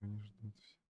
Они ждут все.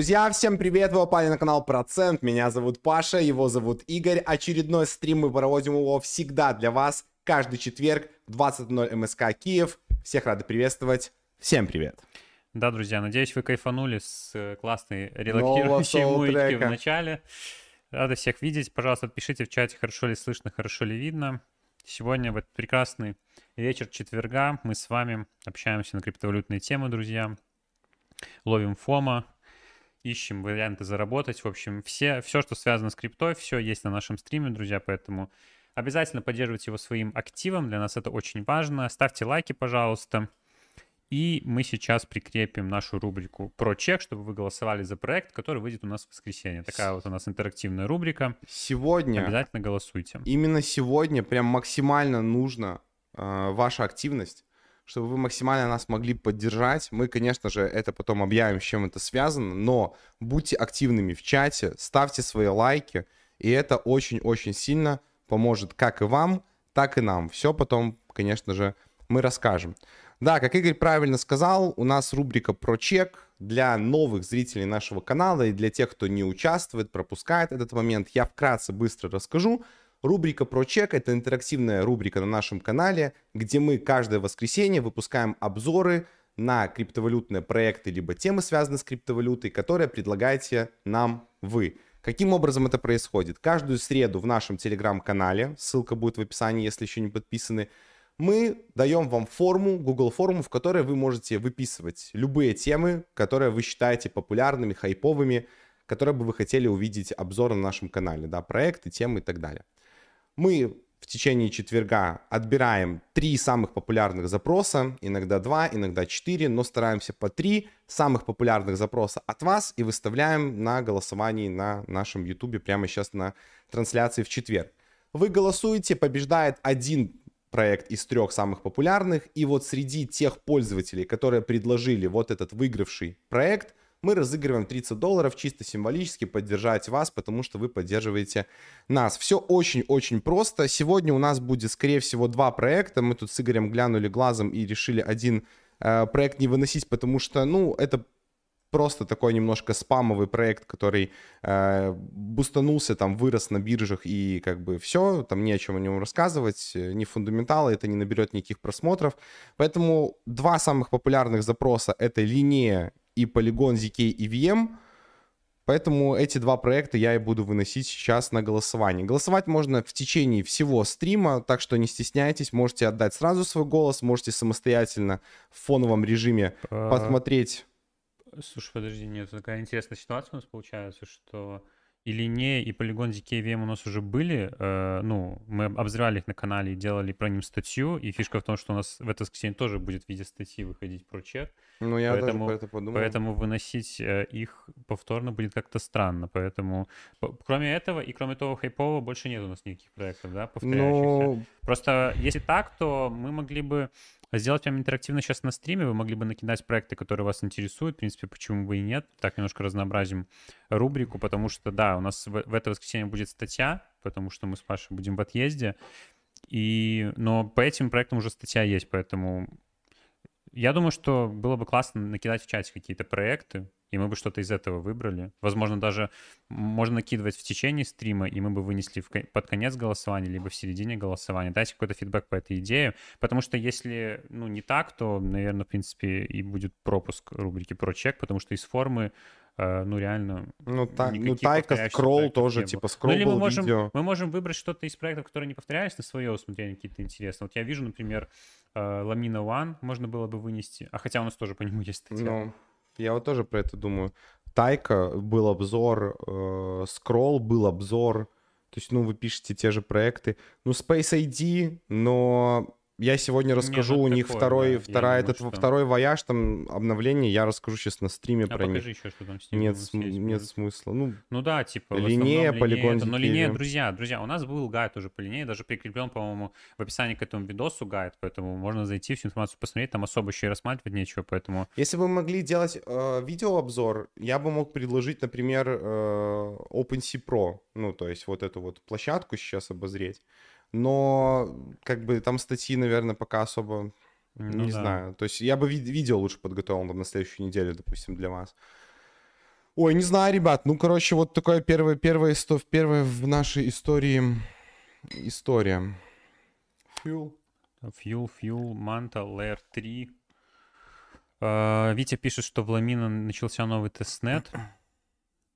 Друзья, всем привет! Вы попали на канал Процент. Меня зовут Паша, его зовут Игорь. Очередной стрим мы проводим его всегда для вас. Каждый четверг в 20.00 МСК Киев. Всех рады приветствовать. Всем привет! Да, друзья, надеюсь, вы кайфанули с э, классной релаксирующей музыки в начале. Рада всех видеть. Пожалуйста, пишите в чате, хорошо ли слышно, хорошо ли видно. Сегодня в этот прекрасный вечер четверга мы с вами общаемся на криптовалютные темы, друзья. Ловим фома, ищем варианты заработать. В общем, все, все, что связано с криптой, все есть на нашем стриме, друзья, поэтому обязательно поддерживайте его своим активом. Для нас это очень важно. Ставьте лайки, пожалуйста. И мы сейчас прикрепим нашу рубрику про чек, чтобы вы голосовали за проект, который выйдет у нас в воскресенье. Такая вот у нас интерактивная рубрика. Сегодня, Обязательно голосуйте. именно сегодня прям максимально нужна э, ваша активность, чтобы вы максимально нас могли поддержать. Мы, конечно же, это потом объявим, с чем это связано, но будьте активными в чате, ставьте свои лайки, и это очень-очень сильно поможет как и вам, так и нам. Все потом, конечно же, мы расскажем. Да, как Игорь правильно сказал, у нас рубрика про чек для новых зрителей нашего канала и для тех, кто не участвует, пропускает этот момент. Я вкратце быстро расскажу. Рубрика про чек это интерактивная рубрика на нашем канале, где мы каждое воскресенье выпускаем обзоры на криптовалютные проекты либо темы, связанные с криптовалютой, которые предлагаете нам вы. Каким образом это происходит? Каждую среду в нашем телеграм-канале, ссылка будет в описании, если еще не подписаны, мы даем вам форму, Google форму, в которой вы можете выписывать любые темы, которые вы считаете популярными, хайповыми, которые бы вы хотели увидеть обзор на нашем канале, да, проекты, темы и так далее. Мы в течение четверга отбираем три самых популярных запроса, иногда два, иногда четыре, но стараемся по три самых популярных запроса от вас и выставляем на голосовании на нашем YouTube прямо сейчас на трансляции в четверг. Вы голосуете, побеждает один проект из трех самых популярных. И вот среди тех пользователей, которые предложили вот этот выигравший проект, мы разыгрываем 30 долларов чисто символически поддержать вас, потому что вы поддерживаете нас. Все очень-очень просто. Сегодня у нас будет, скорее всего, два проекта. Мы тут с Игорем глянули глазом и решили один э, проект не выносить, потому что, ну, это просто такой немножко спамовый проект, который э, бустанулся, там, вырос на биржах и как бы все, там не о чем о нем рассказывать, э, не фундаменталы, это не наберет никаких просмотров. Поэтому два самых популярных запроса — это линия и Polygon, ZK и VM. Поэтому эти два проекта я и буду выносить сейчас на голосование. Голосовать можно в течение всего стрима, так что не стесняйтесь, можете отдать сразу свой голос, можете самостоятельно в фоновом режиме А, посмотреть. Слушай, подожди, нет, такая интересная ситуация у нас получается, что и линея, и полигон ZKVM у нас уже были, э, ну, мы обозревали их на канале и делали про ним статью, и фишка в том, что у нас в это воскресенье тоже будет в виде статьи выходить про чек, Ну, я поэтому- даже про это подумал. поэтому выносить э, их повторно будет как-то странно, поэтому, по- кроме этого и кроме того хайпового, больше нет у нас никаких проектов, да, повторяющихся. Ну, Просто если так, то мы могли бы сделать прям интерактивно сейчас на стриме, вы могли бы накидать проекты, которые вас интересуют, в принципе, почему бы и нет. Так немножко разнообразим рубрику, потому что, да, у нас в, в это воскресенье будет статья, потому что мы с Пашей будем в отъезде, и, но по этим проектам уже статья есть, поэтому я думаю, что было бы классно накидать в чате какие-то проекты, и мы бы что-то из этого выбрали. Возможно, даже можно накидывать в течение стрима, и мы бы вынесли в под конец голосования, либо в середине голосования. Дайте какой-то фидбэк по этой идее. Потому что если ну, не так, то, наверное, в принципе, и будет пропуск рубрики про чек, потому что из формы, э, ну, реально... ну, та- ну тайка, скролл тоже, типа, Ну, скролл или мы можем, видео. мы можем выбрать что-то из проектов, которые не повторялись, на свое усмотрение какие-то интересные. Вот я вижу, например, э, Lamina One можно было бы вынести, а хотя у нас тоже по нему есть статья. Ну, я вот тоже про это думаю. Taiko, был обзор, э, Scroll, был обзор. То есть, ну, вы пишете те же проекты. Ну, Space ID, но я сегодня расскажу, ну у них такое, второй, да, вторая, думаю, этот, что- второй вояж, там обновление, я расскажу сейчас на стриме А про них. покажи еще, что там с ним Нет, см- нет смысла. Ну, Ну да, типа. Linea, основном полигон это. Но Linea, друзья, друзья, у нас был гайд уже по Linea, даже прикреплен, по-моему, в описании к этому видосу гайд, поэтому можно зайти, всю информацию посмотреть, там особо еще и рассматривать нечего, поэтому... Если бы мы могли делать э, видеообзор, я бы мог предложить, например, э, OpenSea Pro, ну, то есть вот эту вот площадку сейчас обозреть. Но, как бы, там статьи, наверное, пока особо, ну не да. знаю. То есть я бы ви- видео лучше подготовил там, на следующую неделю, допустим, для вас. Ой, не знаю, ребят. Ну, короче, вот такое первое, первое, исто- первое в нашей истории история. Fuel. Fuel, Fuel, Manta, Layer 3. А, Витя пишет, что в Lamina начался новый тестнет.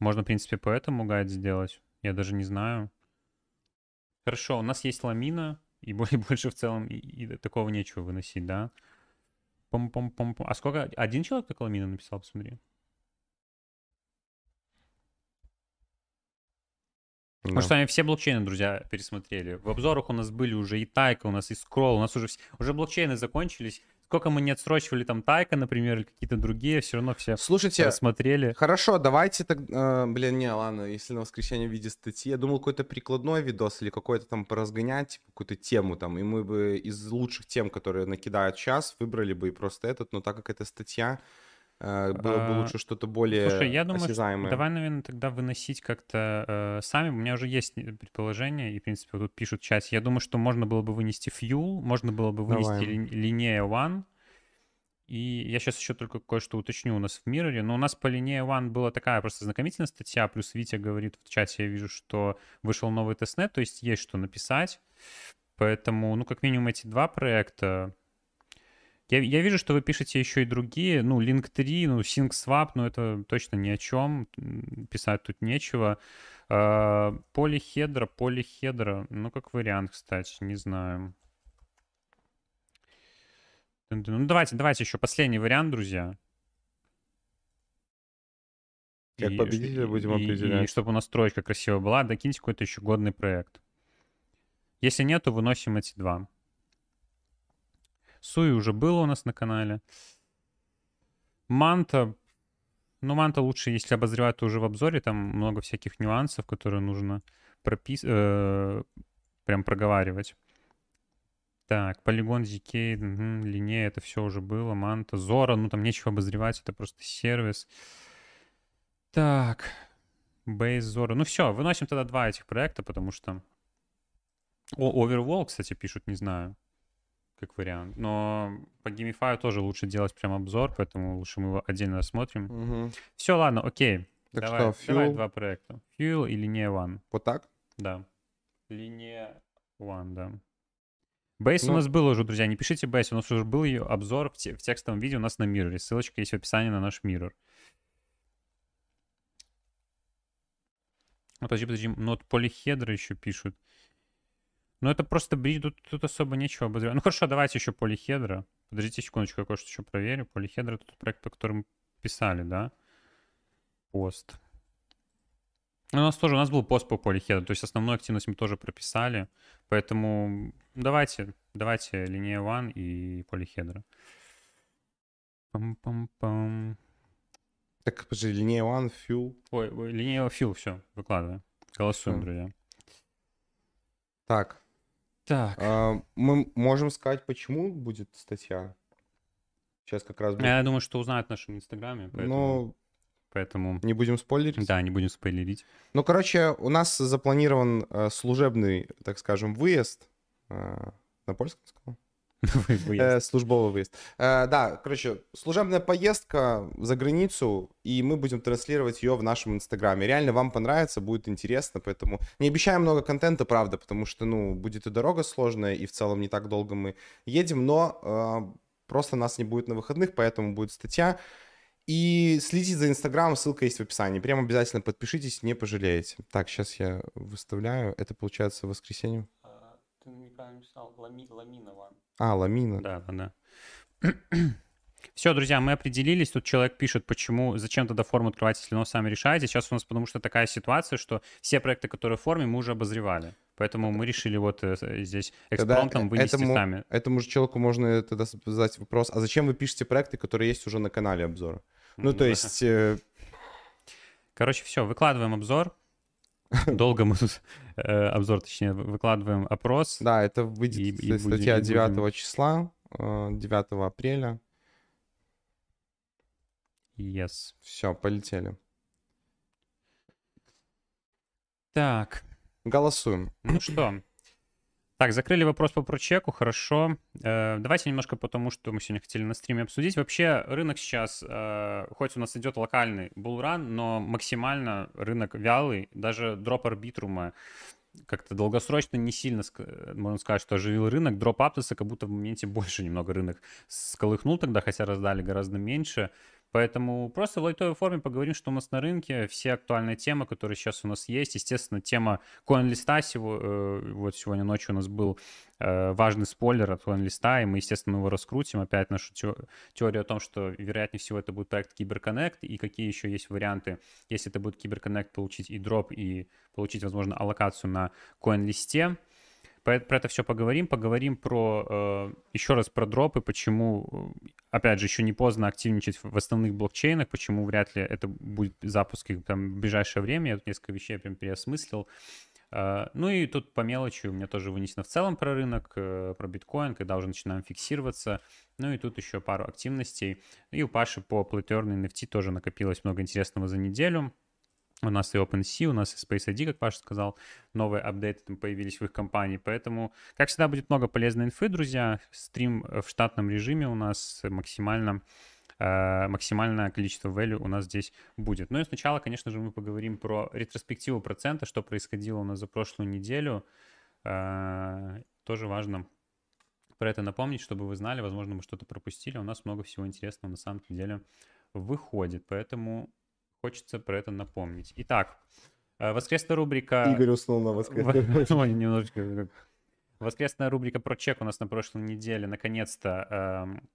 Можно, в принципе, по этому гайд сделать. Я даже не знаю. Хорошо, у нас есть Lamina, и более больше в целом и, и такого нечего выносить, да? Пом-пом-пом. А сколько? Один человек только Lamina написал, посмотри. Мы Да. с вами все блокчейны, друзья, пересмотрели. В обзорах у нас были уже и Тайка, у нас и Скролл, у нас уже, вс- уже блокчейны закончились. Сколько мы не отсрочивали там Тайка, например, или какие-то другие, все равно все Слушайте, рассмотрели. Хорошо, давайте так... э, блин, не, ладно, если на воскресенье в виде статьи. Я думал, какой-то прикладной видос или какой-то там поразгонять, типа, какую-то тему там. И мы бы из лучших тем, которые накидают сейчас, выбрали бы и просто этот. Но так как это статья, было бы А, лучше что-то более Слушай, я думаю, осязаемое. давай, наверное, тогда выносить как-то э, сами. У меня уже есть э, предположение, и, в принципе, вот тут пишут в чате. Я думаю, что можно было бы вынести Fuel, можно было бы вынести ли- Linnea One. И я сейчас еще только кое-что уточню у нас в Мироре. Но у нас по Linnea One была такая просто знакомительная статья, плюс Витя говорит в чате, я вижу, что вышел новый тестнет, то есть есть что написать. Поэтому, ну, как минимум эти два проекта, я, я вижу, что вы пишете еще и другие. Ну, Link 3, ну, SyncSwap, ну, это точно ни о чем. Писать тут нечего. Полихедра, полихедра. Ну, как вариант, кстати, не знаю. Ну, давайте, давайте еще последний вариант, друзья. Как И- победителя и- будем и- И, определять. чтобы у нас строчка красиво была, докиньте какой-то еще годный проект. Если нет, то выносим эти два. Суи уже было у нас на канале. Манта. Ну, Манта лучше, если обозревать, то уже в обзоре. Там много всяких нюансов, которые нужно пропис... э, прям проговаривать. Так, полигон ZK, угу, линея, это все уже было, манта, Зора, ну там нечего обозревать, это просто сервис. Так, Base Zora. Ну все, выносим тогда два этих проекта, потому что... О, Overwall, кстати, пишут, не знаю, как вариант. Но по Gamify тоже лучше делать прям обзор, поэтому лучше мы его отдельно рассмотрим. Мгм. Все, ладно, окей. Так давай, что, давай Fuel? два проекта. Fuel и Linear One. Вот так? Да. Линия One, да. Бейс у Ну- нас был уже, друзья. Не пишите Бейс, у нас уже был ее обзор в, те- в текстовом видео у нас на Mirror. Ссылочка есть в описании на наш Mirror. Подожди, подожди, вот полихедра еще пишут. Ну это просто бред, тут, тут особо нечего обозревать. Ну хорошо, давайте еще полихедра. Подождите секундочку, я кое-что еще проверю. Полихедра — тот проект, по которому писали, да? Пост. У нас тоже, у нас был пост по полихеду, то есть основную активность мы тоже прописали, поэтому давайте, давайте линия One и полихедра. Пам-пам-пам. Так, подожди, линия One, Fuel. Ой, ой, линия Фил, все, выкладываем. Голосуем, Всё. друзья. Так, Так. а, мы можем сказать, почему будет статья? Сейчас как раз будет. Я думаю, что узнают в нашем инстаграме, поэтому, Ну, поэтому... не будем спойлерить. Да, не будем спойлерить. Ну, короче, у нас запланирован э, служебный, так скажем, выезд. э, на польском сказал? Выезд. Э, службовый выезд. Э, да, короче, служебная поездка за границу, и мы будем транслировать ее в нашем инстаграме. Реально вам понравится, будет интересно, поэтому не обещаем много контента, правда, потому что, ну, будет и дорога сложная, и в целом не так долго мы едем, но э, просто нас не будет на выходных, поэтому будет статья. И следите за инстаграмом, ссылка есть в описании. Прям обязательно подпишитесь, не пожалеете. Так, сейчас я выставляю. Это получается воскресенье. Ты неправильно писал, ламинова. А, ламина. Да, да, да. Все, друзья, мы определились. Тут человек пишет, почему, зачем тогда форму открывать, если оно сами решаете. Сейчас у нас потому что такая ситуация, что все проекты, которые в форме, мы уже обозревали. Поэтому мы решили вот э, здесь экспромтом вынести этому, сами. этому же человеку можно тогда задать вопрос, а зачем вы пишете проекты, которые есть уже на канале обзора? Ну, то есть, э, Короче, все, выкладываем обзор. Долго мы тут э, обзор, точнее, вы- выкладываем опрос. да, это выйдет И- и будем- статья будем. 9 числа, э, 9 апреля. Yes. Все, полетели. Так, Голосуем. Ну что, так, закрыли вопрос по прочеку, хорошо. Э, давайте немножко по тому, что мы сегодня хотели на стриме обсудить. Вообще рынок сейчас, э, хоть у нас идет локальный булран, но максимально рынок вялый. Даже дроп арбитрума как-то долгосрочно не сильно, можно сказать, что оживил рынок. Дроп аптеса как будто в моменте больше немного рынок сколыхнул тогда, хотя раздали гораздо меньше. Поэтому просто в лайтовой форме поговорим, что у нас на рынке, все актуальные темы, которые сейчас у нас есть. Естественно, тема CoinList'а э, вот сегодня ночью у нас был э, важный спойлер от CoinList'а, и мы, естественно, его раскрутим. Опять нашу тео- теорию о том, что, вероятнее всего, это будет проект CyberConnect, и какие еще есть варианты, если это будет CyberConnect, получить и дроп, и получить, возможно, аллокацию на CoinList'е. Про про это все поговорим. Поговорим про э, еще раз про дропы, почему, э, опять же, еще не поздно активничать в основных блокчейнах, почему вряд ли это будет запуск их там в ближайшее время. Я тут несколько вещей прям переосмыслил. Э, Ну и тут по мелочи у меня тоже вынесено в целом про рынок, э, про биткоин, когда уже начинаем фиксироваться. Ну и тут еще пару активностей. И у Паши по Play NFT тоже накопилось много интересного за неделю. У нас и OpenSea, у нас и Space ID, как Паша сказал, новые апдейты там появились в их компании. Поэтому, как всегда, будет много полезной инфы, друзья. Стрим э, в штатном режиме у нас максимально э, максимальное количество value у нас здесь будет. Ну и сначала, конечно же, мы поговорим про ретроспективу процента, что происходило у нас за прошлую неделю. Э, Тоже важно про это напомнить, чтобы вы знали, возможно, мы что-то пропустили. У нас много всего интересного на самом деле выходит, поэтому хочется про это напомнить. Итак, э, воскресная рубрика... Игорь уснул на воскресенье. Ой, немножечко. как- Воскресная рубрика про чек у нас на прошлой неделе. Наконец-то эм,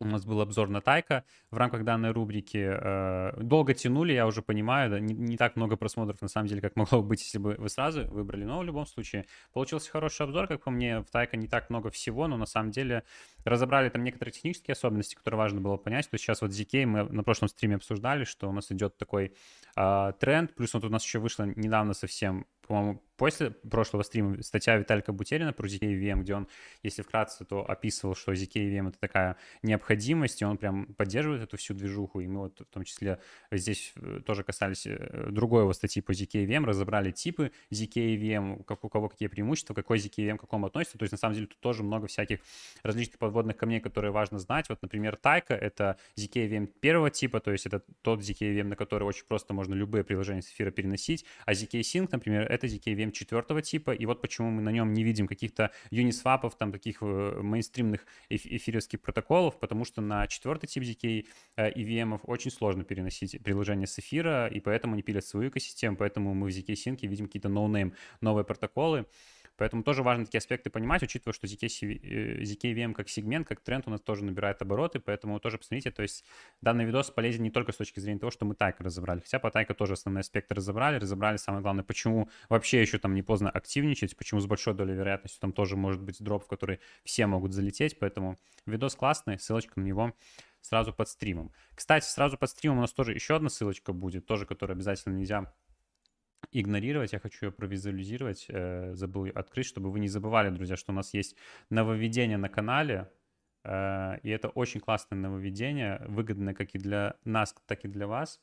у нас был обзор на Тайка. В рамках данной рубрики э, долго тянули, я уже понимаю, да, не, не так много просмотров на самом деле, как могло бы быть, если бы вы сразу выбрали. Но в любом случае получился хороший обзор, как по мне. В Тайка не так много всего, но на самом деле разобрали там некоторые технические особенности, которые важно было понять. То есть сейчас вот ZK мы на прошлом стриме обсуждали, что у нас идет такой а, тренд, плюс вот у нас еще вышло недавно совсем, по-моему, после прошлого стрима статья Виталика Бутерина про ZK VM, где он, если вкратце, то описывал, что ZK VM — это такая необходимость, и он прям поддерживает эту всю движуху, и мы вот в том числе здесь э, тоже касались э, другой его статьи по ZK VM, разобрали типы ZK VM, как у кого какие преимущества, какой ZK VM к какому относится, то есть на самом деле тут тоже много всяких различных подводных камней, которые важно знать. Вот, например, Тайка — это ZK VM первого типа, то есть это тот ZK VM, на который очень просто можно любые приложения с эфира переносить, а ZK Sync, например, это ZK VM четвертого типа, и вот почему мы на нем не видим каких-то юнисвапов, там таких э, мейнстримных эфировских протоколов, потому что на четвертый тип ZK EVM э, очень сложно переносить приложение с эфира, и поэтому они пилят свою экосистему, поэтому мы в ZK Sync видим какие-то no-name новые протоколы, Поэтому тоже важно такие аспекты понимать, учитывая, что ZK, ZKVM как сегмент, как тренд у нас тоже набирает обороты, поэтому тоже посмотрите, то есть данный видос полезен не только с точки зрения того, что мы тайка разобрали, хотя по тайка тоже основные аспекты разобрали, разобрали самое главное, почему вообще еще там не поздно активничать, почему с большой долей вероятности там тоже может быть дроп, в который все могут залететь, поэтому видос классный, ссылочка на него сразу под стримом. Кстати, сразу под стримом у нас тоже еще одна ссылочка будет, тоже, которую обязательно нельзя игнорировать, я хочу ее провизуализировать, э, забыл открыть, чтобы вы не забывали, друзья, что у нас есть нововведение на канале, э, и это очень классное нововведение, выгодное как и для нас, так и для вас.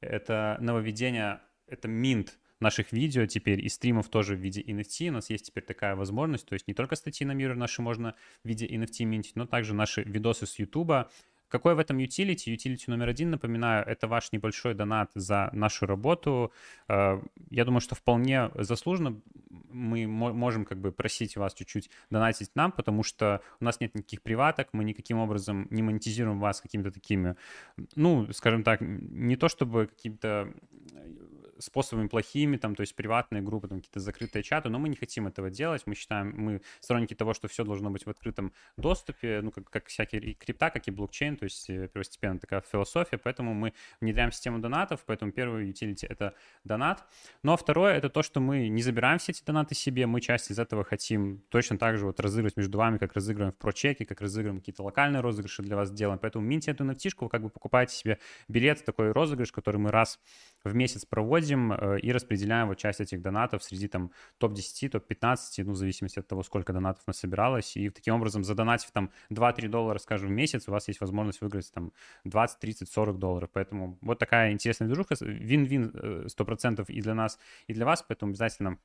Это нововведение, это минт наших видео теперь и стримов тоже в виде NFT. У нас есть теперь такая возможность, то есть не только статьи на мир наши можно в виде NFT минтить, но также наши видосы с YouTube, какой в этом utility? Utility номер один, напоминаю, это ваш небольшой донат за нашу работу. Э, я думаю, что вполне заслуженно мы можем как бы просить вас чуть-чуть донатить нам, потому что у нас нет никаких приваток, мы никаким образом не монетизируем вас какими-то такими, ну, скажем так, не то чтобы каким-то способами плохими, там, то есть приватные группы, там, какие-то закрытые чаты, но мы не хотим этого делать, мы считаем, мы сторонники того, что все должно быть в открытом доступе, ну, как, как всякие и крипта, как и блокчейн, то есть э, первостепенно такая философия, поэтому мы внедряем систему донатов, поэтому первый utility — это донат, ну, а второе — это то, что мы не забираем все эти донаты себе, мы часть из этого хотим точно так же вот разыгрывать между вами, как разыгрываем в прочеке, как разыгрываем какие-то локальные розыгрыши для вас делаем, поэтому миньте эту nft вы как бы покупаете себе билет, такой розыгрыш, который мы раз в месяц проводим э, и распределяем вот часть этих донатов среди там топ-10, топ-15, ну, в зависимости от того, сколько донатов нас собиралось. И таким образом, задонатив там 2-3 доллара, скажем, в месяц, у вас есть возможность выиграть там 20, 30, 40 долларов. Поэтому вот такая интересная движуха. Вин-вин 100% э, и для нас, и для вас, поэтому обязательно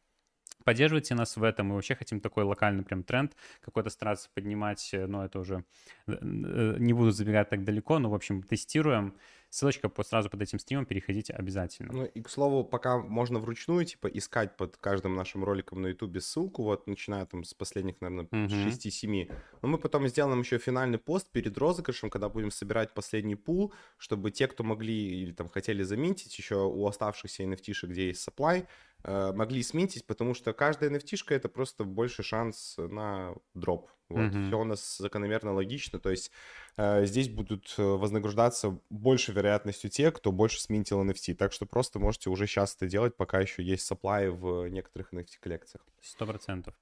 поддерживайте нас в этом. Мы вообще хотим такой локальный прям тренд какой-то стараться поднимать, э, но это уже не буду забегать так далеко, но, в общем, тестируем. Ссылочка по, сразу под этим стримом, переходите обязательно. Ну и, к слову, пока можно вручную, типа, искать под каждым нашим роликом на ютубе ссылку, вот, начиная там с последних, наверное, uh-huh. 6-7. Но мы потом сделаем еще финальный пост перед розыгрышем, когда будем собирать последний пул, чтобы те, кто могли или там хотели заминтить еще у оставшихся NFT, где есть supply, могли сминтить, потому что каждая NFT это просто больше шанс на дроп. Вот, mm-hmm. все у нас закономерно логично, то есть э, здесь будут э, вознаграждаться больше вероятностью те, кто больше сминтил NFT, так что просто можете уже сейчас это делать, пока еще есть supply в некоторых NFT-коллекциях. Сто процентов.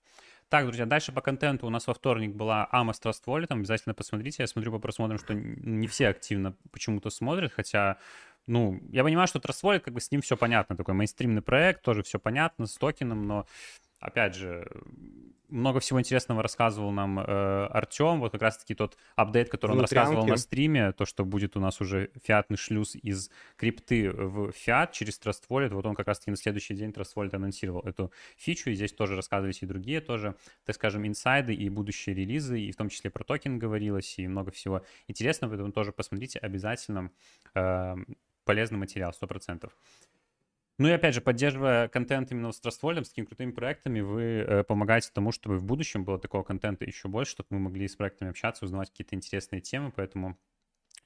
Так, друзья, дальше по контенту у нас во вторник была Ама с Trustwallet, обязательно посмотрите, я смотрю по просмотрам, что не все активно почему-то смотрят, хотя ну, я понимаю, что Trustwallet, как бы с ним все понятно, такой мейнстримный проект, тоже все понятно, с токеном, но, опять же, много всего интересного рассказывал нам э, Артем. Вот как раз-таки тот апдейт, который он рассказывал на стриме, то, что будет у нас уже фиатный шлюз из крипты в фиат через Trust Wallet. Вот он как раз-таки на следующий день Trust Wallet анонсировал эту фичу. И здесь тоже рассказывались и другие тоже, так скажем, инсайды и будущие релизы. И в том числе про токен говорилось, и много всего интересного. Поэтому тоже посмотрите обязательно. Э, полезный материал, 100%. Ну и опять же, поддерживая контент именно с Trustwall, с такими крутыми проектами, вы э, помогаете тому, чтобы в будущем было такого контента еще больше, чтобы мы могли с проектами общаться, узнавать какие-то интересные темы, поэтому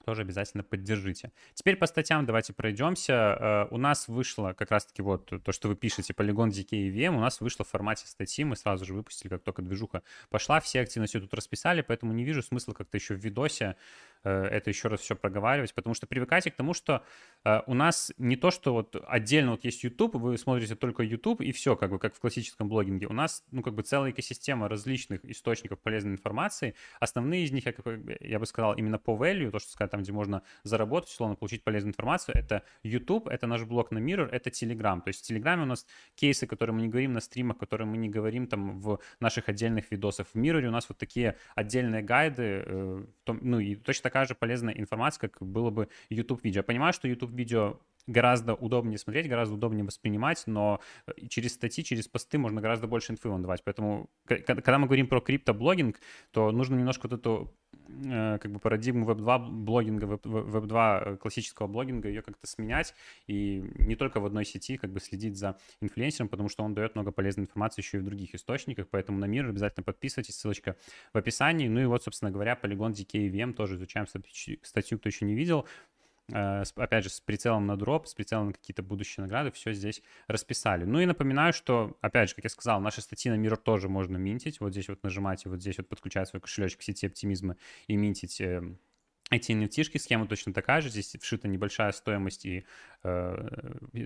тоже обязательно поддержите. Теперь по статьям давайте пройдемся. Э, у нас вышло как раз-таки вот то, что вы пишете, полигон DK и VM, у нас вышло в формате статьи, мы сразу же выпустили, как только движуха пошла, все активно все тут расписали, поэтому не вижу смысла как-то еще в видосе э, это еще раз все проговаривать, потому что привыкайте к тому, что э, у нас не то, что вот отдельно вот есть YouTube, вы смотрите только YouTube, и все, как бы, как в классическом блогинге. У нас, ну, как бы целая экосистема различных источников полезной информации. Основные из них, я, я бы сказал, именно по value, то, что сказать, там, где можно заработать, условно, получить полезную информацию, это YouTube, это наш блог на Mirror, это Telegram. То есть в Телеграме у нас кейсы, которые мы не говорим на стримах, которые мы не говорим там в наших отдельных видосах. В Mirror у нас вот такие отдельные гайды, э, ну и точно такая же полезная информация, как было бы YouTube-видео. Я понимаю, что YouTube-видео гораздо удобнее смотреть, гораздо удобнее воспринимать, но э, через статьи, через посты можно гораздо больше инфы вам давать. Поэтому, когда мы говорим про криптоблогинг, то нужно немножко вот эту как бы парадигму веб-2 блогинга, веб-2 э, классического блогинга, ее как-то сменять и не только в одной сети как бы следить за инфлюенсером, потому что он дает много полезной информации еще и в других источниках, поэтому на мир обязательно подписывайтесь, ссылочка в описании. Ну и вот, собственно говоря, полигон DK VM тоже изучаем статью, кто еще не видел. Э, опять же, с прицелом на дроп, с прицелом на какие-то будущие награды, все здесь расписали. Ну и напоминаю, что, опять же, как я сказал, наши статьи на Mirror тоже можно минтить. Вот здесь вот нажимать, вот здесь вот подключать свой кошелечек к сети оптимизма и минтить э, эти nft схема точно такая же, здесь вшита небольшая стоимость, и э,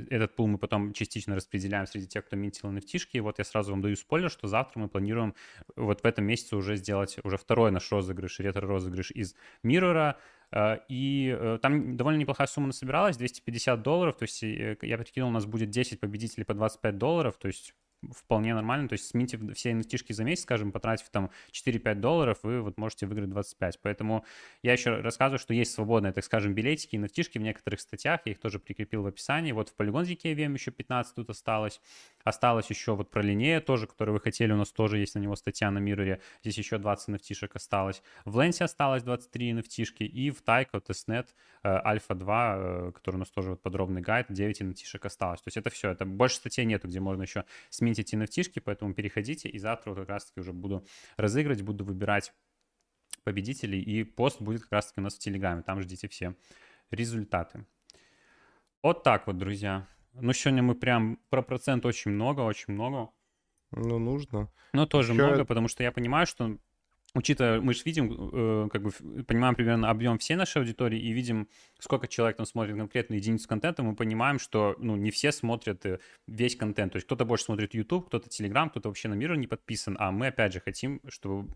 этот пул мы потом частично распределяем среди тех, кто минтил nft И вот я сразу вам даю спойлер, что завтра мы планируем вот в этом месяце уже сделать уже второй наш розыгрыш, ретро-розыгрыш из Миррора, Э, и э, там довольно неплохая сумма насобиралась, 250 долларов, то есть э, я прикинул, у нас будет 10 победителей по 25 долларов, то есть вполне нормально. То есть смените все nft за месяц, скажем, потратив там 4-5 долларов, вы вот можете выиграть 25. Поэтому я еще рассказываю, что есть свободные, так скажем, билетики и nft в некоторых статьях. Я их тоже прикрепил в описании. Вот в Polygon ZKVM еще 15 тут осталось. Осталось еще вот про линея тоже, который вы хотели. У нас тоже есть на него статья на Мироре. Здесь еще 20 nft осталось. В Ленсе осталось 23 nft и в Taiko Testnet Альфа 2, который у нас тоже вот подробный гайд, 9 nft осталось. То есть это все. Это больше статей нету, где можно еще сменить эти nft поэтому переходите, и завтра вот как раз-таки уже буду разыгрывать, буду выбирать победителей, и пост будет как раз-таки у нас в Телеграме, там ждите все результаты. Вот так вот, друзья. Ну, сегодня мы прям про процент очень много, очень много. Ну, нужно. Но тоже Еще... много, потому что я понимаю, что учитывая, мы же видим, э, как бы понимаем примерно объем всей нашей аудитории и видим, сколько человек там смотрит конкретную единицу контента, мы понимаем, что ну, не все смотрят э, весь контент. То есть кто-то больше смотрит YouTube, кто-то Telegram, кто-то вообще на мир не подписан, а мы опять же хотим, чтобы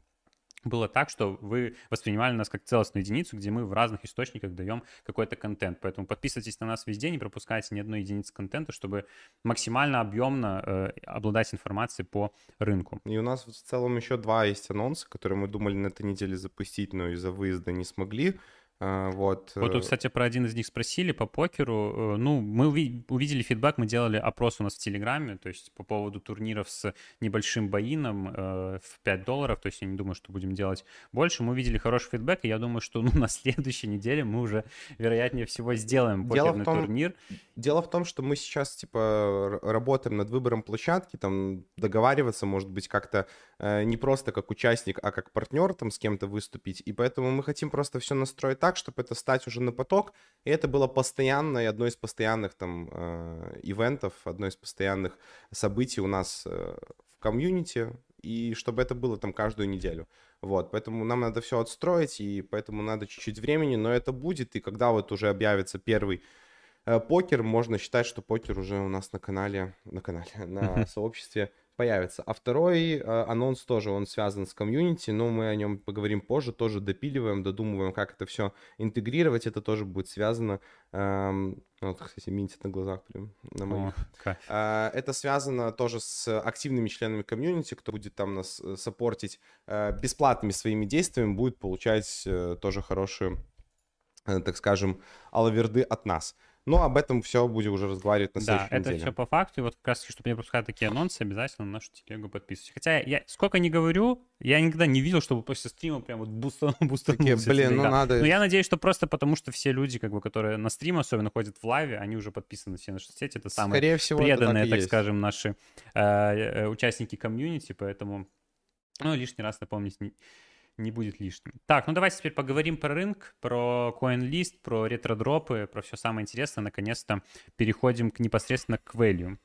было так, что вы воспринимали нас как целостную единицу, где мы в разных источниках даем какой-то контент. Поэтому подписывайтесь на нас везде, не пропускайте ни одной единицы контента, чтобы максимально объемно э, обладать информацией по рынку. И у нас в целом еще два есть анонса, которые мы думали на этой неделе запустить, но из-за выезда не смогли. А, вот. Вот тут, э, кстати, про один из них спросили по покеру. Э, ну, мы увидели фидбэк, мы делали опрос у нас в Телеграме, то есть по поводу турниров с небольшим боином э, в 5 долларов, то есть я не думаю, что будем делать больше. Мы увидели хороший фидбэк, и я думаю, что ну, на следующей неделе мы уже, вероятнее всего, сделаем покерный том, турнир. Дело в том, что мы сейчас, типа, работаем над выбором площадки, там, договариваться, может быть, как-то не просто как участник, а как партнер там с кем-то выступить, и поэтому мы хотим просто все настроить так, так, чтобы это стать уже на поток. И это было постоянно, и одно из постоянных там э, ивентов, одно из постоянных событий у нас э, в комьюнити, и чтобы это было там каждую неделю. Вот, поэтому нам надо все отстроить, и поэтому надо чуть-чуть времени, но это будет, и когда вот уже объявится первый э, покер, можно считать, что покер уже у нас на канале, на канале, на сообществе появится. А второй э, анонс тоже, он связан с комьюнити, но мы о нем поговорим позже, тоже допиливаем, додумываем, как это все интегрировать, это тоже будет связано. Эм, вот, кстати, минтит на глазах прям на моих. О, э, это связано тоже с активными членами комьюнити, кто будет там нас э, саппортить э, бесплатными своими действиями, будет получать э, тоже хорошие, э, так скажем, алаверды от нас. Но об этом все будем уже разговаривать на следующей да, неделе. Да, это все по факту. И вот как раз, чтобы не пропускать такие анонсы, обязательно на нашу телегу подписывайтесь. Хотя я сколько не говорю, я никогда не видел, чтобы после стрима прям вот бустан, бустанулся. Блин, ну надо... Но я надеюсь, что просто потому, что все люди, как бы, которые на стрим особенно ходят в лайве, они уже подписаны все наши сети. Это самые Скорее всего, преданные, так, так скажем, наши э, э, участники комьюнити, поэтому ну, лишний раз напомнить не, будет лишним. Так, ну давайте теперь поговорим про рынок, про CoinList, про ретродропы, про все самое интересное. Наконец-то переходим к непосредственно к value.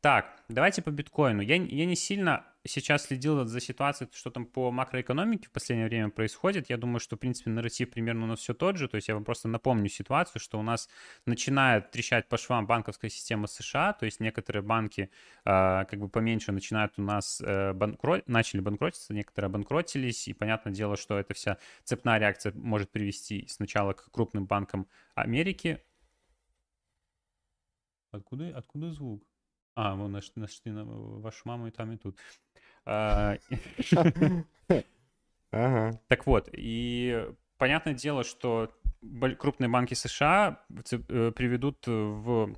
Так, давайте по биткоину. Я, я не сильно сейчас следил за ситуацией, что там по макроэкономике в последнее время происходит. Я думаю, что, в принципе, нарратив примерно у нас все тот же. То есть я вам просто напомню ситуацию, что у нас начинает трещать по швам банковская система США. То есть некоторые банки э, как бы поменьше начинают у нас э, банкрот... начали банкротиться, некоторые обанкротились. И понятное дело, что эта вся цепная реакция может привести сначала к крупным банкам Америки. Откуда, откуда звук? А, мы нашли, нашли на вашу маму и там, и тут. А, Ага. Так вот, и понятное дело, что крупные банки США э, приведут в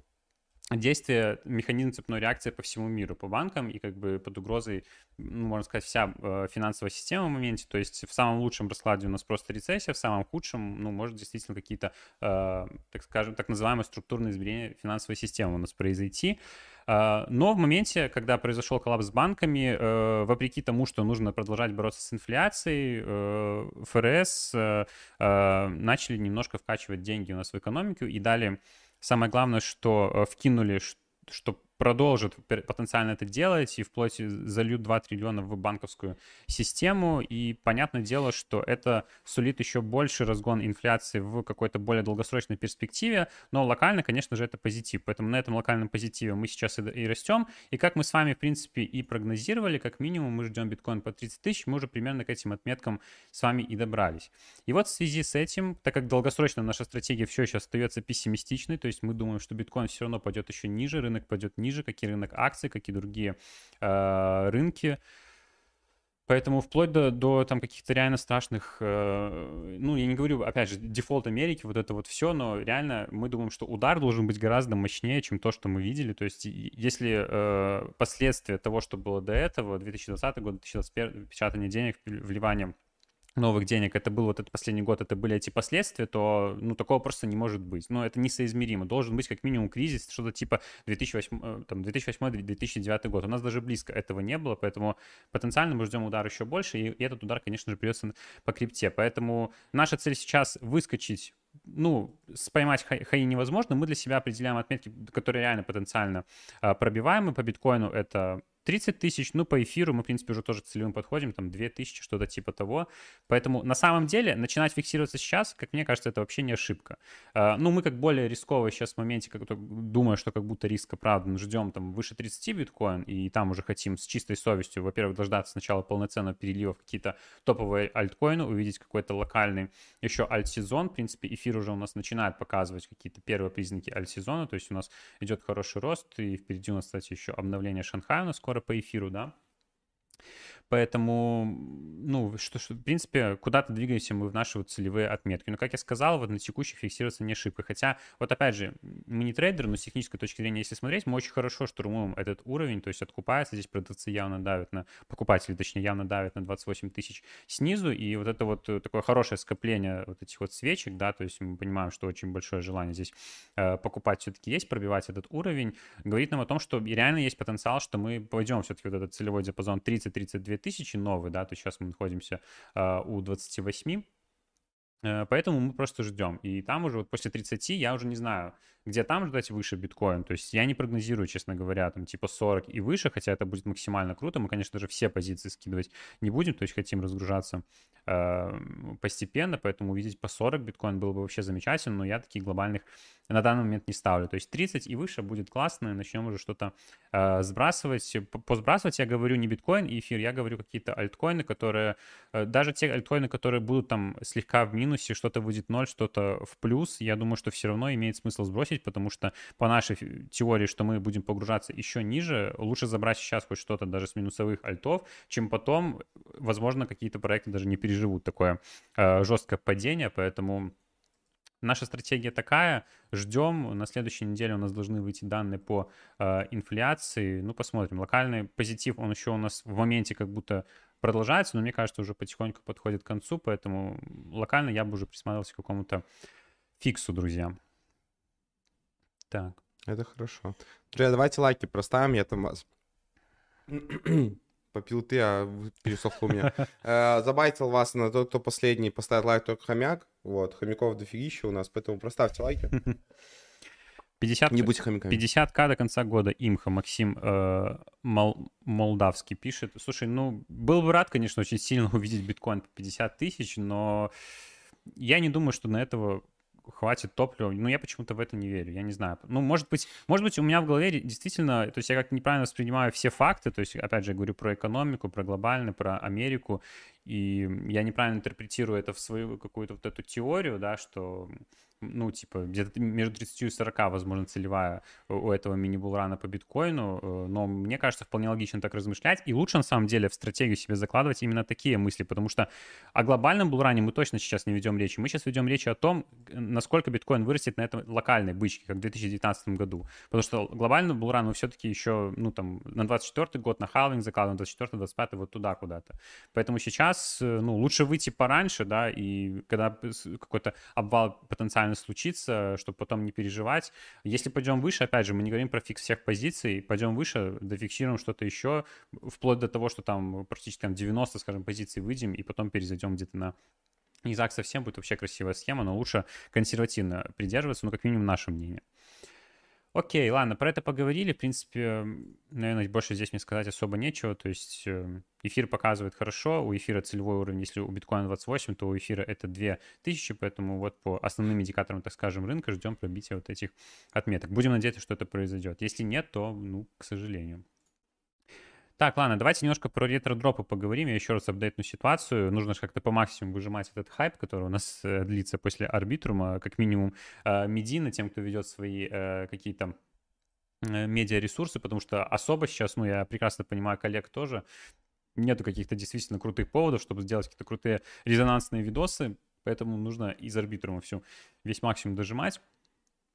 действие механизм цепной реакции по всему миру, по банкам, и как бы под угрозой, ну, можно сказать, вся э, финансовая система в моменте. То есть в самом лучшем раскладе у нас просто рецессия, в самом худшем, ну, может действительно какие-то, э, так скажем, так называемые структурные изменения финансовой системы у нас произойти. А, Но в моменте, когда произошел коллапс с банками, э, вопреки тому, что нужно продолжать бороться с инфляцией, э, ФРС э, начали немножко вкачивать деньги у нас в экономику и дали. Самое главное, что вкинули, что продолжат потенциально это делать и вплоть зальют 2 триллиона в банковскую систему. И понятное дело, что это сулит еще больше разгон инфляции в какой-то более долгосрочной перспективе. Но локально, конечно же, это позитив. Поэтому на этом локальном позитиве мы сейчас и растем. И как мы с вами, в принципе, и прогнозировали, как минимум мы ждем биткоин по 30 тысяч, мы уже примерно к этим отметкам с вами и добрались. И вот в связи с этим, так как долгосрочно наша стратегия все еще остается пессимистичной, то есть мы думаем, что биткоин все равно пойдет еще ниже, рынок пойдет ниже, как и рынок акций, как и другие э, рынки. Поэтому вплоть до, до там каких-то реально страшных, э, ну, я не говорю, опять же, дефолт Америки, вот это вот все, но реально мы думаем, что удар должен быть гораздо мощнее, чем то, что мы видели. То есть если э, последствия того, что было до этого, 2020 год, 2021, печатание денег, вливание новых денег, это был вот этот последний год, это были эти последствия, то, ну, такого просто не может быть. Ну, это несоизмеримо. Должен быть как минимум кризис, что-то типа 2008, э, 2008-2009 год. У нас даже близко этого не было, поэтому потенциально мы ждем удар еще больше, и, этот удар, конечно же, придется по крипте. Поэтому наша цель сейчас выскочить ну, с- поймать хай, хаи невозможно. Мы для себя определяем отметки, которые реально потенциально а, пробиваемы. По биткоину это 30 тысяч, ну, по эфиру мы, в принципе, уже тоже целевым подходим, там, 2 тысячи, что-то типа того. Поэтому, на самом деле, начинать фиксироваться сейчас, как мне кажется, это вообще не ошибка. А, Ну, мы как более рисковые сейчас в моменте, как думаю, что как будто риск оправдан, ждем там выше 30 биткоин, и там уже хотим с чистой совестью, во-первых, дождаться сначала полноценного перелива в какие-то топовые альткоины, увидеть какой-то локальный еще альт-сезон. В принципе, эфир уже у нас начинает показывать какие-то первые признаки альт-сезона, то есть у нас идет хороший рост, и впереди у нас, кстати, еще обновление Шанхая у нас скоро по эфиру, да. Поэтому, ну, что, что, в принципе, куда-то двигаемся мы в наши вот целевые отметки. Но, как я сказал, вот на текущих фиксироваться не ошибка. Хотя, вот опять же, мы не трейдеры, но с технической точки зрения, если смотреть, мы очень хорошо штурмуем этот уровень, то есть откупается, здесь продавцы явно давят на, покупатели, точнее, явно давят на 28 тысяч снизу, и вот это вот э, такое хорошее скопление вот этих вот свечек, да, то есть мы понимаем, что очень большое желание здесь э, покупать все-таки есть, пробивать этот уровень, говорит нам о том, что реально есть потенциал, что мы пойдем все-таки вот этот целевой диапазон 30-32 тысячи новый, да, то сейчас мы находимся э, у 28, Э, Поэтому мы просто ждем. И там уже вот после 30 я уже не знаю, где там ждать выше биткоин. То есть я не прогнозирую, честно говоря, там типа 40 и выше, хотя это будет максимально круто. Мы, конечно же, все позиции скидывать не будем, то есть хотим разгружаться э, постепенно, поэтому увидеть по 40 биткоин было бы вообще замечательно, но я таких глобальных на данный момент не ставлю. То есть 30 и выше будет классно, и начнем уже что-то э, сбрасывать. По- Посбрасывать я говорю не биткоин и эфир, я говорю какие-то альткоины, которые, э, даже те альткоины, которые будут там слегка в минусе, что-то будет ноль, что-то в плюс, я думаю, что все равно имеет смысл сбросить, потому что по нашей теории, что мы будем погружаться еще ниже, лучше забрать сейчас хоть что-то даже с минусовых альтов, чем потом, возможно, какие-то проекты даже не переживут такое э, жесткое падение, поэтому Наша стратегия такая. Ждем. На следующей неделе у нас должны выйти данные по э, инфляции. Ну, посмотрим. Локальный позитив, он еще у нас в моменте как будто продолжается, но мне кажется, уже потихоньку подходит к концу, поэтому локально я бы уже присматривался к какому-то фиксу, друзья. Так. Это хорошо. Друзья, давайте лайки проставим, я там вас попил ты, а пересохло у меня. Э, Забайтил вас на тот, кто последний поставит лайк, только хомяк. Вот, хомяков дофигища у нас, поэтому проставьте лайки. 50, Не будьте хомяками. 50к до конца года имха Максим э, Мол- Молдавский пишет. Слушай, ну, был бы рад, конечно, очень сильно увидеть биткоин по 50 тысяч, но я не думаю, что на этого хватит топлива. Ну, я почему-то в это не верю, я не знаю. Ну, может быть, может быть, у меня в голове действительно, то есть я как неправильно воспринимаю все факты, то есть, опять же, я говорю про экономику, про глобальный, про Америку, и я неправильно интерпретирую это в свою какую-то вот эту теорию, да, что ну, типа, где-то между 30 и 40, возможно, целевая у этого мини-булрана по биткоину, э, но мне кажется, вполне логично так размышлять, и лучше, на самом деле, в стратегию себе закладывать именно такие мысли, потому что о глобальном булране мы точно сейчас не ведем речи, мы сейчас ведем речь о том, насколько биткоин вырастет на этом локальной бычке, как в 2019 году, потому что глобальный булран мы все-таки еще, ну, там, на 24 год, на халвинг закладываем, 24 25 вот туда куда-то, поэтому сейчас, э, ну, лучше выйти пораньше, да, и когда какой-то обвал потенциально случится, чтобы потом не переживать. Если пойдем выше, опять же, мы не говорим про фикс всех позиций, пойдем выше, дофиксируем что-то еще, вплоть до того, что там практически там 90, скажем, позиций выйдем, и потом перезайдем где-то на не так совсем будет вообще красивая схема, но лучше консервативно придерживаться, ну, как минимум, наше мнение. Окей, ладно, про это поговорили. В принципе, наверное, больше здесь мне сказать особо нечего. То есть э, эфир показывает хорошо, у эфира целевой уровень, если у биткоина 28, то у эфира это 2000, поэтому вот по основным индикаторам, так скажем, рынка ждем пробития вот этих отметок. Будем надеяться, что это произойдет. Если нет, то, ну, к сожалению. Так, ладно, давайте немножко про ретро-дропы поговорим. Я еще раз апдейтну ситуацию. Нужно же как-то по максимуму выжимать этот хайп, который у нас э, длится после арбитрума. Как минимум э, медийно тем, кто ведет свои э, какие-то э, медиаресурсы, потому что особо сейчас, ну, я прекрасно понимаю коллег тоже, нету каких-то действительно крутых поводов, чтобы сделать какие-то крутые резонансные видосы, поэтому нужно из арбитрума всю весь максимум дожимать.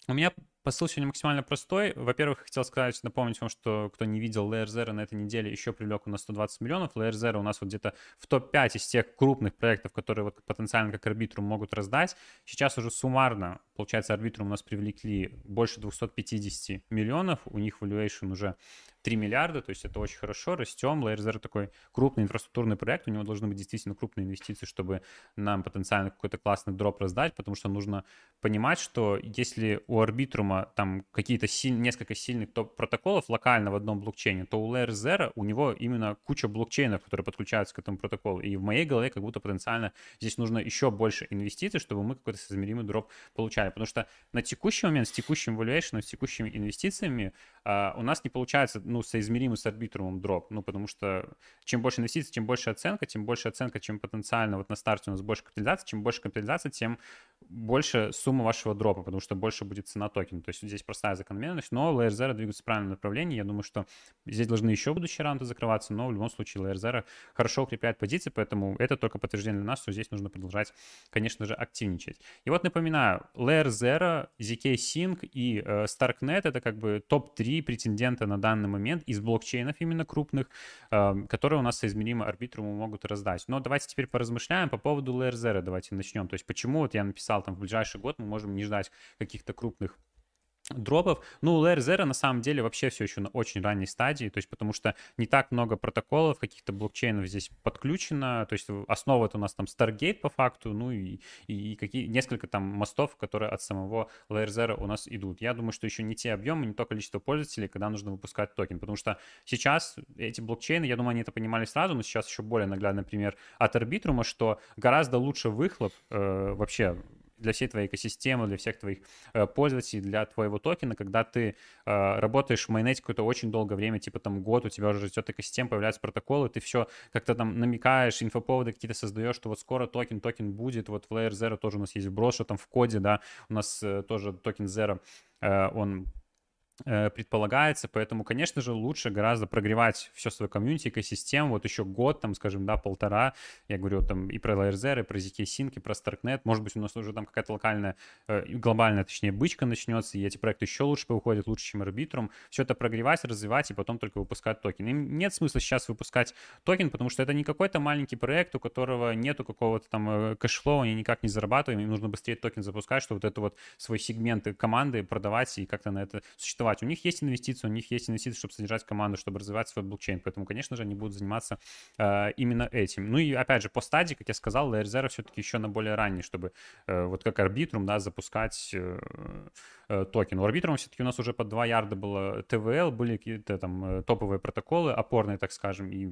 У меня посыл сегодня максимально простой. Во-первых, хотел сказать, напомнить вам, что кто не видел, Layer Zero на этой неделе еще привлек у нас 120 миллионов. Layer Zero у нас вот где-то в топ-5 из тех крупных проектов, которые вот потенциально как арбитрум могут раздать. Сейчас уже суммарно, получается, арбитрум у нас привлекли больше 250 миллионов. У них valuation уже 3 миллиарда, то есть это очень хорошо, растем. Layer Zero такой крупный инфраструктурный проект, у него должны быть действительно крупные инвестиции, чтобы нам потенциально какой-то классный дроп раздать, потому что нужно понимать, что если у арбитрума там какие-то силь... несколько сильных топ-протоколов локально в одном блокчейне, то у Layer Zero у него именно куча блокчейнов, которые подключаются к этому протоколу. И в моей голове как будто потенциально здесь нужно еще больше инвестиций, чтобы мы какой-то соизмеримый дроп получали. Потому что на текущий момент с текущим valuation, с текущими инвестициями а, у нас не получается ну, соизмеримый с арбитрумом дроп. Ну, потому что чем больше инвестиций, тем больше оценка, тем больше оценка, чем потенциально вот на старте у нас больше капитализации, чем больше капитализации, тем больше сумма вашего дропа, потому что больше будет цена токена. То есть здесь простая закономерность, но Layer Zero двигается в правильном направлении. Я думаю, что здесь должны еще будущие раунды закрываться, но в любом случае Layer Zero хорошо укрепляет позиции, поэтому это только подтверждение для нас, что здесь нужно продолжать, конечно же, активничать. И вот напоминаю, Layer Zero, ZK Sync и э, Starknet — это как бы топ-3 претендента на данный момент из блокчейнов именно крупных, э, которые у нас соизмеримо арбитруму могут раздать. Но давайте теперь поразмышляем по поводу Zero, давайте начнем. То есть почему вот я написал там в ближайший год мы можем не ждать каких-то крупных дропов. Ну, Layer Zero на самом деле вообще все еще на очень ранней стадии, то есть потому что не так много протоколов, каких-то блокчейнов здесь подключено, то есть основа у нас там Stargate по факту, ну и, и какие, несколько там мостов, которые от самого Layer Zero у нас идут. Я думаю, что еще не те объемы, не то количество пользователей, когда нужно выпускать токен, потому что сейчас эти блокчейны, я думаю, они это понимали сразу, но сейчас еще более наглядный пример от Arbitrum, что гораздо лучше выхлоп э, вообще для всей твоей экосистемы, для всех твоих э, пользователей, для твоего токена, когда ты э, работаешь в mainnet е какое-то очень долгое время, типа там год, у тебя уже растет экосистема, появляются протоколы, ты все как-то там намекаешь, инфоповоды какие-то создаешь, что вот скоро токен, токен будет, вот в Layer Zero тоже у нас есть вброс, что там в коде, да, у нас э, тоже токен Zero, э, он предполагается, поэтому, конечно же, лучше гораздо прогревать все свое комьюнити, экосистему, вот еще год, там, скажем, да, полтора, я говорю там и про LRZ, и про ZK Sync, и про Starknet, может быть, у нас уже там какая-то локальная, э, глобальная, точнее, бычка начнется, и эти проекты еще лучше выходят, лучше, чем Arbitrum, все это прогревать, развивать, и потом только выпускать токен. Им нет смысла сейчас выпускать токен, потому что это не какой-то маленький проект, у которого нету какого-то там э, cash flow, они никак не зарабатываем, им нужно быстрее токен запускать, чтобы вот это вот свой сегмент команды продавать и как-то на это существовать инвестовать. У них есть инвестиции, у них есть инвестиции, чтобы содержать команду, чтобы развивать свой блокчейн. Поэтому, конечно же, они будут заниматься э, именно этим. Ну и, опять же, по стадии, как я сказал, Layer Zero все-таки еще на более ранний, чтобы э, вот как Arbitrum, да, запускать э, э, токен. У Arbitrum все-таки у нас уже по 2 ярда было TVL, были какие-то там э, топовые протоколы, опорные, так скажем, и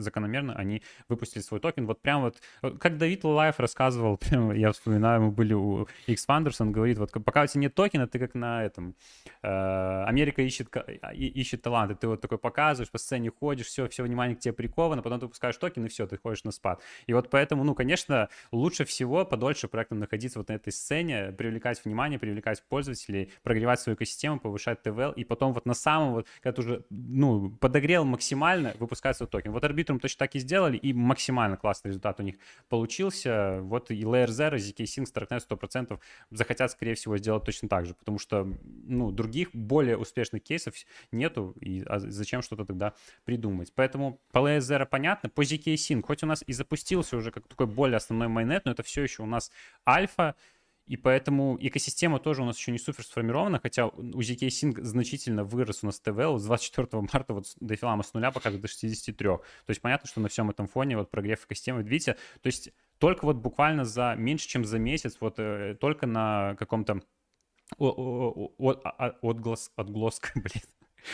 закономерно они выпустили свой токен. Вот прям вот, как Давид Лайф рассказывал, прям, я вспоминаю, мы были у X Founders, он говорит, вот пока у тебя нет токена, ты как на этом, э, Америка ищет, ищет таланты, ты вот такой показываешь, по сцене ходишь, все, все внимание к тебе приковано, потом ты выпускаешь токен, и все, ты ходишь на спад. И вот поэтому, ну, конечно, лучше всего подольше проектам находиться вот на этой сцене, привлекать внимание, привлекать пользователей, прогревать свою экосистему, повышать TVL, и потом вот на самом вот, когда ты уже, ну, подогрел максимально, выпускать свой токен. Вот Arbitrum точно так и сделали, и максимально классный результат у них получился. Вот и Layer Zero, ZK Sync, Starknet 100% захотят, скорее всего, сделать точно так же, потому что, ну, других более успешных кейсов нету, и а зачем что-то тогда придумать. Поэтому по Layer понятно, по ZK Sync, хоть у нас и запустился уже как такой более основной майонет, но это все еще у нас альфа, и поэтому экосистема тоже у нас еще не супер сформирована, хотя у ZK Sync значительно вырос у нас ТВЛ с 24 марта вот до филама с нуля показывает до 63. То есть понятно, что на всем этом фоне вот прогрев экосистемы, видите, то есть только вот буквально за меньше, чем за месяц, вот э, только на каком-то отглас, отглоска, блин,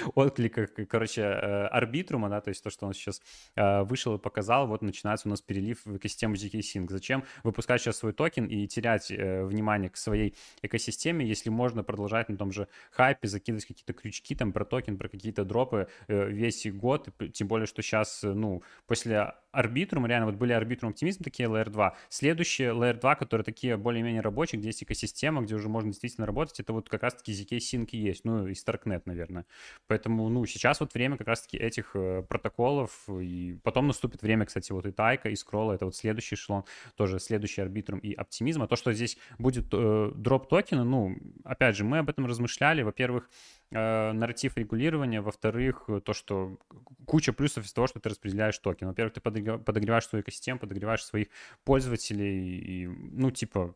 откликах, короче, э, Arbitrum а, да, то есть то, что он сейчас э, вышел и показал, вот начинается у нас перелив в экосистему ZK Sync. Зачем выпускать сейчас свой токен и терять э, внимание к своей экосистеме, если можно продолжать на том же хайпе, закидывать какие-то крючки там про токен, про какие-то дропы весь год, тем более, что сейчас, ну, после Arbitrum, реально вот были Arbitrum, Optimism, такие Layer 2. Следующие Layer 2, которые такие более-менее рабочие, где есть экосистема, где уже можно действительно работать, это вот как раз-таки ZK Sync и есть, ну и Starknet, наверное. Поэтому, ну, сейчас вот время как раз-таки этих э, протоколов, и потом наступит время, кстати, вот и Тайка, и Скролла, это вот следующий эшелон, тоже следующий арбитрум и оптимизм. А то, что здесь будет э, дроп токена, ну, опять же, мы об этом размышляли. Во-первых, э, нарратив регулирования, во-вторых, то, что куча плюсов из того, что ты распределяешь токен. Во-первых, ты подогреваешь свою экосистему, подогреваешь своих пользователей, и, ну, типа,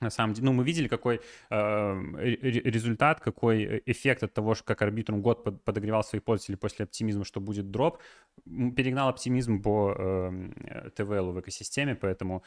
на самом деле, ну, мы видели, какой э, результат, какой эффект от того, как Arbitrum год под, подогревал своих пользователей после оптимизма, что будет дроп, перегнал оптимизм по э, ТВЛ в экосистеме, поэтому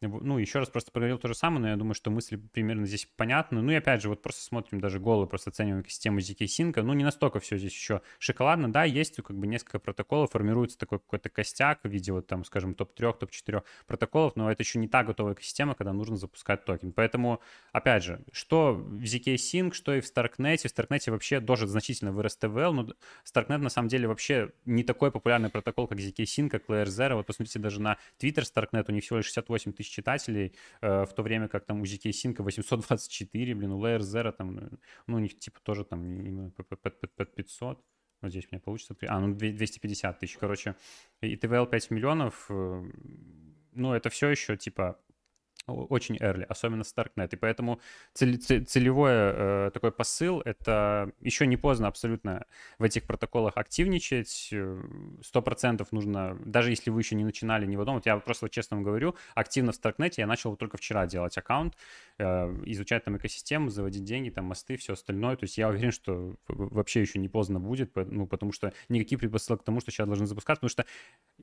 ну, еще раз просто проговорил то же самое, но я думаю, что мысли примерно здесь понятны. Ну и опять же, вот просто смотрим даже голую, просто оцениваем систему ZK Sync. Ну, не настолько все здесь еще шоколадно. Да, есть как бы несколько протоколов, формируется такой какой-то костяк в виде вот там, скажем, топ-3, топ-4 протоколов, но это еще не та готовая экосистема, когда нужно запускать токен. Поэтому, опять же, что в ZK Sync, что и в Starknet. В Starknet вообще тоже значительно вырос TVL, но Starknet на самом деле вообще не такой популярный протокол, как ZK Sync, как Layer Zero. Вот посмотрите даже на Twitter Starknet, у них всего лишь 68 тысяч тысяч читателей, э, в то время как там у ZK Sync 824, блин, у Layer Zero там, э, ну, у них типа тоже там под 500. Вот здесь у меня получится. А, ну 250 тысяч, короче. И TVL 5 миллионов, э, ну, это все еще типа очень early, особенно Starknet. И поэтому целевой э, такой посыл — это еще не поздно абсолютно в этих протоколах активничать. Сто процентов нужно, даже если вы еще не начинали ни в одном, вот я просто вот честно вам говорю, активно в Starknet я начал вот только вчера делать аккаунт, э, изучать там экосистему, заводить деньги, там мосты, все остальное. То есть я уверен, что вообще еще не поздно будет, ну, потому что никакие предпосылки к тому, что сейчас должны запускаться, потому что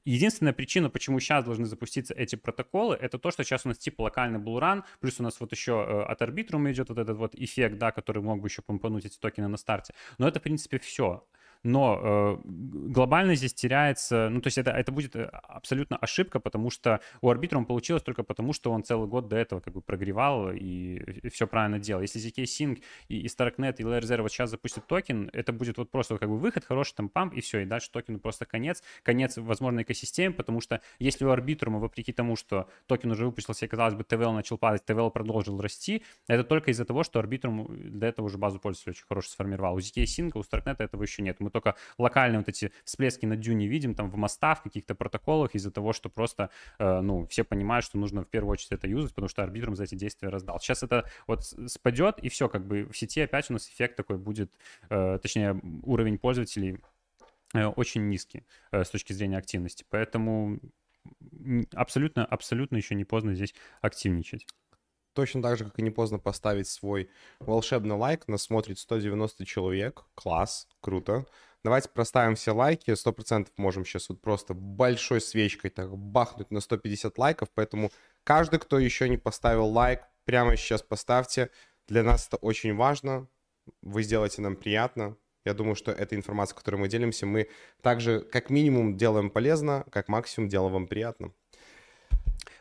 единственная причина, почему сейчас должны запуститься эти протоколы, это то, что сейчас у нас типа локальный булран, плюс у нас вот еще э, от арбитрума идет вот этот вот эффект, да, который мог бы еще помпануть эти токены на старте. Но это, в принципе, все но э, глобально здесь теряется, ну, то есть это, это будет э, абсолютно ошибка, потому что у Arbitrum получилось только потому, что он целый год до этого как бы прогревал и, и все правильно делал. Если ZK Sync и, и Starknet и Layer Zero вот сейчас запустят токен, это будет вот просто как бы выход, хороший там памп, и все, и дальше токену просто конец, конец возможной экосистемы, потому что если у Arbitrum, вопреки тому, что токен уже выпустился, и, казалось бы, TVL начал падать, TVL продолжил расти, это только из-за того, что Arbitrum до этого уже базу пользователей очень хорошо сформировал. У ZK Sync, у Starknet этого еще нет. Мы только локальные вот эти всплески на дюне видим там в мостах, в каких-то протоколах из-за того, что просто, э, ну, все понимают, что нужно в первую очередь это юзать, потому что арбитром за эти действия раздал. Сейчас это вот спадет, и все, как бы в сети опять у нас эффект такой будет, э, точнее, уровень пользователей э, очень низкий с точки зрения активности. Поэтому абсолютно, абсолютно еще не поздно здесь активничать. Точно так же, как и не поздно поставить свой волшебный лайк. Нас смотрит 190 человек. Класс, круто. Давайте проставим все лайки. 100% можем сейчас вот просто большой свечкой так бахнуть на 150 лайков. Поэтому каждый, кто еще не поставил лайк, прямо сейчас поставьте. Для нас это очень важно. Вы сделаете нам приятно. Я думаю, что эта информация, которой мы делимся, мы также как минимум делаем полезно, как максимум делаем вам приятно.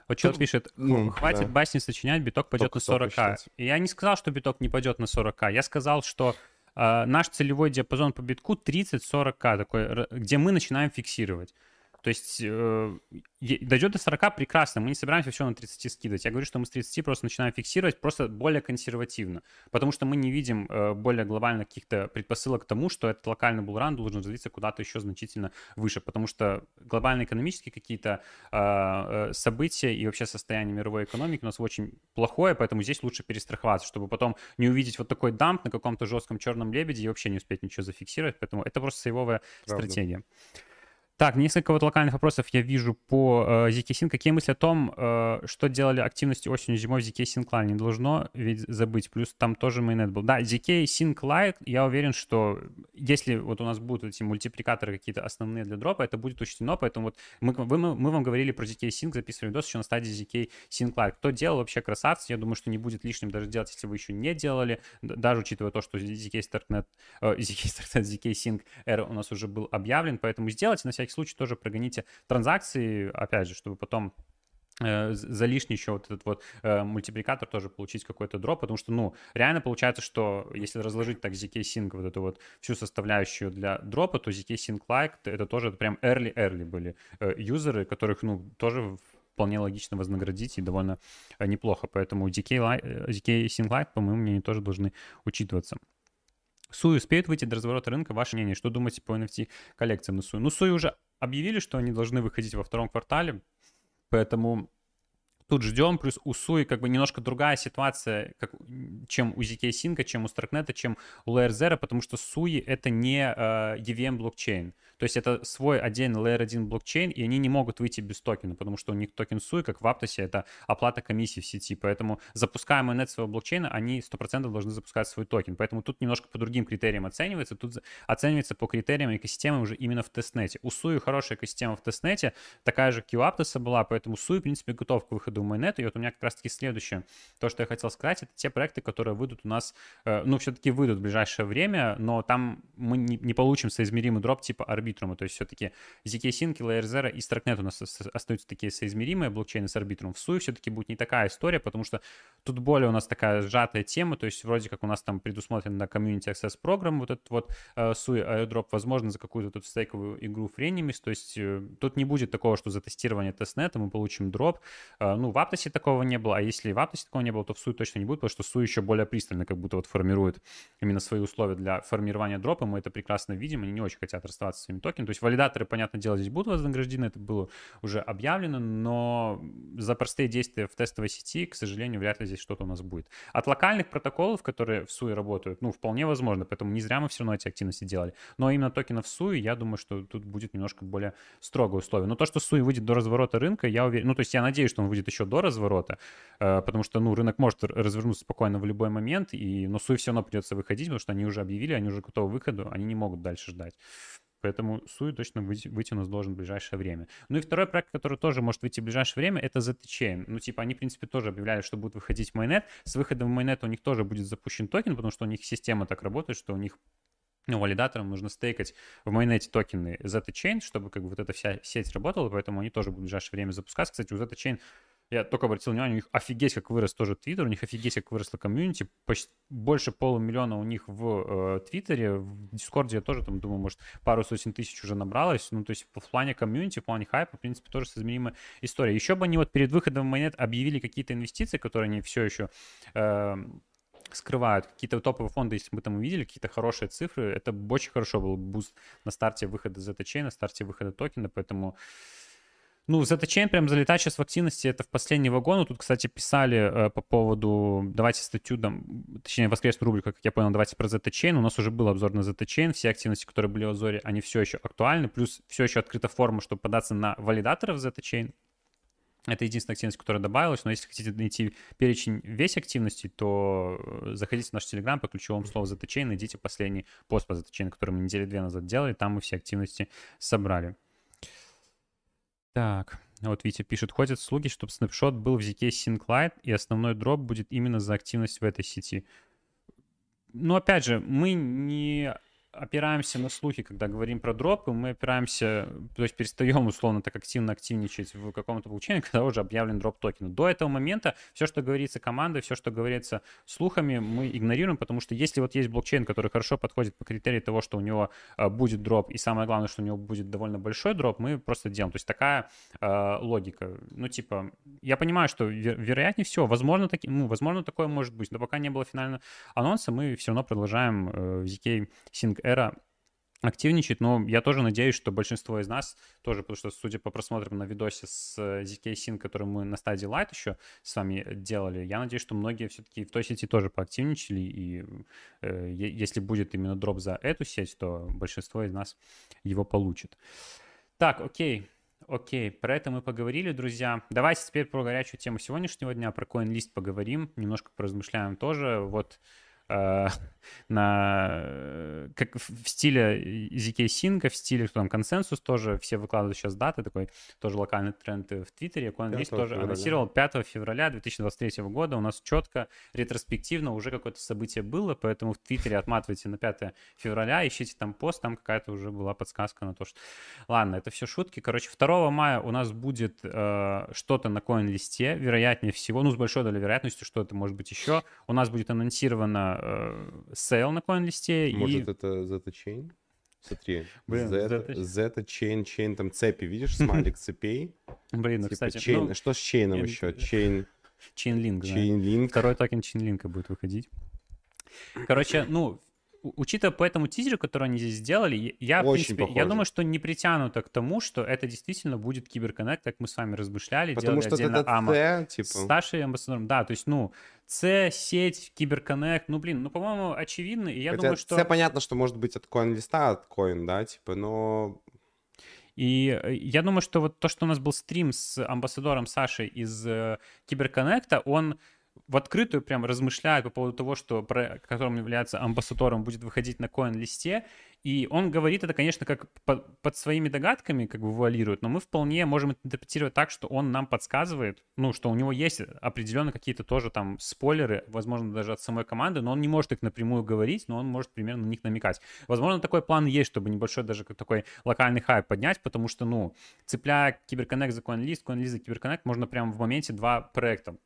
Вот что пишет, ну, хватит да. басни сочинять, биток пойдет Только на 40к. считать. И я не сказал, что биток не пойдет на 40к. Я сказал, что э, наш целевой диапазон по битку 30-40к, такой, где мы начинаем фиксировать. То есть э, дойдет до 40 прекрасно, мы не собираемся все на 30 скидывать. Я говорю, что мы с 30 просто начинаем фиксировать, просто более консервативно, потому что мы не видим э, более глобально каких-то предпосылок к тому, что этот локальный булран должен развиться куда-то еще значительно выше, потому что глобально экономические какие-то э, э, события и вообще состояние мировой экономики у нас очень плохое, поэтому здесь лучше перестраховаться, чтобы потом не увидеть вот такой дамп на каком-то жестком черном лебеде и вообще не успеть ничего зафиксировать, поэтому это просто сейвовая Правда. стратегия. Так, несколько вот локальных вопросов я вижу по э, ZK Sync. Какие мысли о том, э, что делали активности осенью зимой в ZK Sync Line? Не должно ведь забыть. Плюс там тоже майонет был. Да, ZK Sync Lite, я уверен, что если вот у нас будут эти мультипликаторы какие-то основные для дропа, это будет учтено. Поэтому вот мы, вы- мы, мы вам говорили про ZK Sync, записывали видос еще на стадии ZK Sync Lite. Кто делал, вообще красавцы. Я думаю, что не будет лишним даже делать, если вы еще не делали. Даже учитывая то, что ZK Startnet, э, ZK Startnet, ZK Sync R у нас уже был объявлен. Поэтому сделайте, на всякий случай тоже прогоните транзакции, опять же, чтобы потом э, за лишний еще вот этот вот э, мультипликатор тоже получить какой-то дроп, потому что, ну, реально получается, что если разложить так ZK Sync вот эту вот всю составляющую для дропа, то ZK Sync Like это тоже прям early-early были э, юзеры, которых, ну, тоже вполне логично вознаградить и довольно э, неплохо, поэтому ZK, Li- э, ZK Sync Lite, по моему мнению, тоже должны учитываться. Sui успеют выйти до разворота рынка? Ваше мнение, что думаете по NFT коллекциям на Sui? Ну, Sui уже объявили, что они должны выходить во втором квартале, поэтому тут ждем. Плюс у Sui как бы немножко другая ситуация, как, чем у ZK Sync, чем у Starknet, чем у Layer Zero, потому что Sui это не э, EVM блокчейн. То есть это свой отдельный Layer 1 блокчейн, и они не могут выйти без токена, потому что у них токен Sui, как в Аптосе, это оплата комиссии в сети. Поэтому запуская mainnet своего блокчейна, они 100% должны запускать свой токен. Поэтому тут немножко по другим критериям оценивается. Тут оценивается по критериям экосистемы уже именно в тестнете. У Sui хорошая экосистема в тестнете, такая же, как и у Аптоса была, поэтому Sui, в принципе, готов к выходу в mainnet. И вот у меня как раз-таки следующее, то, что я хотел сказать, это те проекты, которые выйдут у нас, э, ну, все-таки выйдут в ближайшее время, но там мы не, не получим соизмеримый дроп типа арбитрума, то есть все-таки ZK Sync, Layer Zero и Starknet у нас ос- остаются такие соизмеримые блокчейны с арбитрумом. В Sui все-таки будет не такая история, потому что тут более у нас такая сжатая тема, то есть вроде как у нас там предусмотрен на Community Access Program вот этот вот э, Sui airdrop, возможно, за какую-то тут стейковую игру Frenemies, то есть э, тут не будет такого, что за тестирование тестнета мы получим дроп. Э, ну, в Аптосе такого не было, а если в Аптосе такого не было, то в Sui точно не будет, потому что Sui еще более пристально как будто вот формирует именно свои условия для формирования дропа, мы это прекрасно видим, они не очень хотят расставаться с своими токенами, то есть валидаторы, понятное дело, здесь будут вознаграждены, это было уже объявлено, но за простые действия в тестовой сети, к сожалению, вряд ли здесь что-то у нас будет. От локальных протоколов, которые в Суи работают, ну, вполне возможно, поэтому не зря мы все равно эти активности делали. Но именно токенов Суи, я думаю, что тут будет немножко более строгое условие. Но то, что Суи выйдет до разворота рынка, я уверен, ну, то есть я надеюсь, что он выйдет еще до разворота, э, потому что, ну, рынок может развернуться спокойно в любой момент, и, но Суи все равно придется выходить, потому что они уже объявили, они уже готовы к выходу, они не могут дальше ждать. Поэтому Суи точно нас должен в ближайшее время. Ну и второй проект, который тоже может выйти в ближайшее время, это ZT-Chain. Ну, типа, они, в принципе, тоже объявляли, что будут выходить в майонет. С выходом в майонет у них тоже будет запущен токен, потому что у них система так работает, что у них ну, валидаторам нужно стейкать в майннете токены ZetaChain, чтобы как бы вот эта вся сеть работала, поэтому они тоже будут в ближайшее время запускаться. Кстати, у ZetaChain я только обратил внимание, у них офигеть как вырос тоже Твиттер, у них офигеть как выросла комьюнити, почти больше полумиллиона у них в э, Твиттере, в Дискорде я тоже там думаю, может пару сотен тысяч уже набралось, ну то есть в плане комьюнити, в плане хайпа, в принципе, тоже соизмеримая история. Еще бы они вот перед выходом в mainnet объявили какие-то инвестиции, которые они все еще э, скрывают. Какие-то топовые фонды, если мы там увидели какие-то хорошие цифры, это бы очень хорошо был буст на старте выхода Zeta на старте выхода токена, поэтому ну, ZetaChain прям залетать сейчас в активности, это в последний вагон. Ну, Тут, кстати, писали э, по поводу, давайте статью, там, точнее, воскресную рубрику, как я понял, давайте про ZetaChain. У нас уже был обзор на ZetaChain, все активности, которые были в обзоре, они все еще актуальны, плюс все еще открыта форма, чтобы податься на валидаторов ZetaChain. Это единственная активность, которая добавилась, но если хотите найти перечень весь активностей, то э, заходите в наш Телеграм по ключевому слову ZTChain, найдите последний пост по ZTChain, который мы недели две назад делали, там мы все активности собрали. Так, вот Витя пишет, ходят слуги, чтобы снапшот был в ZK Sync Lite, и основной дроп будет именно за активность в этой сети. Но опять же, мы не опираемся на слухи, когда говорим про дропы, мы опираемся, то есть перестаем условно так активно активничать в каком-то блокчейне, когда уже объявлен дроп токена. До этого момента все, что говорится командой, все, что говорится слухами, мы игнорируем, потому что если вот есть блокчейн, который хорошо подходит по критерии того, что у него э, будет дроп, и самое главное, что у него будет довольно большой дроп, мы просто делаем. То есть такая э, логика. Ну, типа, я понимаю, что вер- вероятнее всего, возможно, таки, ну, возможно, такое может быть, но пока не было финального анонса, мы все равно продолжаем э, в ZK Sync эра активничает, но я тоже надеюсь, что большинство из нас тоже, потому что, судя по просмотрам на видосе с ZK Sync, который мы на стадии Light еще с вами делали, я надеюсь, что многие все-таки в той сети тоже поактивничали, и э, если будет именно дроп за эту сеть, то большинство из нас его получит. Так, окей, Окей, про это мы поговорили, друзья. Давайте теперь про горячую тему сегодняшнего дня, про CoinList поговорим, немножко поразмышляем тоже. Вот Э, на как в стиле ZK Sync, в стиле там консенсус тоже, все выкладывают сейчас даты, такой тоже локальный тренд в Твиттере. CoinList тоже февраля. анонсировал 5 февраля 2023 года. У нас четко, ретроспективно уже какое-то событие было, поэтому в Твиттере отматывайте на 5 февраля, ищите там пост, там какая-то уже была подсказка на то, что... Ладно, это все шутки. Короче, 2 мая у нас будет э, что-то на CoinList, вероятнее всего, ну, с большой долей вероятности, что это может быть еще. У нас будет анонсировано э, сейл на CoinList. Может, и... это Zeta Chain? Смотри, Блин, Zeta, Zeta Chain, Chain, там цепи, видишь, смайлик цепей? Блин, ну, типа, кстати... Chain, ну, что с чейном э, еще? Chain... Chainlink, Chainlink. Да. Второй токен Chainlink будет выходить. Короче, ну, учитывая по этому тизеру, который они здесь сделали, я, Очень в принципе, похоже. я думаю, что не притянуто к тому, что это действительно будет CyberConnect, как мы с вами размышляли, Потому что отдельно это АМА C, типа... с Сашей амбассадором. Да, то есть, ну, C, сеть, киберконнект, ну, блин, ну, по-моему, очевидно, и я Хотя думаю, что... C понятно, что может быть от коин-листа, от коин, да, типа, но и э, я думаю, что вот то, что у нас был стрим с амбассадором Сашей из э, Киберконнекта, он в открытую прям размышляет по поводу того, что про, которым является амбассадором, будет выходить на коин-листе, и он говорит это, конечно, как под, под своими догадками как бы вуалирует, но мы вполне можем интерпретировать так, что он нам подсказывает, ну, что у него есть определенно какие-то тоже там спойлеры, возможно, даже от самой команды, но он не может их напрямую говорить, но он может примерно на них намекать. Возможно, такой план есть, чтобы небольшой даже такой локальный хайп поднять, потому что, ну, цепляя Киберконнект за CoinList, CoinList за Киберконнект, можно прямо в моменте два проекта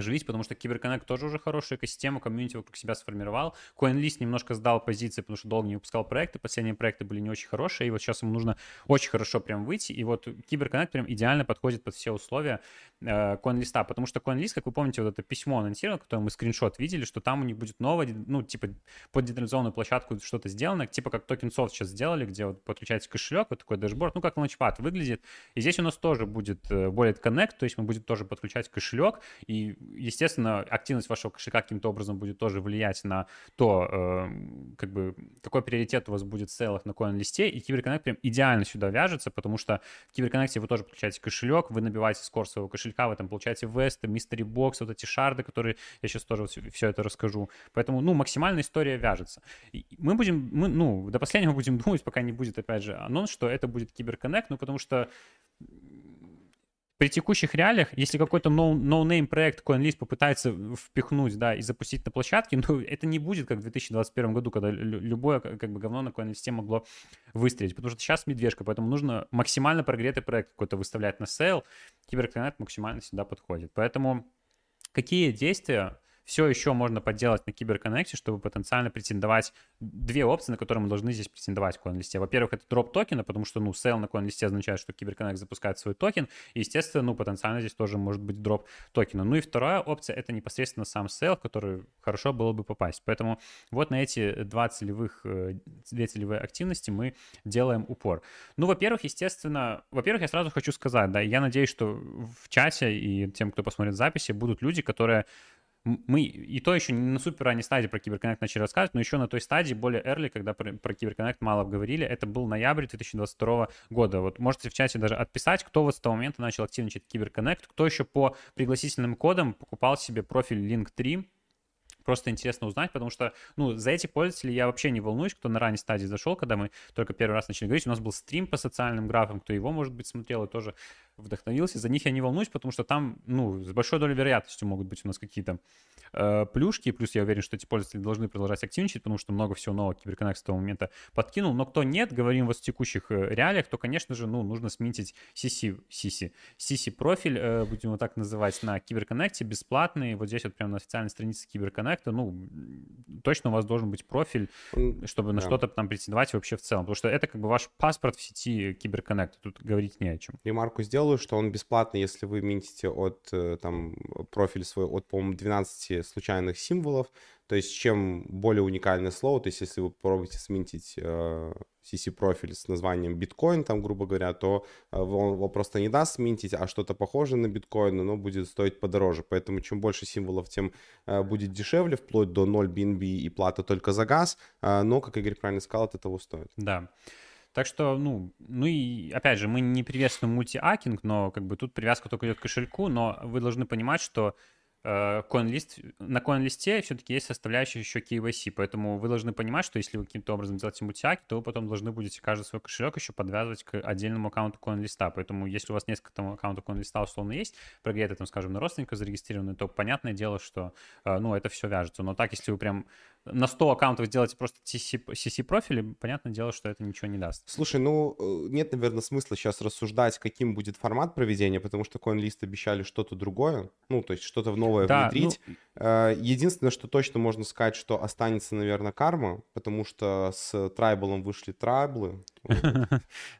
живить, потому что Киберконнект тоже уже хорошую экосистему, комьюнити вокруг себя сформировал. CoinList немножко сдал позиции, потому что долго не выпускал проекты, последние проекты были не очень хорошие, и вот сейчас ему нужно очень хорошо прям выйти, и вот Киберконнект прям идеально подходит под все условия э, CoinList, потому что CoinList, как вы помните, вот это письмо анонсировано, которое мы скриншот видели, что там у них будет новое, ну, типа, под децентрализованную площадку что-то сделано, типа как софт сейчас сделали, где вот подключается кошелек, вот такой дашборд, ну, как лаунчпад выглядит, и здесь у нас тоже будет э, более Connect, то есть мы будем тоже подключать кошелек, и естественно, активность вашего кошелька каким-то образом будет тоже влиять на то, э, как бы, какой приоритет у вас будет в сейлах на CoinList, и CyberConnect прям идеально сюда вяжется, потому что в Киберконнекте вы тоже подключаете кошелек, вы набиваете скор своего кошелька, вы там получаете квесты, mystery box, вот эти шарды, которые я сейчас тоже все, это расскажу. Поэтому, ну, максимальная история вяжется. Мы будем, мы, ну, до последнего будем думать, пока не будет, опять же, анонс, что это будет CyberConnect, ну, потому что при текущих реалиях, если какой-то no-name проект CoinList попытается впихнуть, да, и запустить на площадке, ну, это не будет как в 2021 году, когда любое, как бы, говно на CoinList могло выстрелить, потому что сейчас медвежка, поэтому нужно максимально прогретый проект какой-то выставлять на сейл, CyberConnect максимально сюда подходит. Поэтому какие действия все еще можно поделать на киберконнекте, чтобы потенциально претендовать. Две опции, на которые мы должны здесь претендовать в CoinList. Во-первых, это дроп токена, потому что, ну, сейл на CoinList означает, что CyberConnect запускает свой токен, и, естественно, ну, потенциально здесь тоже может быть дроп токена. Ну и вторая опция — это непосредственно сам сейл, в который хорошо было бы попасть. Поэтому вот на эти два целевых, э, две целевые активности мы делаем упор. Ну, во-первых, естественно, во-первых, я сразу хочу сказать, да, я надеюсь, что в чате и тем, кто посмотрит записи, будут люди, которые мы и то еще не на супер ранней стадии про киберконнект начали рассказывать, но еще на той стадии, более early, когда про, киберконнект мало говорили, это был ноябрь 2022 года. Вот можете в чате даже отписать, кто вот с того момента начал активничать киберконнект, кто еще по пригласительным кодам покупал себе профиль Link3, просто интересно узнать, потому что, ну, за эти пользователи я вообще не волнуюсь, кто на ранней стадии зашел, когда мы только первый раз начали говорить. У нас был стрим по социальным графам, кто его, может быть, смотрел и тоже вдохновился. За них я не волнуюсь, потому что там, ну, с большой долей вероятностью могут быть у нас какие-то э, плюшки. Плюс я уверен, что эти пользователи должны продолжать активничать, потому что много всего нового Киберконнект с того момента подкинул. Но кто нет, говорим вот в текущих э, реалиях, то, конечно же, ну, нужно сменить CC, CC, CC профиль, э, будем его так называть, на Киберконнекте, бесплатный. Вот здесь вот прямо на официальной странице Киберконнекта, ну, точно у вас должен быть профиль, чтобы на да. что-то там претендовать вообще в целом. Потому что это как бы ваш паспорт в сети Киберконнекта. Тут говорить не о чем. Ремарку сделаю, что он бесплатный, если вы минтите от э, там профиль свой от, по-моему, 12 случайных символов. То есть чем более уникальное слово, то есть если вы попробуете сминтить э, CC-профиль с названием биткоин, там, грубо говоря, то э, он его просто не даст сминтить, а что-то похожее на биткоин, но будет стоить подороже. Поэтому чем больше символов, тем э, будет дешевле, вплоть до 0 BNB и плата только за газ. Э, но, как Игорь правильно сказал, это того стоит. Да. Так что, ну, ну и опять же, мы не приветствуем мультиакинг, но как бы тут привязка только идет к кошельку, но вы должны понимать, что CoinList, э, на CoinList все-таки есть составляющая еще KYC, поэтому вы должны понимать, что если вы каким-то образом делаете мультиаки, то вы потом должны будете каждый свой кошелек еще подвязывать к отдельному аккаунту CoinList. Поэтому если у вас несколько там аккаунтов CoinList условно есть, прогреты там, скажем, на родственника зарегистрированы, то понятное дело, что, э, ну, это все вяжется. Но так, если вы прям на 100 аккаунтов сделаете просто CC-профили, понятное дело, что это ничего не даст. Слушай, ну, э, нет, наверное, смысла сейчас рассуждать, каким будет формат проведения, потому что CoinList обещали что-то другое, ну, то есть что-то в новое да, внедрить. Ну... Э, единственное, что точно можно сказать, что останется, наверное, карма, потому что с трайблом вышли трайблы,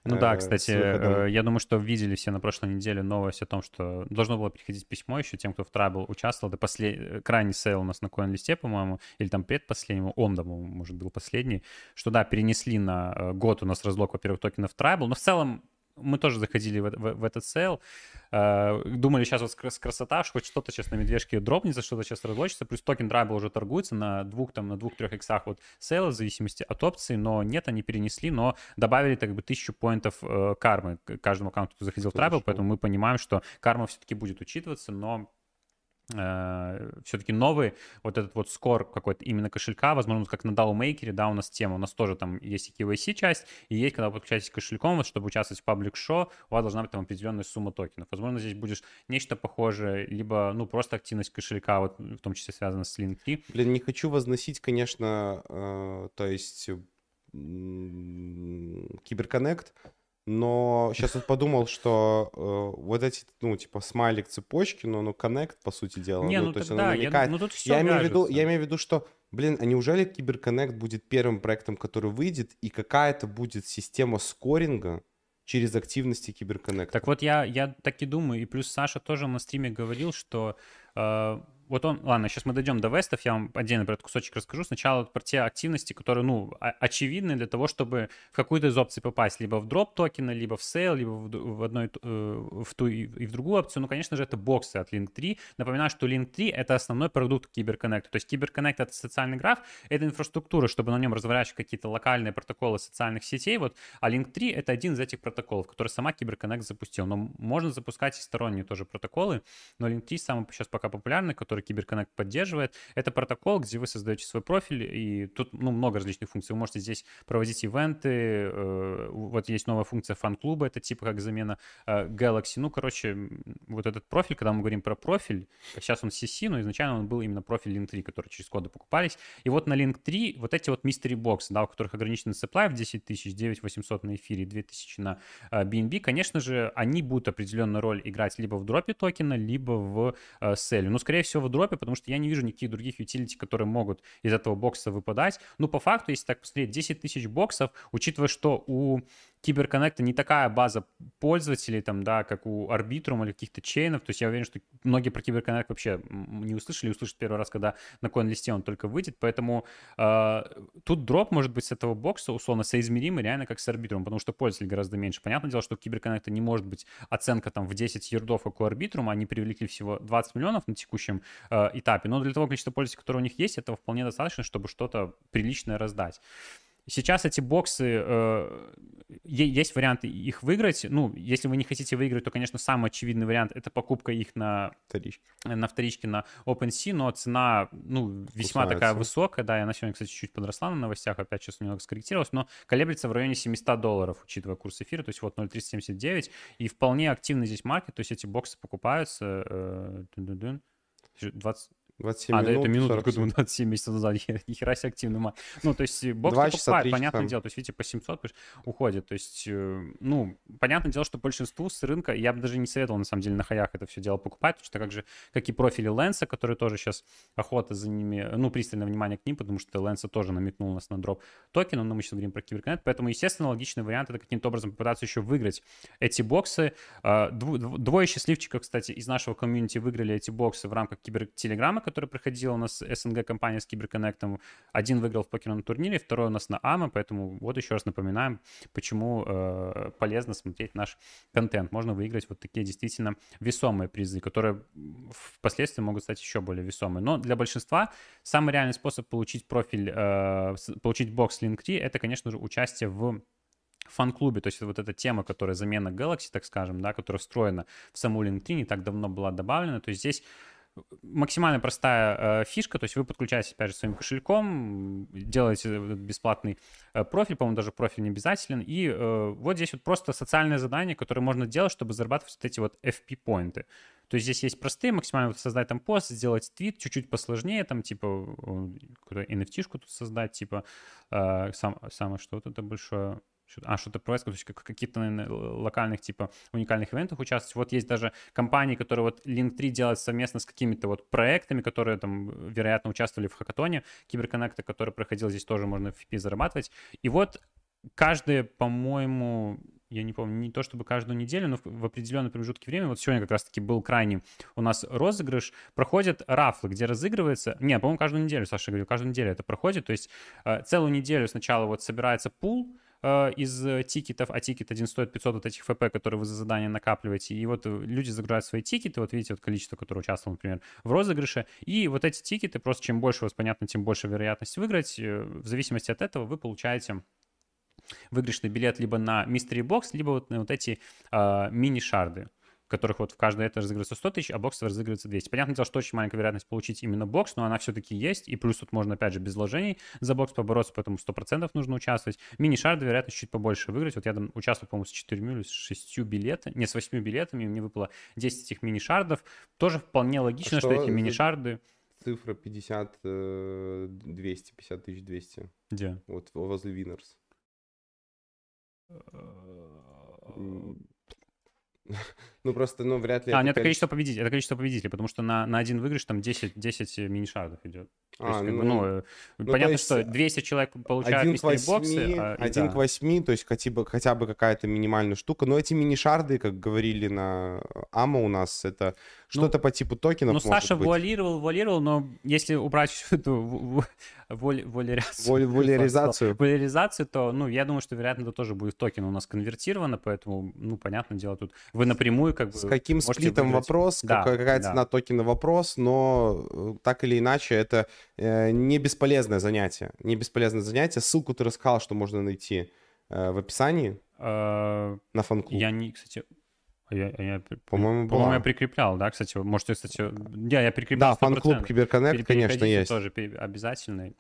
ну да, э, кстати, э, я думаю, что видели все на прошлой неделе новость о том, что должно было приходить письмо еще тем, кто в Tribal участвовал. Это послед... крайний сейл у нас на CoinList, по-моему, или там предпоследнему, он, да, может, был последний, что да, перенесли на э, год у нас разлок, во-первых, токенов Tribal, но в целом мы тоже заходили в, в, в этот сейл, э, думали, сейчас вот с красота, что хоть что-то сейчас на медвежке дропнется, что-то сейчас разлочится, плюс токен Tribal уже торгуется на двух, там, на двух-трех иксах от сейла, в зависимости от опции, но нет, они перенесли, но добавили как бы тысячу поинтов э, кармы. Каждому аккаунту, кто заходил в Tribal, поэтому мы понимаем, что карма все-таки будет учитываться, но э, все-таки новый вот этот вот скор какой-то именно кошелька, возможно, как на DAO-мейкере, да, у нас тема, у нас тоже там есть и KYC часть, и есть, когда вы подключаетесь к кошельком, вот, чтобы участвовать в паблик шоу у вас должна быть там определенная сумма токенов. Возможно, здесь будешь нечто похожее, либо, ну, просто активность кошелька, вот, в том числе связана с Link3. Блин, не хочу возносить, конечно, э, то есть Киберконнект, но сейчас вот подумал, что э, вот эти, ну, типа, смайлик цепочки, но ну, connect, по сути дела. Не, ну, ну то есть да, намекает. Я, ну, тут все я, имею в виду, я имею в виду, что, блин, а неужели CyberConnect будет первым проектом, который выйдет, и какая-то будет система скоринга, через активности CyberConnect а. Так вот, я, я так и думаю, и плюс Саша тоже на стриме говорил, что э, вот он, ладно, сейчас мы дойдем до W3ST ов, я вам отдельно про этот кусочек расскажу. Сначала про те активности, которые, ну, очевидны для того, чтобы в какую-то из опций попасть, либо в дроп токена, либо в сейл, либо в, одной, э, в ту и в другую опцию. Ну, конечно же, это боксы от Link3. Напоминаю, что Link3 — это основной продукт CyberConnect а. То есть CyberConnect — это социальный граф, это инфраструктура, чтобы на нем разворачивать какие-то локальные протоколы социальных сетей, вот, а Link3 — это один из этих протоколов, который сама Киберконнект запустил. Но можно запускать и сторонние тоже протоколы, но Link3 самый сейчас пока популярный, который CyberConnect поддерживает. Это протокол, где вы создаете свой профиль, и тут ну, много различных функций. Вы можете здесь проводить ивенты, э, вот есть новая функция фан-клуба, это типа как замена э, Galaxy. Ну, короче, вот этот профиль, когда мы говорим про профиль, сейчас он CC, но изначально он был именно профиль Link3, который через коды покупались. И вот на Link3 вот эти вот mystery box, да, у которых ограниченный supply в 10 тысяч, 9 800 на эфире, 2000 на BNB, конечно же, они будут определенную роль играть либо в дропе токена, либо в селе. Ну, скорее всего, в дропе, потому что я не вижу никаких других utility, которые могут из этого бокса выпадать. Ну, по факту, если так посмотреть, 10 тысяч боксов, учитывая, что у Киберконнекта не такая база пользователей, там, да, как у Arbitrum или каких-то чейнов. То есть я уверен, что многие про Киберконнект вообще не услышали, услышат первый раз, когда на коин-листе он только выйдет. Поэтому э, тут дроп может быть с этого бокса условно соизмеримый реально как с Arbitrum, потому что пользователей гораздо меньше. Понятное дело, что у Киберконнекта не может быть оценка там в 10 ярдов, как у Arbitrum. Они привлекли всего 20 миллионов на текущем э, этапе. Но для того количества пользователей, которые у них есть, этого вполне достаточно, чтобы что-то приличное раздать. Сейчас эти боксы, э, есть варианты их выиграть. Ну, если вы не хотите выиграть, то, конечно, самый очевидный вариант — это покупка их на Вторички. на вторичке на OpenSea, но цена, ну, весьма Кусается. такая высокая, да, и она сегодня, кстати, чуть подросла на новостях, опять сейчас немного скорректировалась, но колеблется в районе 700 долларов, учитывая курс эфира, то есть вот 0,379, и вполне активный здесь маркет, то есть эти боксы покупаются, э, дун-дун-дун. 20, 27 а, да, минут, это минуту, 47. думаю, 27 месяцев назад. Ни хера себе активный матч. Ну, то есть бокс покупает, понятное часа. дело. То есть, видите, по 700 пиш- уходит. То есть, э, ну, понятное дело, что большинству с рынка, я бы даже не советовал, на самом деле, на хаях это все дело покупать, потому что как же, как и профили Лэнса, которые тоже сейчас охота за ними, ну, пристальное внимание к ним, потому что Лэнса тоже намекнул нас на дроп токена, но мы сейчас говорим про киберконнект, поэтому, естественно, логичный вариант это каким-то образом попытаться еще выиграть эти боксы. А, дв- дв- Двое счастливчиков, кстати, из нашего комьюнити выиграли эти боксы в рамках кибертелеграмма, который проходил у нас СНГ-компания с Киберконнектом. Один выиграл в покерном турнире, второй у нас на АМА, поэтому вот еще раз напоминаем, почему э, полезно смотреть наш контент. Можно выиграть вот такие действительно весомые призы, которые впоследствии могут стать еще более весомые. Но для большинства самый реальный способ получить профиль, э, получить бокс Linktree, это, конечно же, участие в фан-клубе, то есть вот эта тема, которая замена Galaxy, так скажем, да, которая встроена в саму Linktree, не так давно была добавлена, то есть здесь максимально простая э, фишка, то есть вы подключаетесь, опять же, своим кошельком, делаете бесплатный э, профиль, по-моему, даже профиль не обязателен, и э, вот здесь вот просто социальное задание, которое можно делать, чтобы зарабатывать вот эти вот FP-поинты. То есть здесь есть простые, максимально вот создать там пост, сделать твит, чуть-чуть посложнее, там типа э, NFT-шку тут создать, типа э, сам, самое что вот это большое, а, что-то происходит, какие-то, наверное, локальных, типа, уникальных ивентах участвовать. Вот есть даже компании, которые вот Link3 делают совместно с какими-то вот проектами, которые там, вероятно, участвовали в хакатоне Киберконнекта, который проходил здесь, тоже можно в FP зарабатывать. И вот каждые, по-моему, я не помню, не то чтобы каждую неделю, но в, определенные промежутки времени, вот сегодня как раз-таки был крайний у нас розыгрыш, проходят raffle ы, где разыгрывается, не, по-моему, каждую неделю, Саша говорил, каждую неделю это проходит, то есть э, целую неделю сначала вот собирается пул, э, из э, тикетов, а тикет один стоит 500 вот этих FP, которые вы за задание накапливаете, и вот э, люди загружают свои тикеты, вот видите, вот количество, которое участвовало, например, в розыгрыше, и вот эти тикеты, просто чем больше у вас, понятно, тем больше вероятность выиграть, Э, в зависимости от этого вы получаете выигрышный билет либо на Mystery Box, либо вот на вот эти а, мини-шарды, которых вот в каждой это разыгрывается 100 тысяч, а боксов разыгрывается 200. Понятное дело, что очень маленькая вероятность получить именно бокс, но она все-таки есть, и плюс тут можно, опять же, без вложений за бокс побороться, поэтому 100% нужно участвовать. Мини-шарды, вероятность чуть побольше выиграть. Вот я там участвовал, по-моему, с 4 или с 6 билетами, не, с 8 билетами, мне выпало 10 этих мини-шардов. Тоже вполне логично, что, что эти мини-шарды... Цифра 50, э, 200, 50 тысяч 200. Где? Вот возле Winners. Ну просто, ну вряд ли... А, нет, это количество- победителей, это количество победителей, потому что на, на один выигрыш там 10, 10 мини-шардов идет. То А, есть, как бы, ну, ну, э, ну, понятно, есть, что 200 человек получают Один к мистери боксы. восьми, а, и один да. к восьми, то есть хотя бы, хотя бы какая-то минимальная штука. Но эти мини-шарды, как говорили на АМА у нас, это что-то по типу токенов Ну, Саша быть. вуалировал, вуалировал, но если убрать всю эту ву- ву- воль- воляризацию, Воль- воляризацию. воляризацию, то, ну, я думаю, что, вероятно, это тоже будет токен у нас конвертировано, поэтому, ну, понятное дело, тут вы напрямую как бы С каким сплитом вопрос, Да, какая, какая да. цена токена вопрос, но э, так или иначе это э, не бесполезное занятие. Не бесполезное занятие. Ссылку ты рассказал, что можно найти э, в описании Э, на фан-клуб. Я не, кстати... а я- а я По-моему, была. я прикреплял, да, кстати, можете, кстати, я, я прикреплял Да, фан-клуб 100%. CyberConnect, конечно, есть. тоже обязательно.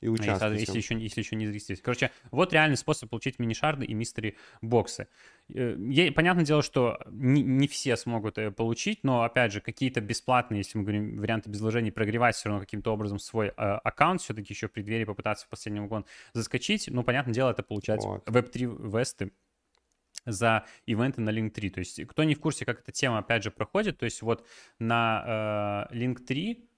И А Если, если еще, если еще не зарегистрировались. Короче, вот реальный способ получить mini-shard ы и mystery box ы. Э, Понятное дело, что не, не все смогут э, получить, но, опять же, какие-то бесплатные, если мы говорим варианты без вложений, прогревать все равно каким-то образом свой э, аккаунт, все-таки еще в преддверии попытаться в последний вагон заскочить. Ну, понятное дело, это получается Вот. Web3 весты за ивенты на Link3. То есть, кто не в курсе, как эта тема, опять же, проходит, то есть вот на э, Link3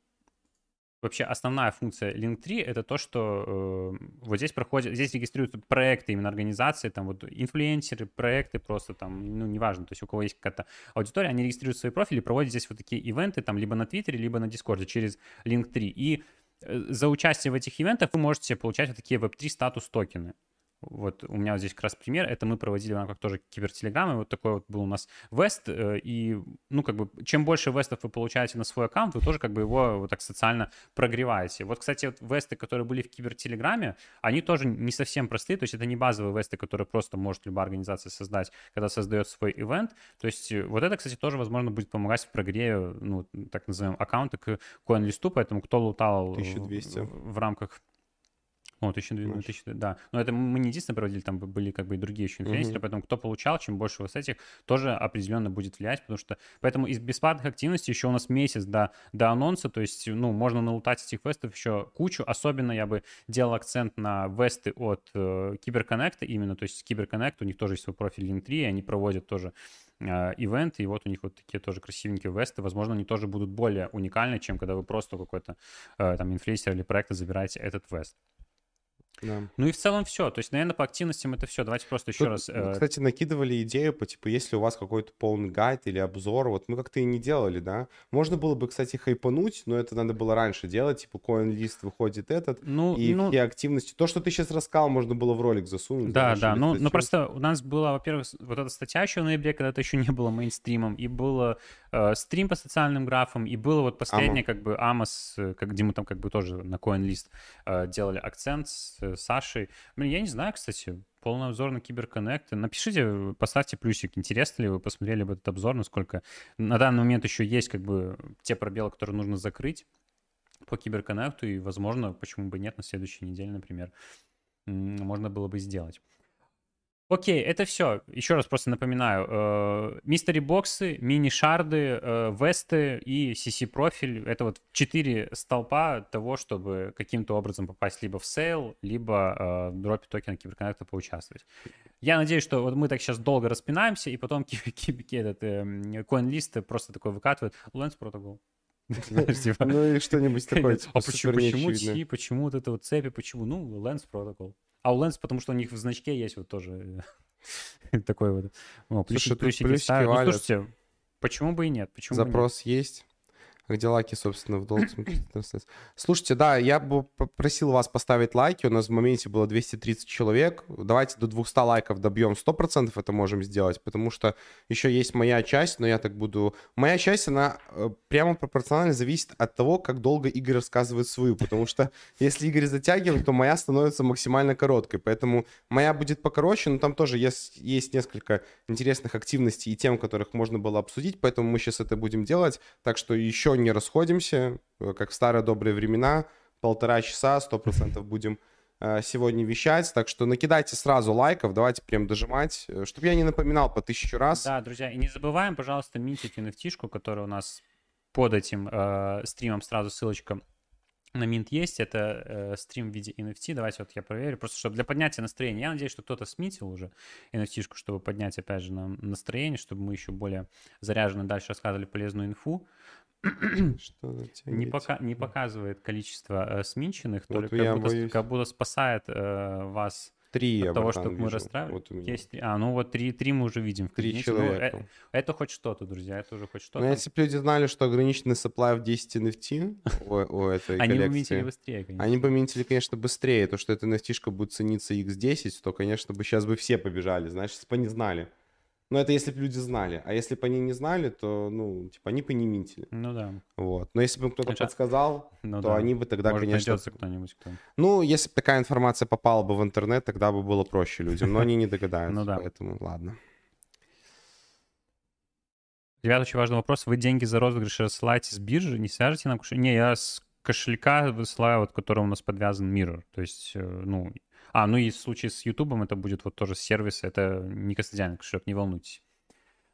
вообще основная функция Link3 это то, что э, вот здесь проходят, здесь регистрируются проекты именно организации, там вот инфлюенсеры, проекты просто там, ну, неважно, то есть у кого есть какая-то аудитория, они регистрируют свои профили, проводят здесь вот такие ивенты там либо на Твиттере, либо на Дискорде через Link3. И э, за участие в этих ивентах вы можете получать вот такие Web3 статус токены. Вот у меня вот здесь как раз пример. Это мы проводили в рамках тоже кибертелеграммы. Вот такой вот был у нас вест. Э, и, ну, как бы, чем больше вестов вы получаете на свой аккаунт, вы тоже как бы его вот так социально прогреваете. Вот, кстати, вот весты, которые были в кибертелеграме, они тоже не совсем простые. То есть это не базовые весты, которые просто может любая организация создать, когда создает свой ивент. То есть э, вот это, кстати, тоже, возможно, будет помогать в прогреве, ну, так называемого аккаунта к CoinList, поэтому кто лутал 1200. в, в рамках о, 1200, тысячи, да. Но это мы не единственное проводили, там были как бы и другие еще инфлюенсеры, угу. поэтому кто получал, чем больше вот этих, тоже определенно будет влиять, потому что... Поэтому из бесплатных активностей еще у нас месяц до, до анонса, то есть, ну, можно налутать этих вестов еще кучу. Особенно я бы делал акцент на весты от э, Киберконнекта именно, то есть Киберконнект, у них тоже есть свой профиль Link3, и они проводят тоже э, ивенты, и вот у них вот такие тоже красивенькие весты. Возможно, они тоже будут более уникальны, чем когда вы просто какой-то э, там инфлюенсер или проект забираете этот вест. Да. Ну и в целом все. То есть, наверное, по активностям это все. Давайте просто еще Тут, раз. мы, э, Кстати, накидывали идею, по типу, если у вас какой-то полный гайд или обзор, вот мы как-то и не делали, да. Можно было бы, кстати, хайпануть, но это надо было раньше делать, типа, коин-лист выходит этот, Ну, и ну, все активности. То, что ты сейчас рассказал, можно было в ролик засунуть. Да, да, ну, ну просто у нас была, во-первых, вот эта статья еще в ноябре, когда это еще не было мейнстримом, и было э, стрим по социальным графам, и было вот последнее, как бы, Амос, э, как, мы там как бы тоже на CoinList э, делали акцент с э, Сашей. Блин, я не знаю, кстати, полный обзор на Киберконнект. Напишите, э, поставьте плюсик, интересно ли вы посмотрели бы этот обзор, насколько на данный момент еще есть как бы те пробелы, которые нужно закрыть по Киберконнекту, и, возможно, почему бы нет, на следующей неделе, например, можно было бы сделать. Окей, это все. Еще раз просто напоминаю. э, Mystery box ы, mini-shard ы, э, W3ST ы и CC-профиль — это вот четыре столпа того, чтобы каким-то образом попасть либо в сейл, либо э, в дропе токена CyberConnect а поучаствовать. Я надеюсь, что вот мы так сейчас долго распинаемся, и потом этот эм, CoinList просто такой выкатывает. Lens типа, Ну и что-нибудь такое, а почему, почему вот это вот цепи, почему? Ну, Lens Protocol. А Lens, потому что у них в значке есть вот тоже э, такой вот. Плюсики, тут плюсики плюсики. Ну, слушайте, почему бы и нет? Почему бы и нет? Запрос есть. Где лайки, собственно, в долг? Слушайте, да, я бы попросил вас поставить лайки. У нас в моменте было 230 человек. Давайте до 200 лайков добьем. 100% это можем сделать, потому что еще есть моя часть, но я так буду... Моя часть, она э, прямо пропорционально зависит от того, как долго Игорь рассказывает свою, потому что если Игорь затягивает, то моя становится максимально короткой. Поэтому моя будет покороче, но там тоже есть, есть несколько интересных активностей и тем, которых можно было обсудить, поэтому мы сейчас это будем делать. Так что еще не расходимся, э, как в старые добрые времена, полтора часа, сто процентов будем э, сегодня вещать. Так что накидайте сразу лайков, давайте прям дожимать, чтобы я не напоминал по тысячу раз. Да, друзья, и не забываем, пожалуйста, минтить nft которая у нас под этим э, стримом сразу ссылочка на Mint есть, это э, стрим в виде NFT. Давайте вот я проверю, просто чтобы для поднятия настроения. Я надеюсь, что кто-то смитил уже nft чтобы поднять, опять же, нам настроение, чтобы мы еще более заряженно дальше рассказывали полезную инфу. Что Не, пока, не показывает количество э, сминченных, Вот только как, будто, боюсь. как будто спасает э, вас Три от того, чтобы мы вижу. расстраивали. Вот. Есть три- А, ну вот три, три мы уже видим. в Три. Ну, человека. э, это хоть что-то, друзья, это уже хоть Но что-то. если бы люди знали, что ограниченный supply в 10 NFT у, у этой Они бы коллекции, минтили быстрее, конечно. они бы минтили, конечно, быстрее. То, что эта nft будет цениться x10, то, конечно, бы сейчас бы все побежали, знаешь, если бы они знали. Но это если бы люди знали. А если бы они не знали, то, ну, типа, они бы не минтили. Ну да, Вот. Но если бы им кто-то Это- подсказал, ну то да. они бы тогда, Может, конечно... найдется кто-нибудь, кто... Ну, если бы такая информация попала бы в интернет, тогда бы было проще людям. Но они не догадаются. Ну да. Поэтому, ладно. Ребят, очень важный вопрос. Вы деньги за розыгрыш рассылаете с биржи, не свяжете нам кошелек? Не, я с кошелька высылаю, вот, к которому у нас подвязан Mirror. То есть, э, ну... А, ну и в случае с Ютубом это будет вот тоже сервис, это не кастодиальный кошелек, не волнуйтесь.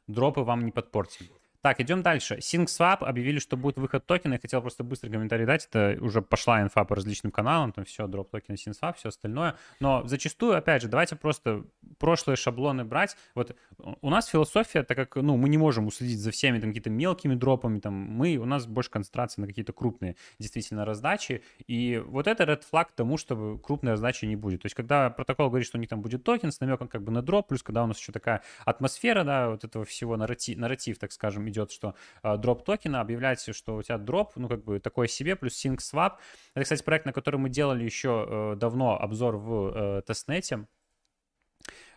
Дропы вам не подпортим. Так, идем дальше. SyncSwap объявили, что будет выход токена. Я хотел просто быстрый комментарий дать. Это уже пошла инфа по различным каналам. Там все, дроп токена, SyncSwap, все остальное. Но зачастую, опять же, давайте просто прошлые шаблоны брать. Вот у нас философия, так как, ну, мы не можем уследить за всеми там какими-то мелкими дропами, там, мы, у нас больше концентрация на какие-то крупные действительно раздачи, и вот это red flag тому, чтобы крупной раздачи не будет. То есть, когда протокол говорит, что у них там будет токен с намеком как бы на дроп, плюс когда у нас еще такая атмосфера, да, вот этого всего нарратив, нарратив так скажем, идет, что э, дроп токена, объявляется, что у тебя дроп, ну, как бы такой себе, плюс SyncSwap. Это, кстати, проект, на который мы делали еще э, давно обзор в э, тестнете,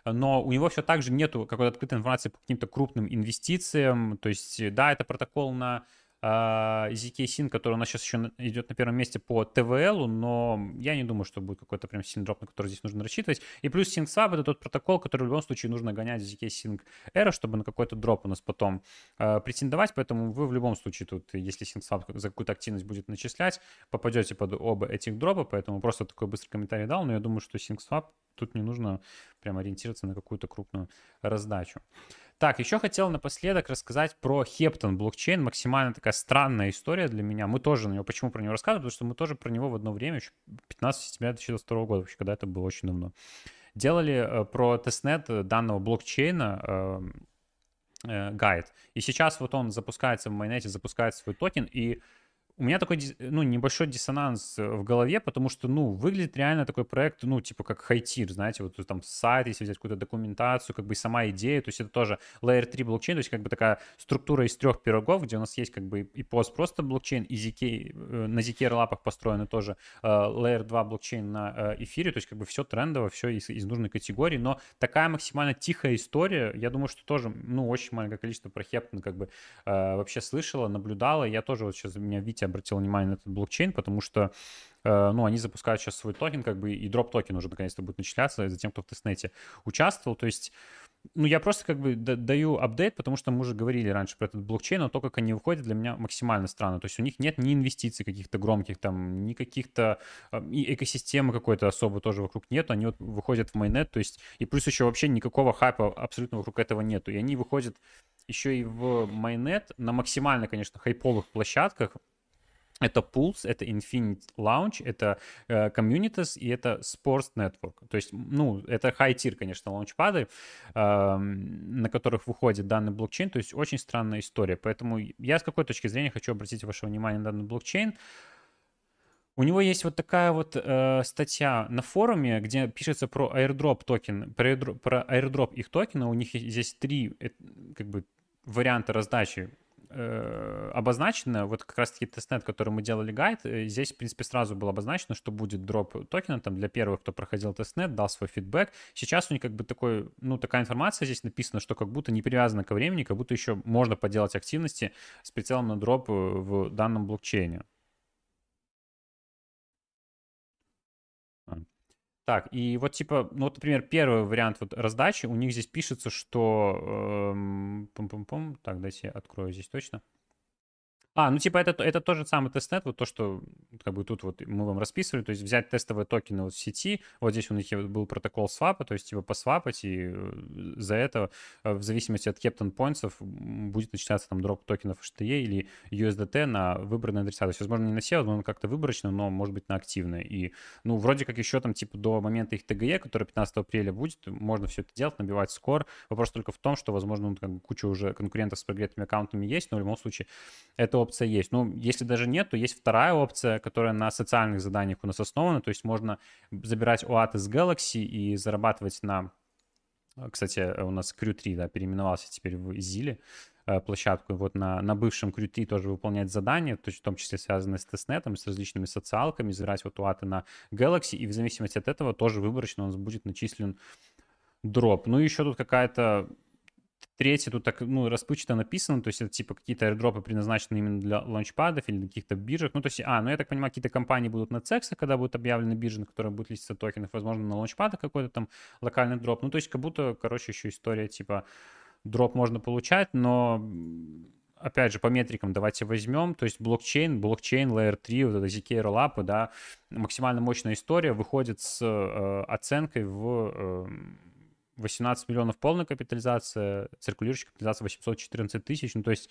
но у него все так же нету какой-то открытой информации по каким-то крупным инвестициям, то есть, да, это протокол на ZK Sync, который у нас сейчас еще идет на первом месте по TVL, но я не думаю, что будет какой-то прям сильный дроп, на который здесь нужно рассчитывать. И плюс SyncSwap — это тот протокол, который в любом случае нужно гонять в ZK Sync Era, чтобы на какой-то дроп у нас потом э, претендовать, поэтому вы в любом случае тут, если SyncSwap за какую-то активность будет начислять, попадете под оба этих дропа, поэтому просто такой быстрый комментарий дал, но я думаю, что SyncSwap тут не нужно прям ориентироваться на какую-то крупную раздачу. Так, еще хотел напоследок рассказать про Хептон блокчейн. Максимально такая странная история для меня. Мы тоже на него, почему про него рассказываем? Потому что мы тоже про него в одно время, еще 15 сентября 2022 года, вообще, когда это было очень давно, делали э, про тестнет данного блокчейна, эм, э, гайд. И сейчас вот он запускается в mainnet е, запускает свой токен, и у меня такой, ну, небольшой диссонанс э, в голове, потому что, ну, выглядит реально такой проект, ну, типа как high tier, знаете, вот там сайт, если взять какую-то документацию, как бы сама идея, то есть это тоже Layer 3 блокчейн, то есть как бы такая структура из трех пирогов, где у нас есть как бы и PoS, просто блокчейн, и ZK, э, на ZK роллапах построены тоже э, Layer 2 блокчейн на эфире, то есть как бы все трендово, все из, из нужной категории, но такая максимально тихая история, я думаю, что тоже, ну, очень маленькое количество про Хептон как бы вообще слышала, наблюдала, я тоже вот сейчас, у меня Витя обратил внимание на этот блокчейн, потому что э, ну, они запускают сейчас свой токен, как бы, и дроп токен уже наконец-то будет начисляться за тем, кто в тестнете участвовал. То есть, ну, я просто как бы даю апдейт, потому что мы уже говорили раньше про этот блокчейн, но то, как они выходят, для меня максимально странно. То есть у них нет ни инвестиций каких-то громких, там, ни каких-то, э, и экосистемы какой-то особо тоже вокруг нет. Они вот выходят в майнет, то есть, и плюс еще вообще никакого хайпа абсолютно вокруг этого нету. И они выходят еще и в майнет на максимально, конечно, хайповых площадках, это Pulse, это Infinite Launch, это э, Communities и это Sports Network. То есть, ну, это high-tier, конечно, лаунчпады, э, на которых выходит данный блокчейн. То есть, очень странная история. Поэтому я с какой точки зрения хочу обратить ваше внимание на данный блокчейн. У него есть вот такая вот э, статья на форуме, где пишется про airdrop токен, про airdrop, про airdrop их токена. У них здесь три э, как бы варианта раздачи э, обозначено, вот как раз-таки тестнет, который мы делали гайд, э, здесь, в принципе, сразу было обозначено, что будет дроп токена там для первых, кто проходил тестнет, дал свой фидбэк. Сейчас у них как бы такой, ну, такая информация здесь написана, что как будто не привязана ко времени, как будто еще можно поделать активности с прицелом на дроп э, в данном блокчейне. Так, и вот типа, ну вот, например, первый вариант вот раздачи, у них здесь пишется, что... Эм, пум -пум -пум, так, дайте я открою здесь точно. А, ну типа это, это тот же самый тестнет, вот то, что как бы тут вот мы вам расписывали, то есть взять тестовые токены вот в сети, вот здесь у них был протокол свапа, то есть типа посвапать, и э, за это э, в зависимости от Captain Points будет начисляться там дроп токенов HTE или USDT на выбранные адреса. То есть, возможно, не на все, возможно, как-то выборочно, но может быть на активные. И, ну, вроде как еще там типа до момента их ТГЕ, который 15 апреля будет, можно все это делать, набивать скор. Вопрос только в том, что, возможно, ну, как бы куча уже конкурентов с прогретыми аккаунтами есть, но в любом случае это опция есть. Ну, если даже нет, то есть вторая опция, которая на социальных заданиях у нас основана, то есть можно забирать OAT из Galaxy и зарабатывать на... Кстати, у нас Crew 3, да, переименовался теперь в Zile э, площадку, вот на, на бывшем 3 тоже выполнять задания, то есть в том числе связанные с тестнетом, с различными социалками, забирать вот уаты на Galaxy, и в зависимости от этого тоже выборочно у нас будет начислен дроп. Ну и еще тут какая-то Третье тут так, ну, расплывчато написано, то есть это типа какие-то аирдропы предназначены именно для лаунчпадов или каких-то биржек. Ну, то есть, а, ну, я так понимаю, какие-то компании будут на CEX, когда будут объявлены биржи, на которые будут листиться токенов, возможно, на лаунчпадах какой-то там локальный дроп. Ну, то есть, как будто, короче, еще история типа дроп можно получать, но опять же, по метрикам давайте возьмем, то есть блокчейн, блокчейн, Layer 3, вот это ZK Rollup, да, максимально мощная история выходит с э, оценкой в э, 18 миллионов полная капитализация, циркулирующая капитализация 814 тысяч. Ну, то есть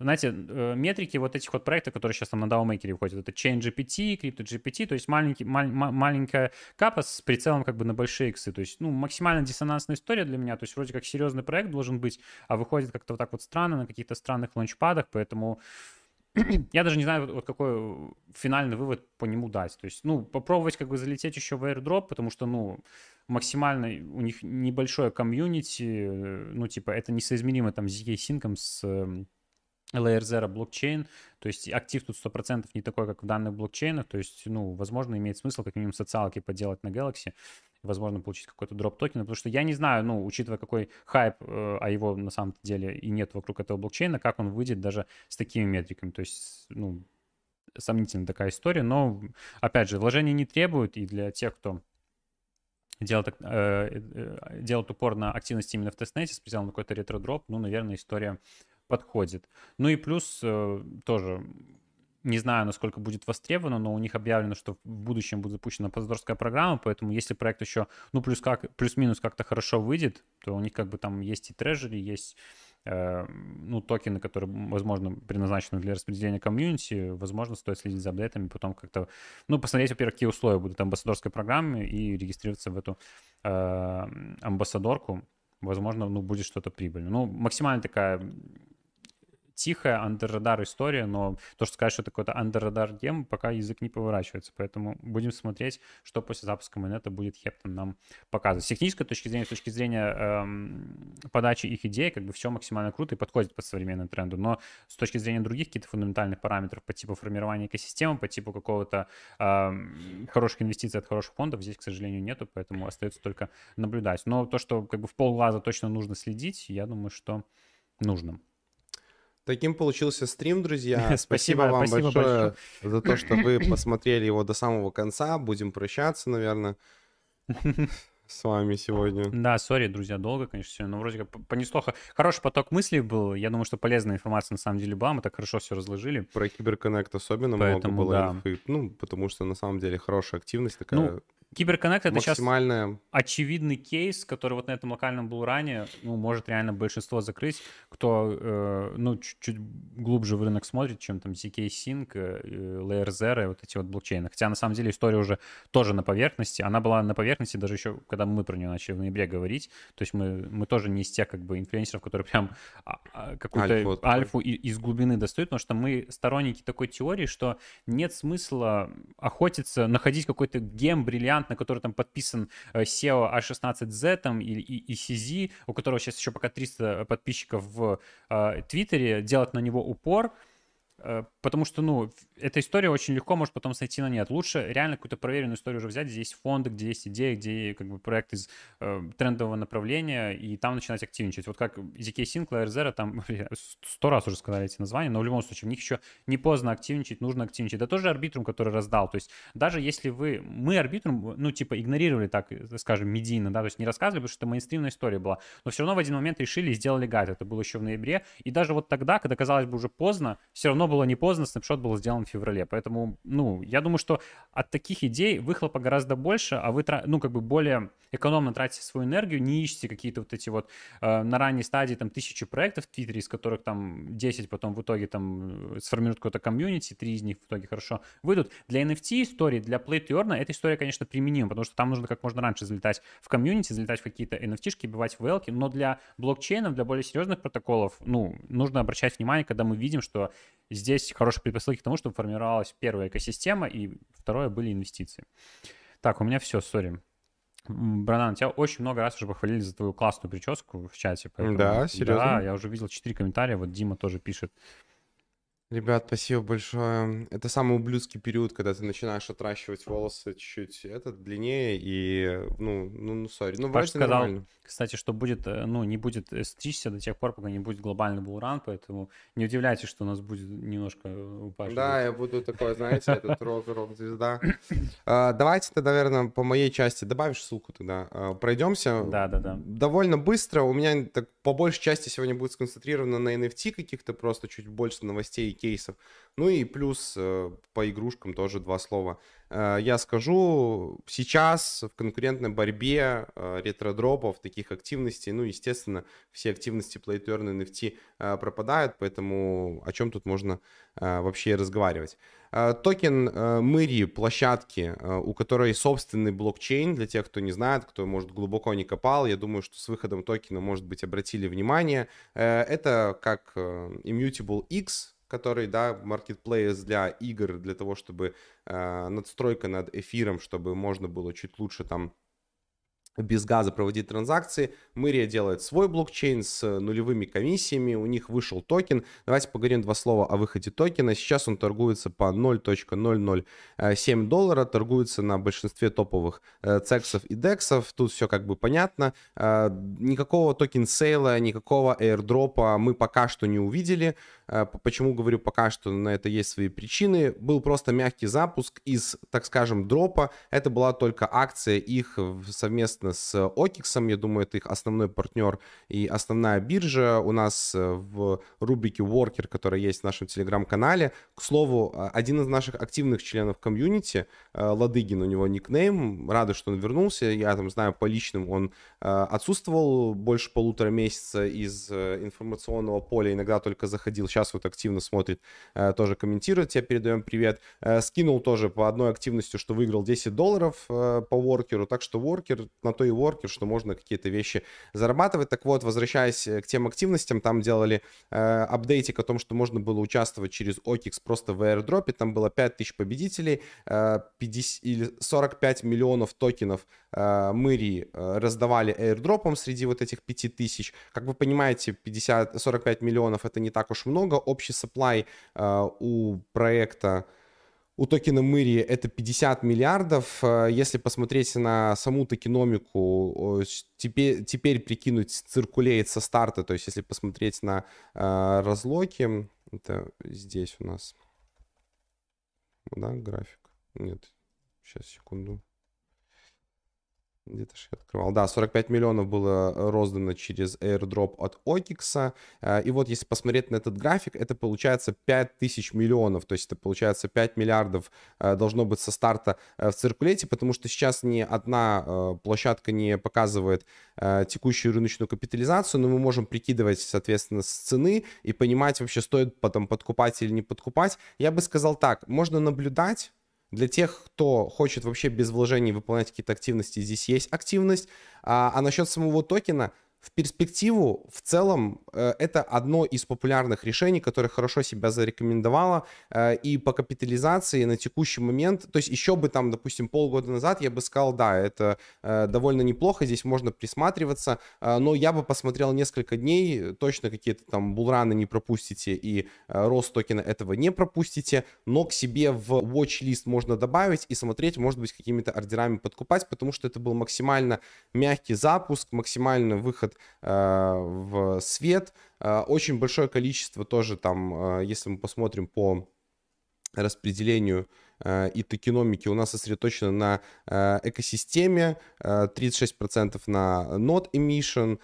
знаете, э, метрики вот этих вот проектов, которые сейчас там на DAO-мейкере выходят, это ChainGPT, CryptoGPT, то есть маленький, мал, маленькая капа с прицелом как бы на большие иксы, то есть, ну, максимально диссонансная история для меня, то есть вроде как серьезный проект должен быть, а выходит как-то вот так вот странно на каких-то странных лаунчпадах, поэтому я даже не знаю, вот какой финальный вывод по нему дать. То есть, ну, попробовать как бы залететь еще в airdrop, потому что, ну, максимально у них небольшое комьюнити, э, ну, типа, это несоизмеримо там с Sync, с эм, Layer Zero блокчейн, то есть актив тут 100% не такой, как в данных блокчейнах, то есть, ну, возможно, имеет смысл как минимум социалки поделать на Galaxy, возможно, получить какой-то дроп токен, потому что я не знаю, ну, учитывая какой хайп, э, а его на самом деле и нет вокруг этого блокчейна, как он выйдет даже с такими метриками, то есть, ну, сомнительная такая история, но, опять же, вложения не требуют, и для тех, кто делает, э, э, делает упор на активность именно в тестнете с на какой-то ретро-дроп, ну, наверное, история подходит. Ну и плюс э, тоже не знаю, насколько будет востребовано, но у них объявлено, что в будущем будет запущена амбассадорская программа, поэтому если проект еще, ну, плюс как, плюс-минус как-то хорошо выйдет, то у них как бы там есть и трежери, есть э, ну, токены, которые, возможно, предназначены для распределения комьюнити, возможно, стоит следить за апдейтами, потом как-то, ну, посмотреть, во-первых, какие условия будут амбассадорской программы и регистрироваться в эту э, амбассадорку, возможно, ну, будет что-то прибыльное. Ну, максимально такая тихая андеррадар история, но то, что сказать, что это какой-то андеррадар гем, пока язык не поворачивается. Поэтому будем смотреть, что после запуска майонета будет Хептон нам показывать. С технической точки зрения, с точки зрения эм, подачи их идей, как бы все максимально круто и подходит под современный тренду. Но с точки зрения других каких-то фундаментальных параметров по типу формирования экосистемы, по типу какого-то эм, хороших инвестиций от хороших фондов здесь, к сожалению, нету, поэтому остается только наблюдать. Но то, что как бы в полглаза точно нужно следить, я думаю, что нужно. Таким получился стрим, друзья. Спасибо, вам спасибо большое, большое за то, что вы посмотрели его до самого конца. Будем прощаться, наверное, с вами сегодня. Да, сори, друзья, долго, конечно, все, но вроде как понесло. Хороший поток мыслей был. Я думаю, что полезная информация на самом деле была. Мы так хорошо все разложили. Про Киберконнект особенно Поэтому, много было да. инфы. Ну, потому что на самом деле хорошая активность такая. Ну, Киберконнект это максимальная... сейчас очевидный кейс, который вот на этом локальном был ранее, ну, может реально большинство закрыть, кто, э, ну, чуть-чуть глубже в рынок смотрит, чем там ZK Sync, э, Layer Zero и вот эти вот блокчейны. Хотя на самом деле история уже тоже на поверхности. Она была на поверхности даже еще, когда мы про нее начали в ноябре говорить. То есть мы, мы тоже не из тех как бы инфлюенсеров, которые прям а, а, какую-то альфу, альфу из глубины достают, потому что мы сторонники такой теории, что нет смысла охотиться, находить какой-то гем, бриллиант, на который там подписан э, SEO A16Z там, и, и, и CZ, у которого сейчас еще пока 300 подписчиков в э, Твиттере, делать на него упор — Э, потому что, ну, эта история очень легко может потом сойти на нет. Лучше реально какую-то проверенную историю уже взять, где есть фонды, где есть идеи, где как бы проект из э, трендового направления, и там начинать активничать. Вот как ZK Sync, Layer там сто раз уже сказали эти названия, но в любом случае в них еще не поздно активничать, нужно активничать. Да тоже арбитрум, который раздал. То есть даже если вы... Мы арбитрум, ну, типа, игнорировали так, скажем, медийно, да, то есть не рассказывали, потому что это мейнстримная история была, но все равно в один момент решили и сделали гайд. Это было еще в ноябре. И даже вот тогда, когда казалось бы уже поздно, все равно было не поздно, снапшот был сделан в феврале. Поэтому, ну, я думаю, что от таких идей выхлопа гораздо больше, а вы, ну, как бы более экономно тратите свою энергию, не ищите какие-то вот эти вот э, на ранней стадии там тысячи проектов в Твиттере, из которых там 10 потом в итоге там сформируют какой-то комьюнити, три из них в итоге хорошо выйдут. Для NFT истории, для Play to Earn эта история, конечно, применима, потому что там нужно как можно раньше залетать в комьюнити, залетать в какие-то NFT-шки, бивать в велки, но для блокчейнов, для более серьезных протоколов, ну, нужно обращать внимание, когда мы видим, что здесь хорошие предпосылки к тому, чтобы формировалась первая экосистема, и второе были инвестиции. Так, у меня все, сори. Бранан, тебя очень много раз уже похвалили за твою классную прическу в чате. Поэтому, да, серьезно? Да, я уже видел четыре комментария, вот Дима тоже пишет. Ребят, спасибо большое. Это самый ублюдский период, когда ты начинаешь отращивать волосы чуть-чуть это длиннее и, ну, ну, ну, сори. Ну, Паша сказал, нормально. кстати, что будет, э, ну, не будет стричься до тех пор, пока не будет глобальный булран, поэтому не удивляйтесь, что у нас будет немножко у Паши. Да, я буду такой, знаете, этот рок-рок-звезда. А, давайте тогда, наверное, по моей части добавишь ссылку тогда. А, пройдемся. Да, да, да. Довольно быстро. У меня так, по большей части сегодня будет сконцентрировано на NFT каких-то просто чуть больше новостей кейсов. Ну и плюс э, по игрушкам тоже два слова. э, я скажу, сейчас в конкурентной борьбе э, ретро-дропов, таких активностей, ну, естественно, все активности Play to Earn NFT пропадают, поэтому о чем тут можно вообще разговаривать. Токен Myria, площадки, у которой собственный блокчейн, для тех, кто не знает, кто, может, глубоко не копал, я думаю, что с выходом токена, может быть, обратили внимание. Это как Immutable X, который, да, marketplace для игр, для того, чтобы э, надстройка над эфиром, чтобы можно было чуть лучше там без газа проводить транзакции. Myria делает свой блокчейн с нулевыми комиссиями, у них вышел токен. Давайте поговорим два слова о выходе токена. Сейчас он торгуется по 0.007 доллара, торгуется на большинстве топовых э, CEX ов и DEX ов. Тут все как бы понятно. Э, никакого токен сейла, никакого airdrop а мы пока что не увидели. Э, почему говорю пока что, на это есть свои причины. Был просто мягкий запуск из, так скажем, дропа. Это была только акция их совместно с OKX ом. Я думаю, это их основной партнер и основная биржа. У нас э, в рубрике Worker, которая есть в нашем телеграм-канале. К слову, э, один из наших активных членов комьюнити, Ладыгин, у него никнейм. Рады, что он вернулся. Я там знаю по личным, он отсутствовал больше полутора месяца из информационного поля. Иногда только заходил сейчас вот активно смотрит, э, тоже комментирует, тебе передаем привет. Э, скинул тоже по одной активности, что выиграл 10 долларов э, по воркеру, так что воркер, на то и воркер, что можно какие-то вещи зарабатывать. Так вот, возвращаясь к тем активностям, там делали апдейтик о том, что можно было участвовать через OKX просто в airdrop, там было 5000 победителей, 50 или 45 миллионов токенов Мыри раздавали airdropом среди вот этих 5000. Как вы понимаете, 50, 45 миллионов это не так уж много, много. Общий supply э, у проекта у токена Мыри это 50 миллиардов. Э, если посмотреть на саму токеномику, теперь, теперь прикинуть циркулейт со старта, то есть если посмотреть на э, разлоки, это здесь у нас, да, график? Нет, сейчас, секунду. Где-то же я открывал. Да, 45 миллионов было э, роздано через airdrop от Okix. Э, и вот если посмотреть на этот график, это получается 5000 миллионов. То есть это получается 5 миллиардов э, должно быть со старта в циркулете, потому что сейчас ни одна площадка не показывает текущую рыночную капитализацию, но мы можем прикидывать, соответственно, с цены и понимать вообще, стоит потом подкупать или не подкупать. Я бы сказал так, можно наблюдать, для тех, кто хочет вообще без вложений выполнять какие-то активности, здесь есть активность. А, а насчет самого токена – в перспективу в целом э, это одно из популярных решений, которое хорошо себя зарекомендовало э, и по капитализации на текущий момент, то есть еще бы там, допустим, полгода назад я бы сказал, да, это э, довольно неплохо, здесь можно присматриваться, но я бы посмотрел несколько дней, точно какие-то там булраны не пропустите и рост токена этого не пропустите, но к себе в watch-лист можно добавить и смотреть, может быть, какими-то ордерами подкупать, потому что это был максимально мягкий запуск, максимально выход Э, в свет. Э, очень большое количество тоже там, э, если мы посмотрим по распределению и токеномики у нас сосредоточено на экосистеме, 36% на node emission,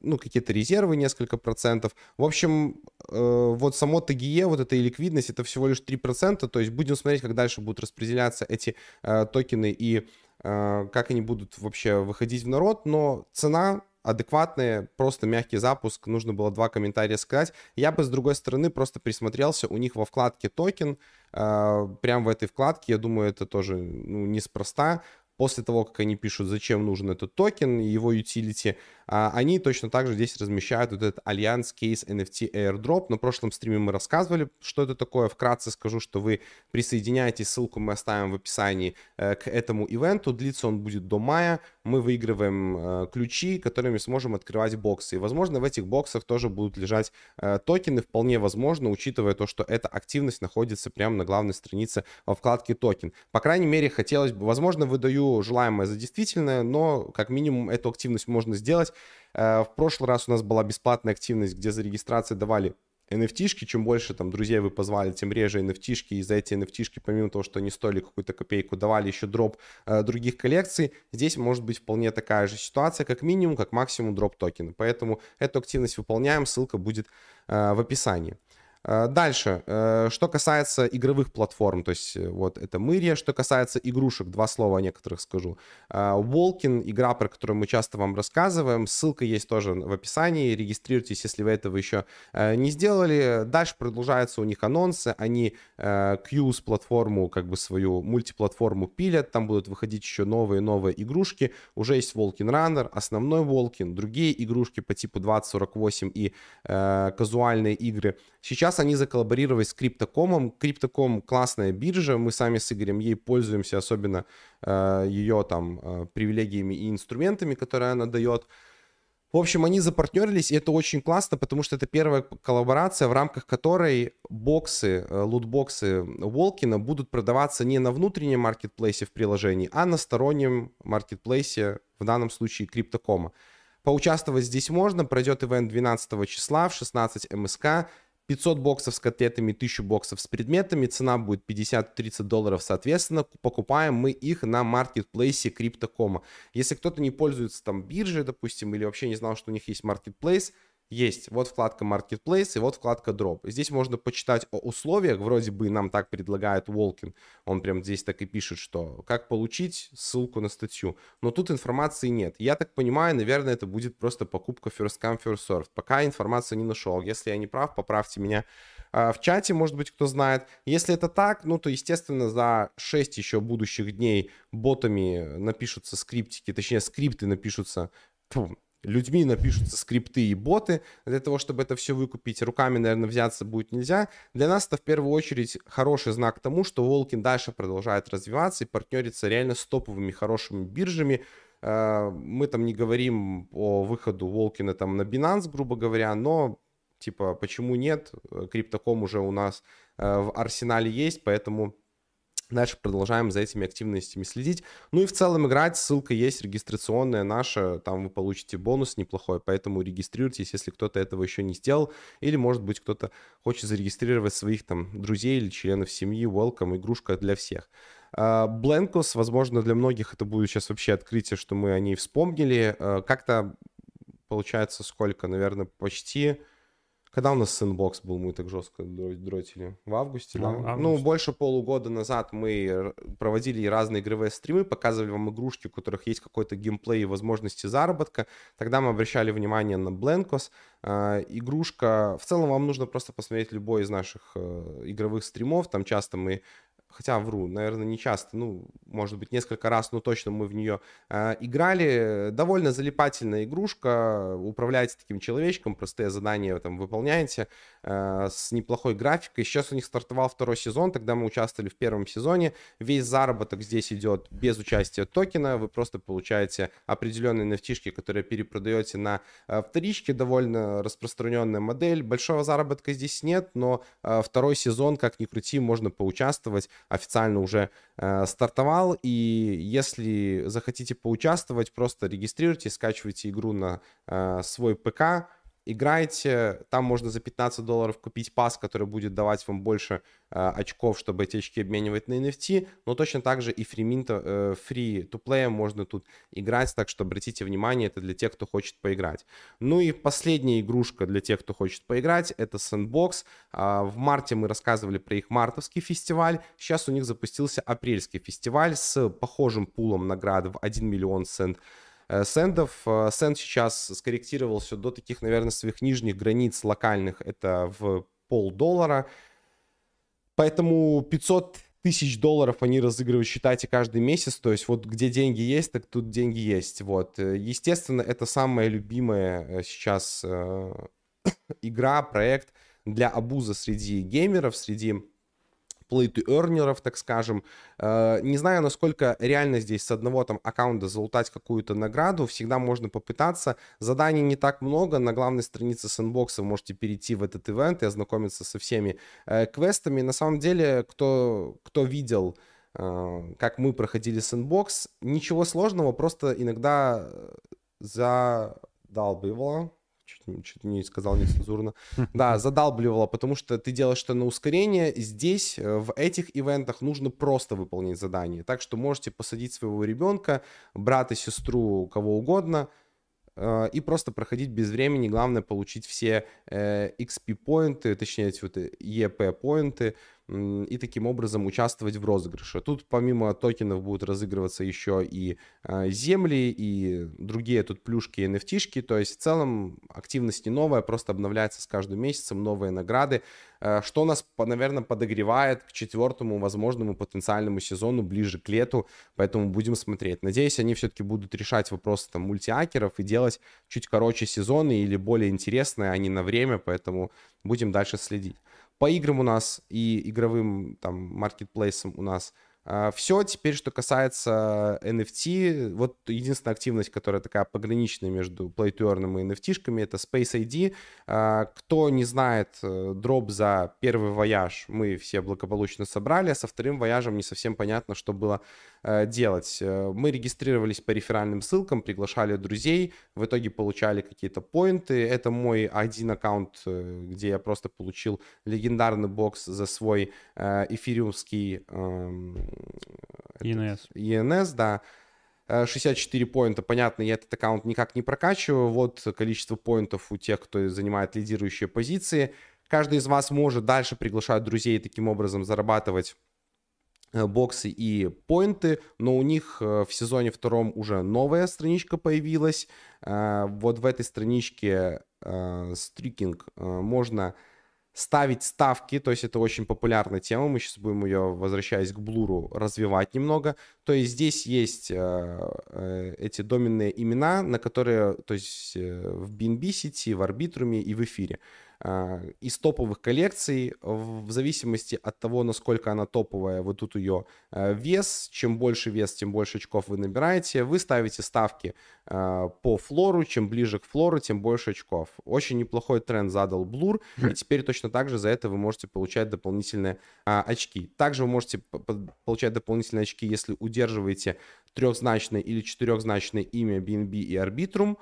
ну, какие-то резервы несколько процентов. В общем, вот само ТГЕ, вот эта ликвидность, это всего лишь 3%, то есть будем смотреть, как дальше будут распределяться эти токены и как они будут вообще выходить в народ, но цена адекватные, просто мягкий запуск, нужно было два комментария сказать. Я бы, с другой стороны, просто присмотрелся, у них во вкладке токен, э, прям в этой вкладке, я думаю, это тоже ну, неспроста, после того, как они пишут, зачем нужен этот токен, его utility, а, они точно так же здесь размещают вот этот Alliance Case NFT Airdrop. На прошлом стриме мы рассказывали, что это такое. Вкратце скажу, что вы присоединяетесь, ссылку мы оставим в описании э, к этому ивенту. Длится он будет до мая. Мы выигрываем э, ключи, которыми сможем открывать боксы. И, возможно, в этих боксах тоже будут лежать э, токены. Вполне возможно, учитывая то, что эта активность находится прямо на главной странице во вкладке токен. По крайней мере, хотелось бы, возможно, выдаю желаемое за действительное, но как минимум эту активность можно сделать. Э, в прошлый раз у нас была бесплатная активность, где за регистрацию давали NFT-шки, чем больше там друзей вы позвали, тем реже NFT-шки, и за эти NFT-шки, помимо того, что они стоили какую-то копейку, давали еще дроп э, других коллекций, здесь может быть вполне такая же ситуация, как минимум, как максимум дроп токена, поэтому эту активность выполняем, ссылка будет э, в описании. Э, дальше, э, что касается игровых платформ, то есть э, вот это Мырия, что касается игрушек, два слова о некоторых скажу. Волкин, игра, про которую мы часто вам рассказываем, ссылка есть тоже в описании, регистрируйтесь, если вы этого еще не сделали. Дальше продолжаются у них анонсы, они Q's платформу, как бы свою мультиплатформу пилят, там будут выходить еще новые-новые игрушки, уже есть Волкин Runner, основной Волкин, другие игрушки по типу 2048 и казуальные игры. Сейчас Сейчас они заколлаборировали с Криптокомом. Криптоком классная биржа, мы сами с Игорем ей пользуемся, особенно э, ее там э, привилегиями и инструментами, которые она дает. В общем, они запартнерились, и это очень классно, потому что это первая коллаборация, в рамках которой боксы, э, лутбоксы Волкина будут продаваться не на внутреннем маркетплейсе в приложении, а на стороннем маркетплейсе, в данном случае Криптокома. Поучаствовать здесь можно, пройдет ивент 12 числа в 16 МСК. 500 боксов с котлетами, 1000 боксов с предметами, цена будет 50-30 долларов соответственно, покупаем мы их на маркетплейсе Криптокома. Если кто-то не пользуется там биржей, допустим, или вообще не знал, что у них есть маркетплейс, есть вот вкладка Marketplace и вот вкладка Drop. Здесь можно почитать о условиях, вроде бы нам так предлагает Волкин, он прям здесь так и пишет, что как получить ссылку на статью. Но тут информации нет. Я так понимаю, наверное, это будет просто покупка first come, first served. Пока информации не нашел. Если я не прав, поправьте меня а, в чате, может быть, кто знает. Если это так, ну, то, естественно, за 6 еще будущих дней ботами напишутся скриптики, точнее, скрипты напишутся, людьми напишутся скрипты и боты для того, чтобы это все выкупить. Руками, наверное, взяться будет нельзя. Для нас это в первую очередь хороший знак тому, что Волкин дальше продолжает развиваться и партнерится реально с топовыми хорошими биржами. Э, мы там не говорим о выходу Волкина там на Binance, грубо говоря, но типа почему нет? Криптоком уже у нас э, в арсенале есть, поэтому Дальше продолжаем за этими активностями следить. Ну и в целом играть, ссылка есть регистрационная наша, там вы получите бонус неплохой, поэтому регистрируйтесь, если кто-то этого еще не сделал, или может быть кто-то хочет зарегистрировать своих там друзей или членов семьи, welcome, игрушка для всех. Blankos, возможно, для многих это будет сейчас вообще открытие, что мы о ней вспомнили. А, как-то получается сколько, наверное, почти когда у нас Sandbox был, мы так жестко дротили? В августе, да? Август. Ну, больше полугода назад мы проводили разные игровые стримы, показывали вам игрушки, у которых есть какой-то геймплей и возможности заработка. Тогда мы обращали внимание на Blankos. А, игрушка... В целом вам нужно просто посмотреть любой из наших э, игровых стримов. Там часто мы хотя вру, наверное, не часто, ну, может быть, несколько раз, но точно мы в нее э, играли. Довольно залипательная игрушка, управляете таким человечком, простые задания там выполняете, с неплохой графикой. Сейчас у них стартовал второй сезон, тогда мы участвовали в первом сезоне. Весь заработок здесь идет без участия токена, вы просто получаете определенные nft которые перепродаете на э, вторичке, довольно распространенная модель. Большого заработка здесь нет, но э, второй сезон, как ни крути, можно поучаствовать официально уже э, стартовал. И если захотите поучаствовать, просто регистрируйтесь, скачивайте игру на э, свой ПК, играете, там можно за 15 долларов купить пас, который будет давать вам больше э, очков, чтобы эти очки обменивать на NFT, но точно так же и фриминта, э, free to play можно тут играть, так что обратите внимание, это для тех, кто хочет поиграть. Ну и последняя игрушка для тех, кто хочет поиграть, это Sandbox. Э, в марте мы рассказывали про их мартовский фестиваль, сейчас у них запустился апрельский фестиваль с похожим пулом наград в 1 миллион цент Э, сендов. Э, Сенд сейчас скорректировался до таких, наверное, своих нижних границ локальных. Это в полдоллара. Поэтому 500 тысяч долларов они разыгрывают, считайте, каждый месяц. То есть вот где деньги есть, так тут деньги есть. Вот. Э, естественно, это самая любимая сейчас игра, проект для абуза среди геймеров, среди play-to-earnerов, так скажем. Э, не знаю, насколько реально здесь с одного там аккаунта залутать какую-то награду. Всегда можно попытаться. Заданий не так много. На главной странице сэндбокса вы можете перейти в этот ивент и ознакомиться со всеми э, квестами. На самом деле, кто, кто видел э, как мы проходили сэндбокс, ничего сложного, просто иногда задалбывало чуть, чуть не сказал нецензурно. Да, задалбливало, потому что ты делаешь что на ускорение. Здесь, э, в этих ивентах, нужно просто выполнить задание. Так что можете посадить своего ребенка, брата, сестру, кого угодно, э, и просто проходить без времени. Главное получить все э, XP-поинты, точнее эти вот EP-поинты, и таким образом участвовать в розыгрыше. Тут помимо токенов будут разыгрываться еще и э, земли, и другие тут плюшки и nft то есть в целом активность не новая, просто обновляется с каждым месяцем, новые награды, э, что нас, наверное, подогревает к четвертому возможному потенциальному сезону ближе к лету, поэтому будем смотреть. Надеюсь, они все-таки будут решать вопросы там мультиакеров и делать чуть короче сезоны или более интересные, а не на время, поэтому будем дальше следить. По играм у нас и игровым там маркетплейсам у нас все. Теперь, что касается NFT, вот единственная активность, которая такая пограничная между Play и NFT-шками, это Space ID. А, кто не знает, э, дроп за первый вояж мы все благополучно собрали, а со вторым вояжем не совсем понятно, что было Э, делать. Э, мы регистрировались по реферальным ссылкам, приглашали друзей, в итоге получали какие-то поинты. Это мой один аккаунт, где я просто получил легендарный бокс за свой эфириумский ENS. ENS, да. 64 поинта, понятно, я этот аккаунт никак не прокачиваю. Вот количество поинтов у тех, кто занимает лидирующие позиции. Каждый из вас может дальше приглашать друзей и таким образом зарабатывать Э, боксы и поинты, но у них э, в сезоне втором уже новая страничка появилась. Э, вот в этой страничке стрикинг можно ставить ставки, то есть это очень популярная тема, мы сейчас будем ее, возвращаясь к блуру, развивать немного. То есть здесь есть эти доменные имена, на которые, то есть в BNB сети, в арбитруме и в эфире. А, из топовых коллекций, в зависимости от того, насколько она топовая, вот тут ее а, вес, чем больше вес, тем больше очков вы набираете, вы ставите ставки а, по флору, чем ближе к флору, тем больше очков. Очень неплохой тренд задал Blur, и теперь точно так же за это вы можете получать дополнительные очки. Также вы можете получать дополнительные очки, если удерживаете трехзначное или четырехзначное имя BNB и Arbitrum,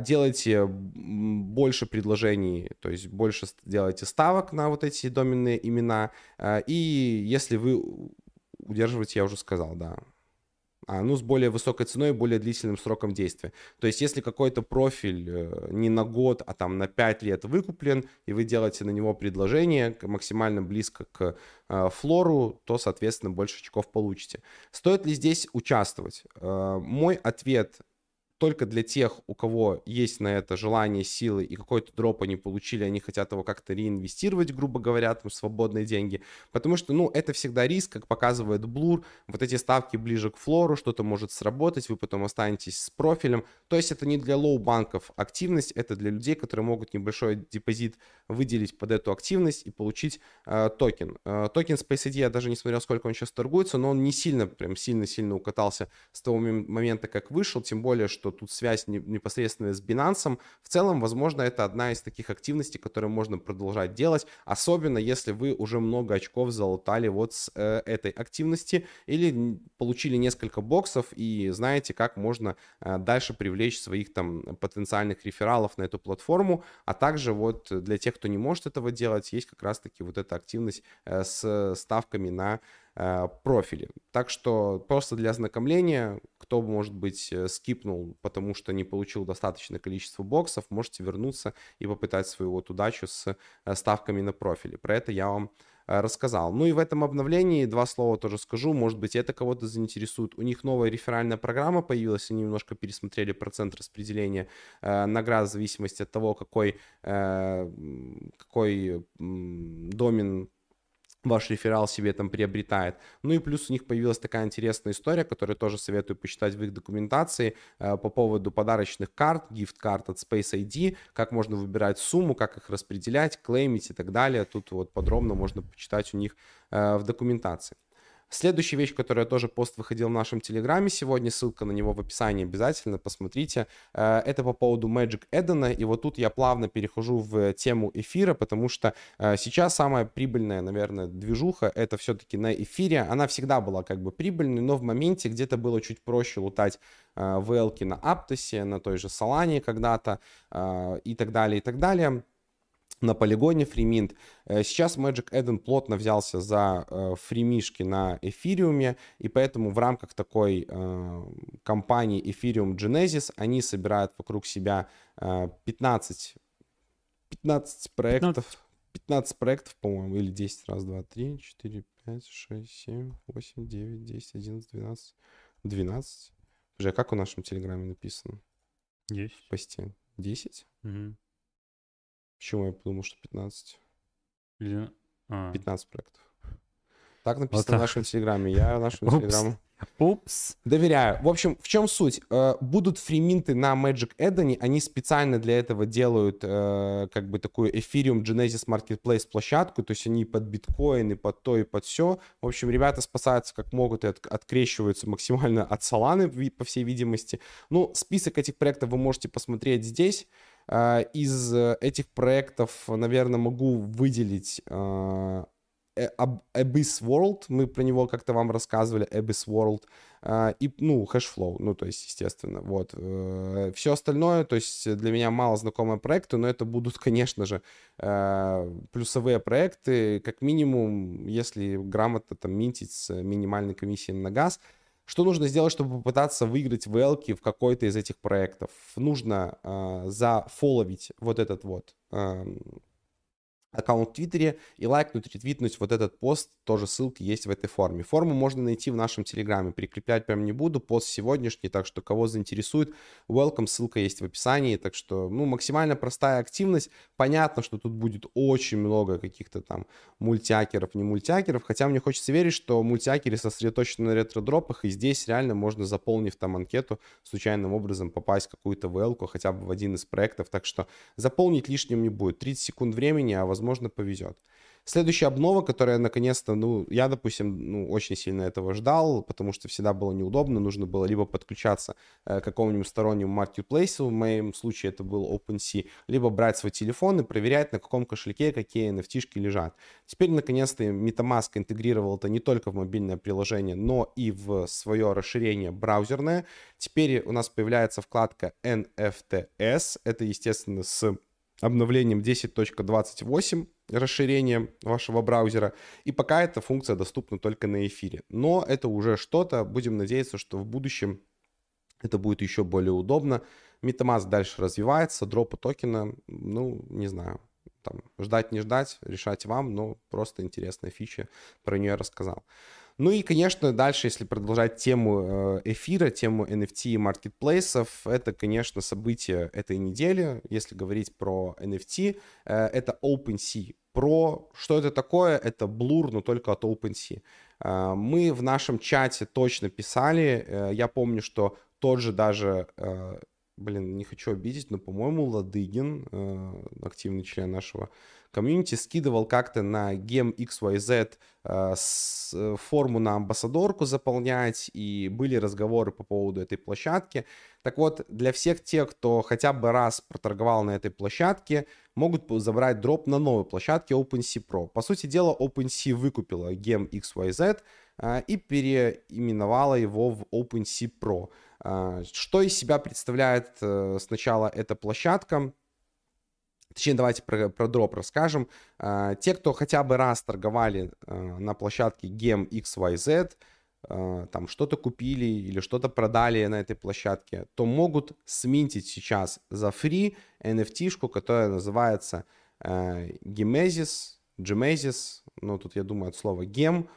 делайте больше предложений, то есть больше делайте ставок на вот эти доменные имена. А, и если вы удерживаете, я уже сказал, да, а, ну, с более высокой ценой и более длительным сроком действия. То есть, если какой-то профиль э, не на год, а там на 5 лет выкуплен, и вы делаете на него предложение максимально близко к floor у, то, соответственно, больше очков получите. Стоит ли здесь участвовать? Мой ответ только для тех, у кого есть на это желание, силы и какой-то дроп они получили, они хотят его как-то реинвестировать, грубо говоря, там свободные деньги. Потому что, ну, это всегда риск, как показывает Blur, вот эти ставки ближе к floor у, что-то может сработать, вы потом останетесь с профилем. То есть это не для low bank ов активность, это для людей, которые могут небольшой депозит выделить под эту активность и получить э, токен. Э, токен Space ID, я даже не смотрел, сколько он сейчас торгуется, но он не сильно, прям сильно-сильно укатался с того момента, как вышел, тем более, что что тут связь непосредственно с Binance. В целом, возможно, это одна из таких активностей, которые можно продолжать делать, особенно если вы уже много очков залутали вот с э, этой активности или получили несколько боксов и знаете, как можно э, дальше привлечь своих там потенциальных рефералов на эту платформу, а также вот для тех, кто не может этого делать, есть как раз-таки вот эта активность э, с ставками на Э, профили. Так что просто для ознакомления, кто, может быть, э, скипнул, потому что не получил достаточное количество боксов, можете вернуться и попытать свою вот удачу с э, ставками на профили. Про это я вам рассказал. Ну и в этом обновлении два слова тоже скажу, может быть, это кого-то заинтересует. У них новая реферальная программа появилась, они немножко пересмотрели процент распределения э, наград в зависимости от того, какой, э, какой домен ваш реферал себе там приобретает. Ну и плюс у них появилась такая интересная история, которую тоже советую почитать в их документации э, по поводу подарочных карт, гифт-карт от Space ID, как можно выбирать сумму, как их распределять, клеймить и так далее. Тут вот подробно можно почитать у них э, в документации. Следующая вещь, которая тоже пост выходил в нашем Телеграме сегодня, ссылка на него в описании обязательно, посмотрите. Э, это по поводу Magic Eden, и вот тут я плавно перехожу в тему эфира, потому что э, сейчас самая прибыльная, наверное, движуха, это все-таки на эфире. Она всегда была как бы прибыльной, но в моменте где-то было чуть проще лутать э, ВЛки на Аптосе, на той же Солане когда-то и так далее, и так далее. На полигоне фриминт. Э, сейчас Magic Eden плотно взялся за э, фримишки на эфириуме, и поэтому в рамках такой э, компании Ethereum Genesis они собирают вокруг себя э, 15, 15 проектов. 15. 15 проектов, по-моему, или 10, раз, два, три, четыре, пять, шесть, семь, восемь, девять, десять, одиннадцать, двенадцать, двенадцать. Уже как в нашем телеграме написано? Есть. В посте. Десять? Угу. Почему я подумал, что 15? Или... А. 15 проектов. Так написано Вот так. в нашем телеграме. Я нашему Упс. телеграмму Упс. доверяю. В общем, в чем суть? Э, Будут фриминты на Magic Eden, они специально для этого делают э, как бы такую Ethereum Genesis Marketplace площадку, то есть они под биткоин, и под то, и под все. В общем, ребята спасаются как могут и от- открещиваются максимально от ви- по всей видимости. Ну, список этих проектов вы можете посмотреть здесь. Э, Из э, этих проектов, наверное, могу выделить э, э, Ab- Abyss World, мы про него как-то вам рассказывали, Abyss World, а, и, ну, Hashflow, ну, то есть, естественно, вот. Все остальное, то есть, для меня мало знакомые проекты, но это будут, конечно же, э, плюсовые проекты, как минимум, если грамотно там минтить с минимальной комиссией на газ. Что нужно сделать, чтобы попытаться выиграть велки в какой-то из этих проектов? Нужно э, зафоловить вот этот вот аккаунт в Твиттере и лайкнуть, ретвитнуть вот этот пост, тоже ссылки есть в этой форме. Форму можно найти в нашем Телеграме, прикреплять прям не буду, пост сегодняшний, так что кого заинтересует, welcome, ссылка есть в описании, так что, ну, максимально простая активность, понятно, что тут будет очень много каких-то там мультиакеров, не мультиакеров, хотя мне хочется верить, что мультиакеры сосредоточены на ретро-дропах, и здесь реально можно, заполнив там анкету, случайным образом попасть в какую-то велку, хотя бы в один из проектов, так что заполнить лишним не будет, 30 секунд времени, а возможно повезет. Следующая обнова, которая наконец-то, ну, я, допустим, ну, очень сильно этого ждал, потому что всегда было неудобно, нужно было либо подключаться э, к какому-нибудь стороннему маркетплейсу, в моем случае это был OpenSea, либо брать свой телефон и проверять, на каком кошельке какие NFT-шки лежат. Теперь, наконец-то, MetaMask интегрировал это не только в мобильное приложение, но и в свое расширение браузерное. Теперь у нас появляется вкладка NFTS, это, естественно, с обновлением 10.28 расширение вашего браузера. И пока эта функция доступна только на эфире. Но это уже что-то. Будем надеяться, что в будущем это будет еще более удобно. MetaMask дальше развивается. Дропы токена, ну, не знаю. Там, ждать, не ждать, решать вам. Но просто интересная фича. Про нее я рассказал. Ну и, конечно, дальше, если продолжать тему э, эфира, тему NFT и маркетплейсов, это, конечно, событие этой недели. Если говорить про NFT, э, это OpenSea Pro. Что это такое? Это Blur, но только от OpenSea. Э, Мы в нашем чате точно писали. Я помню, что тот же даже блин, не хочу обидеть, но, по-моему, Ладыгин, активный член нашего комьюнити, скидывал как-то на Gem XYZ э, с, э, форму на амбассадорку заполнять, и были разговоры по поводу этой площадки. Так вот, для всех тех, кто хотя бы раз проторговал на этой площадке, могут забрать дроп на новой площадке OpenSea Pro. По сути дела, OpenSea выкупила Gem XYZ э, и переименовала его в OpenSea Pro. А, Что из себя представляет э, сначала эта площадка? Точнее, давайте про, про дроп расскажем. А, Те, кто хотя бы раз торговали э, на площадке Gem XYZ, э, там что-то купили или что-то продали на этой площадке, то могут сминтить сейчас за фри NFT-шку, которая называется э, Gemesis, Gemesis, ну тут я думаю от слова Gem,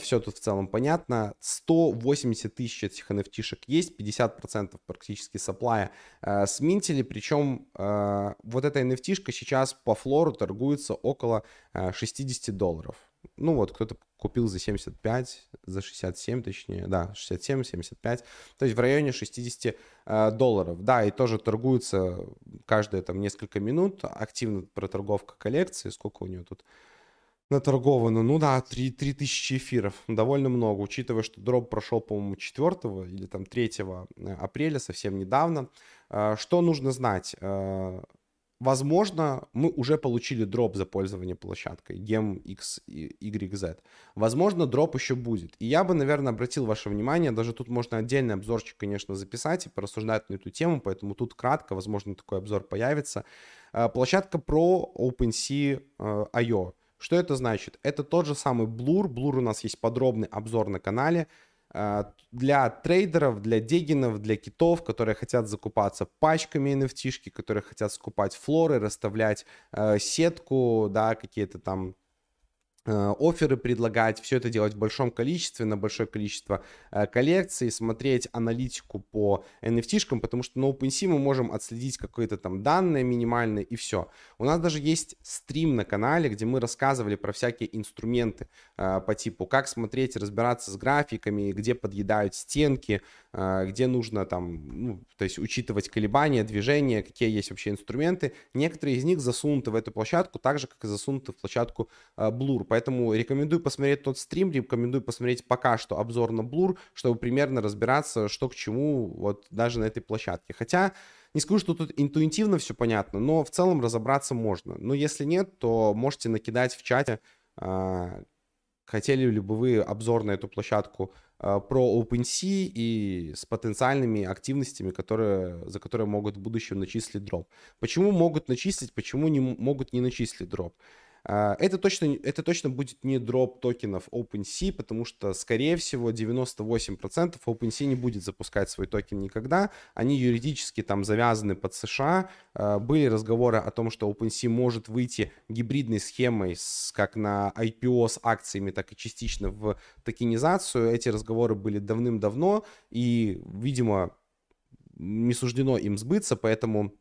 все тут в целом понятно. 180 тысяч этих NFT-шек есть, 50% практически сапплая э, сминтили, причем э, вот эта NFT-шка сейчас по флору торгуется около э, 60 долларов. Ну вот, кто-то купил за 75, за 67 точнее, да, 67, 75, то есть в районе 60 э, долларов. Да, и тоже торгуется каждые там несколько минут, активно проторговка коллекции, сколько у нее тут наторговано, ну да, 3, 3 тысячи эфиров, довольно много, учитывая, что дроп прошел, по-моему, 4 или там 3 апреля, совсем недавно. Э, Что нужно знать? Э, Возможно, мы уже получили дроп за пользование площадкой Gem X, Y, Z. Возможно, дроп еще будет. И я бы, наверное, обратил ваше внимание, даже тут можно отдельный обзорчик, конечно, записать и порассуждать на эту тему, поэтому тут кратко, возможно, такой обзор появится. Э, площадка про OpenSea э, IO. Что это значит? Это тот же самый Blur. Blur у нас есть подробный обзор на канале. А, для трейдеров, для дегинов, для китов, которые хотят закупаться пачками NFT, которые хотят скупать флоры, расставлять э, сетку, да, какие-то там оферы предлагать, все это делать в большом количестве, на большое количество э, коллекций, смотреть аналитику по NFT, потому что на OpenSea мы можем отследить какие-то там данные минимальные и все. У нас даже есть стрим на канале, где мы рассказывали про всякие инструменты э, по типу, как смотреть, разбираться с графиками, где подъедают стенки, э, где нужно там, ну, то есть учитывать колебания, движения, какие есть вообще инструменты. Некоторые из них засунуты в эту площадку, так же, как и засунуты в площадку э, Blur. Поэтому рекомендую посмотреть тот стрим, рекомендую посмотреть пока что обзор на Blur, чтобы примерно разбираться, что к чему вот даже на этой площадке. Хотя не скажу, что тут интуитивно все понятно, но в целом разобраться можно. Но если нет, то можете накидать в чате, э, хотели ли бы вы обзор на эту площадку э, про OpenSea и с потенциальными активностями, которые, за которые могут в будущем начислить дроп. Почему могут начислить, почему не могут не начислить дроп? А, это точно, это точно будет не дроп токенов OpenSea, потому что, скорее всего, 98% OpenSea не будет запускать свой токен никогда. Они юридически там завязаны под США. А, были разговоры о том, что OpenSea может выйти гибридной схемой, с, как на IPO с акциями, так и частично в токенизацию. Эти разговоры были давным-давно, и, видимо, не суждено им сбыться, поэтому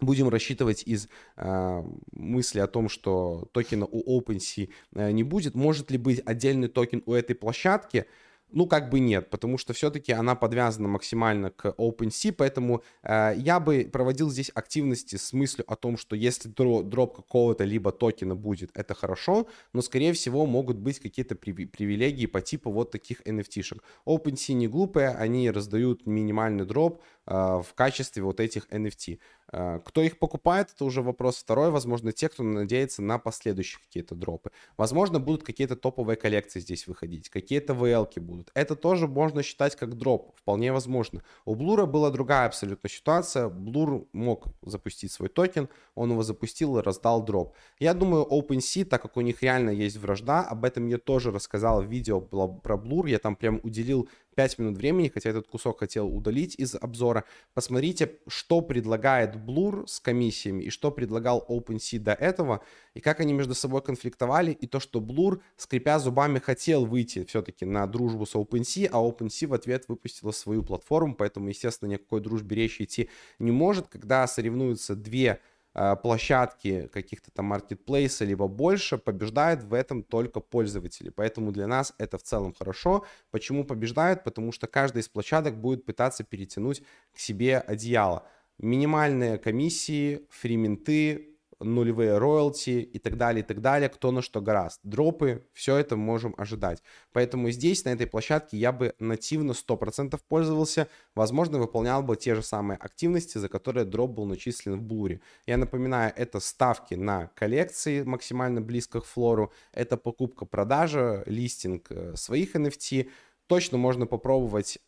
будем рассчитывать из э, мысли о том, что токена у OpenSea э, не будет. Может ли быть отдельный токен у этой площадки? Ну, как бы нет, потому что все-таки она подвязана максимально к OpenSea, поэтому э, я бы проводил здесь активности с мыслью о том, что если дро- дроп какого-то либо токена будет, это хорошо, но, скорее всего, могут быть какие-то при- привилегии по типу вот таких NFT-шек. OpenSea не глупые, они раздают минимальный дроп в качестве вот этих NFT. А, кто их покупает, это уже вопрос второй. Возможно, те, кто надеется на последующие какие-то дропы. Возможно, будут какие-то топовые коллекции здесь выходить, какие-то vl будут. Это тоже можно считать как дроп, вполне возможно. У Блура была другая абсолютно ситуация. Блур мог запустить свой токен, он его запустил и раздал дроп. Я думаю, OpenSea, так как у них реально есть вражда, об этом я тоже рассказал в видео про Блур, я там прям уделил 5 минут времени, хотя этот кусок хотел удалить из обзора. Посмотрите, что предлагает Blur с комиссиями и что предлагал OpenSea до этого, и как они между собой конфликтовали, и то, что Blur, скрипя зубами, хотел выйти все-таки на дружбу с OpenSea, а OpenSea в ответ выпустила свою платформу, поэтому, естественно, никакой дружбе речи идти не может. Когда соревнуются две площадки каких-то там маркетплейса, либо больше, побеждают в этом только пользователи. Поэтому для нас это в целом хорошо. Почему побеждают? Потому что каждая из площадок будет пытаться перетянуть к себе одеяло. Минимальные комиссии, фриминты, нулевые роялти и так далее, и так далее, кто на что гораст. Дропы, все это можем ожидать. Поэтому здесь, на этой площадке, я бы нативно 100% пользовался, возможно, выполнял бы те же самые активности, за которые дроп был начислен в блуре. Я напоминаю, это ставки на коллекции максимально близко к флору, это покупка-продажа, листинг э, своих NFT, точно можно попробовать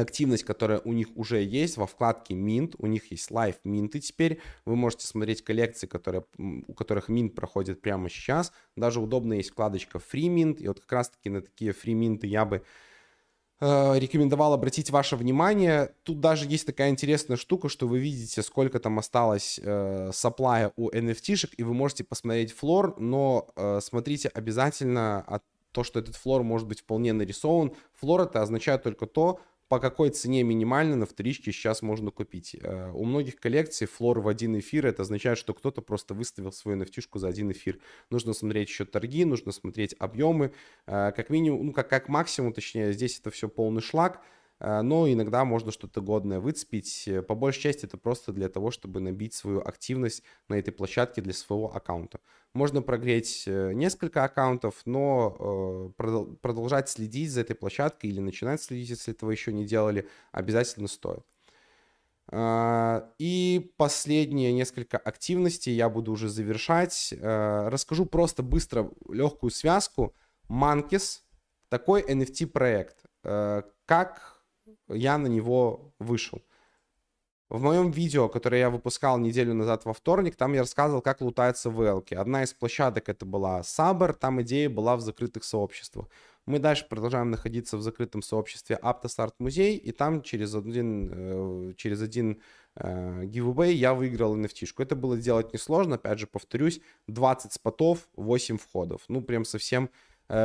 активность, которая у них уже есть во вкладке Mint. У них есть Live Mint и теперь. Вы можете смотреть коллекции, которые, у которых Mint проходит прямо сейчас. Даже удобно есть вкладочка Free Mint. И вот как раз-таки на такие Free Mint я бы э, рекомендовал обратить ваше внимание. Тут даже есть такая интересная штука, что вы видите, сколько там осталось э, саплая у NFT-шек, и вы можете посмотреть флор, но э, смотрите обязательно от то, что этот флор может быть вполне нарисован. Флор это означает только то, по какой цене минимально на вторичке сейчас можно купить. Э, у многих коллекций флор в один эфир, это означает, что кто-то просто выставил свою nft за один эфир. Нужно смотреть еще торги, нужно смотреть объемы. Э, как минимум, ну как, как максимум, точнее, здесь это все полный шлак. Э, но иногда можно что-то годное выцепить. Э, по большей части это просто для того, чтобы набить свою активность на этой площадке для своего аккаунта. Можно прогреть э, несколько аккаунтов, но продолжать следить за этой площадкой или начинать следить, если этого еще не делали, обязательно стоит. И последние несколько активностей я буду уже завершать. Расскажу просто быстро легкую связку. Monkeys — такой NFT-проект. Э, Как я на него вышел? В моем видео, которое я выпускал неделю назад во вторник, там я рассказывал, как лутаются VL. Одна из площадок это была Сабер, там идея была в закрытых сообществах. Мы дальше продолжаем находиться в закрытом сообществе Aptostart музей, и там через один, э, через один э, giveaway я выиграл NFT. -шку. Это было сделать несложно, опять же, повторюсь, 20 спотов, 8 входов. Ну, прям совсем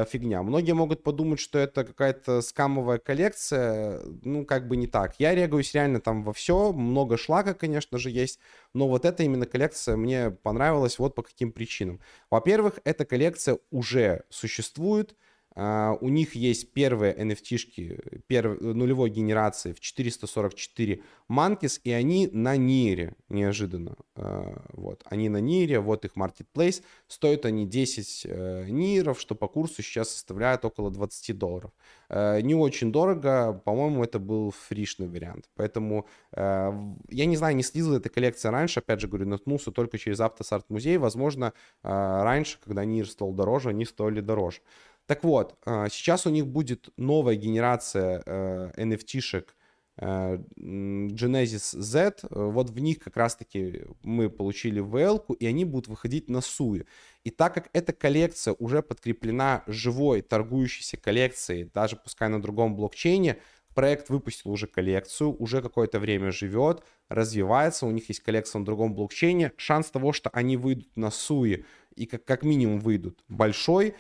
фигня. Многие могут подумать, что это какая-то скамовая коллекция. Ну, как бы не так. Я регаюсь реально там во все. Много шлака, конечно же, есть. Но вот эта именно коллекция мне понравилась вот по каким причинам. Во-первых, эта коллекция уже существует. Uh, у них есть первые NFT-шки нулевой генерации в 444 Monkeys, и они на Нире, неожиданно. Uh, вот, они на Нире, вот их marketplace. Стоят они 10 uh, Ниров, что по курсу сейчас составляет около 20 долларов. Не очень дорого, по-моему, это был фришный вариант. Поэтому я не знаю, не следил эта коллекция раньше, опять же говорю, наткнулся только через Автосарт музей. Возможно, раньше, когда Нир стал дороже, они стоили дороже. Так вот, а, сейчас у них будет новая генерация э, NFT-шек э, Genesis Z. Вот в них как раз-таки мы получили VL, и они будут выходить на SUI. И так как эта коллекция уже подкреплена живой торгующейся коллекцией, даже пускай на другом блокчейне, проект выпустил уже коллекцию, уже какое-то время живет, развивается, у них есть коллекция на другом блокчейне. Шанс того, что они выйдут на SUI и как, как минимум выйдут большой,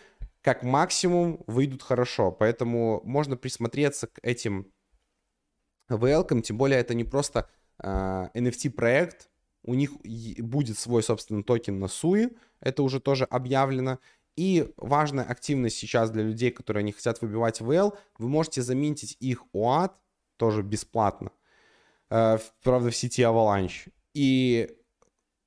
как максимум выйдут хорошо. Поэтому можно присмотреться к этим VL, тем более это не просто э, NFT-проект, у них будет свой собственный токен на SUI, это уже тоже объявлено. И важная активность сейчас для людей, которые не хотят выбивать VL, вы можете заметить их OAT тоже бесплатно, э, правда в сети Avalanche. И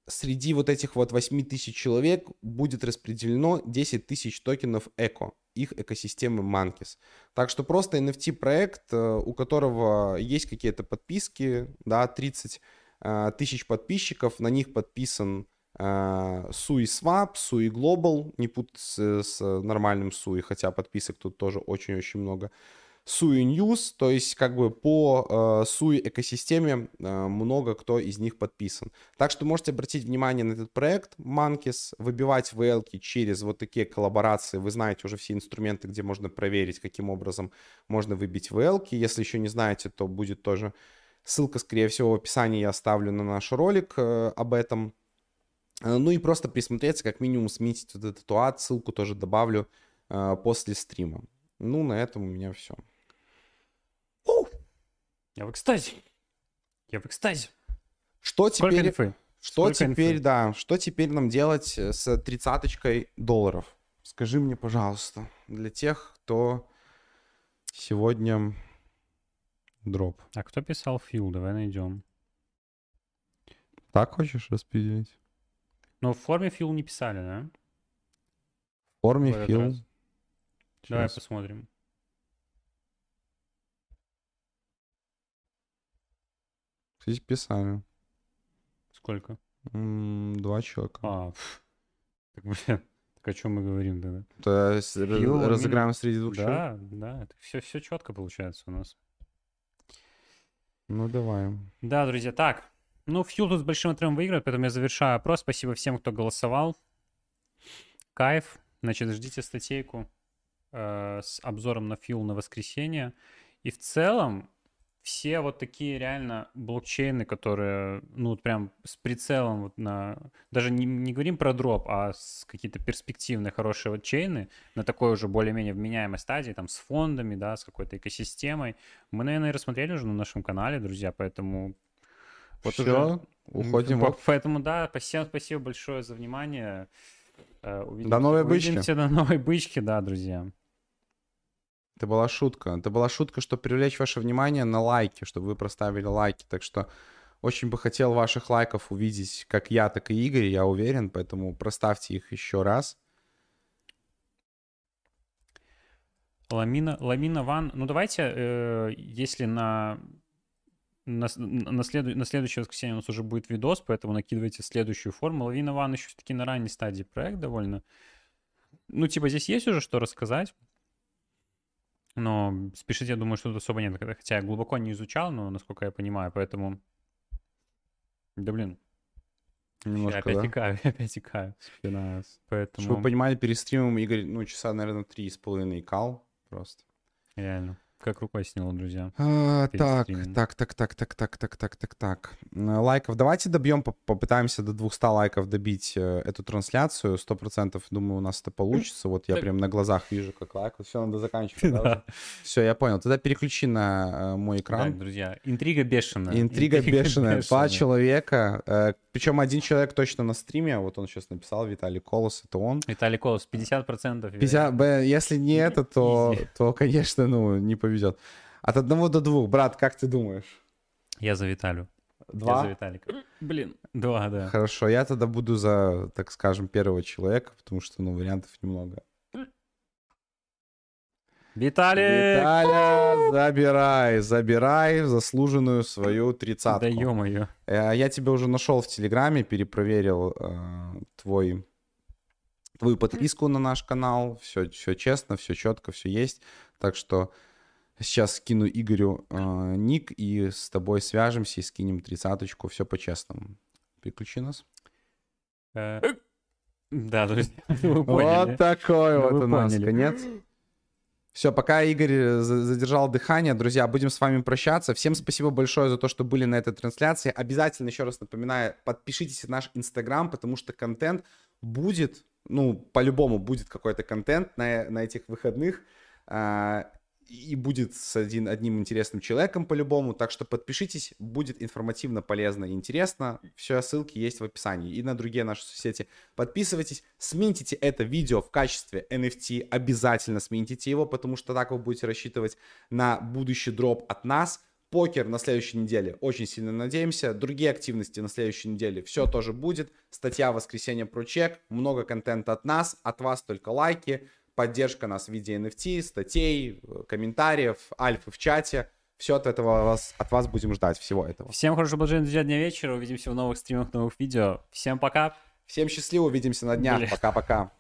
среди вот этих вот 8 тысяч человек будет распределено 10 тысяч токенов эко, их экосистемы Monkeys. Так что просто NFT проект, э, у которого есть какие-то подписки, да, 30 э, тысяч подписчиков, на них подписан Uh, Sui Swap, Sui Global, не путать с, с нормальным Sui, хотя подписок тут тоже очень-очень много. Sui News, то есть как бы по э, Sui экосистеме э, много кто из них подписан. Так что можете обратить внимание на этот проект Monkeys, выбивать VL через вот такие коллаборации. Вы знаете уже все инструменты, где можно проверить, каким образом можно выбить VL. Если еще не знаете, то будет тоже ссылка, скорее всего, в описании я оставлю на наш ролик э, об этом. Э, ну и просто присмотреться, как минимум сметить вот этот ад, ссылку тоже добавлю э, после стрима. Ну, на этом у меня все. Я в экстазе. Я в экстазе. Что Сколько теперь, инфы? что Сколько теперь, инфы? да, что теперь нам делать с тридцаточкой долларов? Скажи мне, пожалуйста, для тех, кто сегодня дроп. А кто писал фил? Давай найдем. Так хочешь распределить? Но в форме фил не писали, да? В форме фил. Давай посмотрим. Здесь писали. Сколько? М, Два человека. А, пф. так, блин, так о чем мы говорим тогда? То есть раз- Фил, разыграем среди двух человек? Да, да, это все, все четко получается у нас. Ну, давай. Да, друзья, так. Ну, Фьюл тут с большим отрывом выиграет, поэтому я завершаю опрос. Спасибо всем, кто голосовал. Кайф. Значит, ждите статейку э, с обзором на Фьюл на воскресенье. И в целом, все вот такие реально блокчейны, которые, ну, вот прям с прицелом вот на... Даже не, не говорим про дроп, а с какие-то перспективные хорошие вот чейны на такой уже более-менее вменяемой стадии, там, с фондами, да, с какой-то экосистемой. Мы, наверное, рассмотрели уже на нашем канале, друзья, поэтому... Вот Всё, уже- уходим. По- Поэтому, да, всем спасибо большое за внимание. Э, Увидимся, До новой бычки. Увидимся до новой бычки, да, друзья. Это была шутка. Это была шутка, чтобы привлечь ваше внимание на лайки, чтобы вы проставили лайки. Так что очень бы хотел ваших лайков увидеть как я, так и Игорь, я уверен. Поэтому проставьте их еще раз. Ламина, Ламина Ван. Ну, давайте, э, если на, на, на, следу- на следующее воскресенье у нас уже будет видос, поэтому накидывайте следующую форму. Лавина Ван еще все-таки на ранней стадии проект довольно. Ну, типа, здесь есть уже что рассказать. Но спешить, я думаю, что тут особо нет. Хотя я глубоко не изучал, но насколько я понимаю, поэтому... Да блин, я Немножко, опять да? икаю, я опять икаю. Спина. Поэтому Чтобы вы понимали, перед стримом Игорь, ну, часа, наверное, три с половиной икал просто. реально, как рукой сняло, друзья. А, так, так, так, так, так, так, так, так, так, так. М, Лайков. Давайте добьем, поп- попытаемся до 200 лайков добить э, эту трансляцию. Сто процентов, думаю, у нас это получится. Вот я Так. прям на глазах вижу, как лайк. Все, надо заканчивать. Да. Все, я понял. Тогда переключи на э, мой Так, экран. друзья, интрига бешеная. Интрига бешеная. Два бешеная. человека. Причем один человек точно на стриме. Вот он сейчас написал, Виталий Колос, это он. Виталий Колос, 50%. 50, б- если не это, то, то, конечно, ну, не повезет. От одного до двух. Брат, как ты думаешь? Я за Виталю. Я Два? за Виталика. Блин. Два, да. Хорошо, я тогда буду за, так скажем, первого человека, потому что, ну, вариантов немного. Виталик! Виталя, забирай, забирай заслуженную свою тридцатку. Да ё-моё. Э, Я тебя уже нашел в Телеграме, перепроверил э, твой, твою подписку на наш канал. Все, все честно, все четко, все есть. Так что сейчас скину Игорю э, ник и с тобой свяжемся и скинем тридцаточку. Все по-честному. Переключи нас. Э, Да, друзья, вы поняли. Вот такой Ну, вот у нас конец. Все, пока Игорь э, за- задержал дыхание, друзья, будем с вами прощаться. Всем спасибо большое за то, что были на этой трансляции. Обязательно, еще раз напоминаю, подпишитесь на наш Инстаграм, потому что контент будет, ну, по-любому будет какой-то контент на, на этих выходных. И будет с один, одним интересным человеком по-любому. Так что подпишитесь, будет информативно, полезно и интересно. Все ссылки есть в описании. И на другие наши соцсети Подписывайтесь, смените это видео в качестве NFT, обязательно смените его, потому что так вы будете рассчитывать на будущий дроп от нас. Покер на следующей неделе, очень сильно надеемся. Другие активности на следующей неделе, все тоже будет. Статья в воскресенье про чек, много контента от нас, от вас только лайки, поддержка нас в виде NFT, статей, комментариев, альфы в чате. Все от этого вас, от вас будем ждать, всего этого. Всем хорошего блаженного дня вечера. Увидимся в новых стримах, новых видео. Всем пока. Всем счастливо, увидимся на днях. Пока-пока.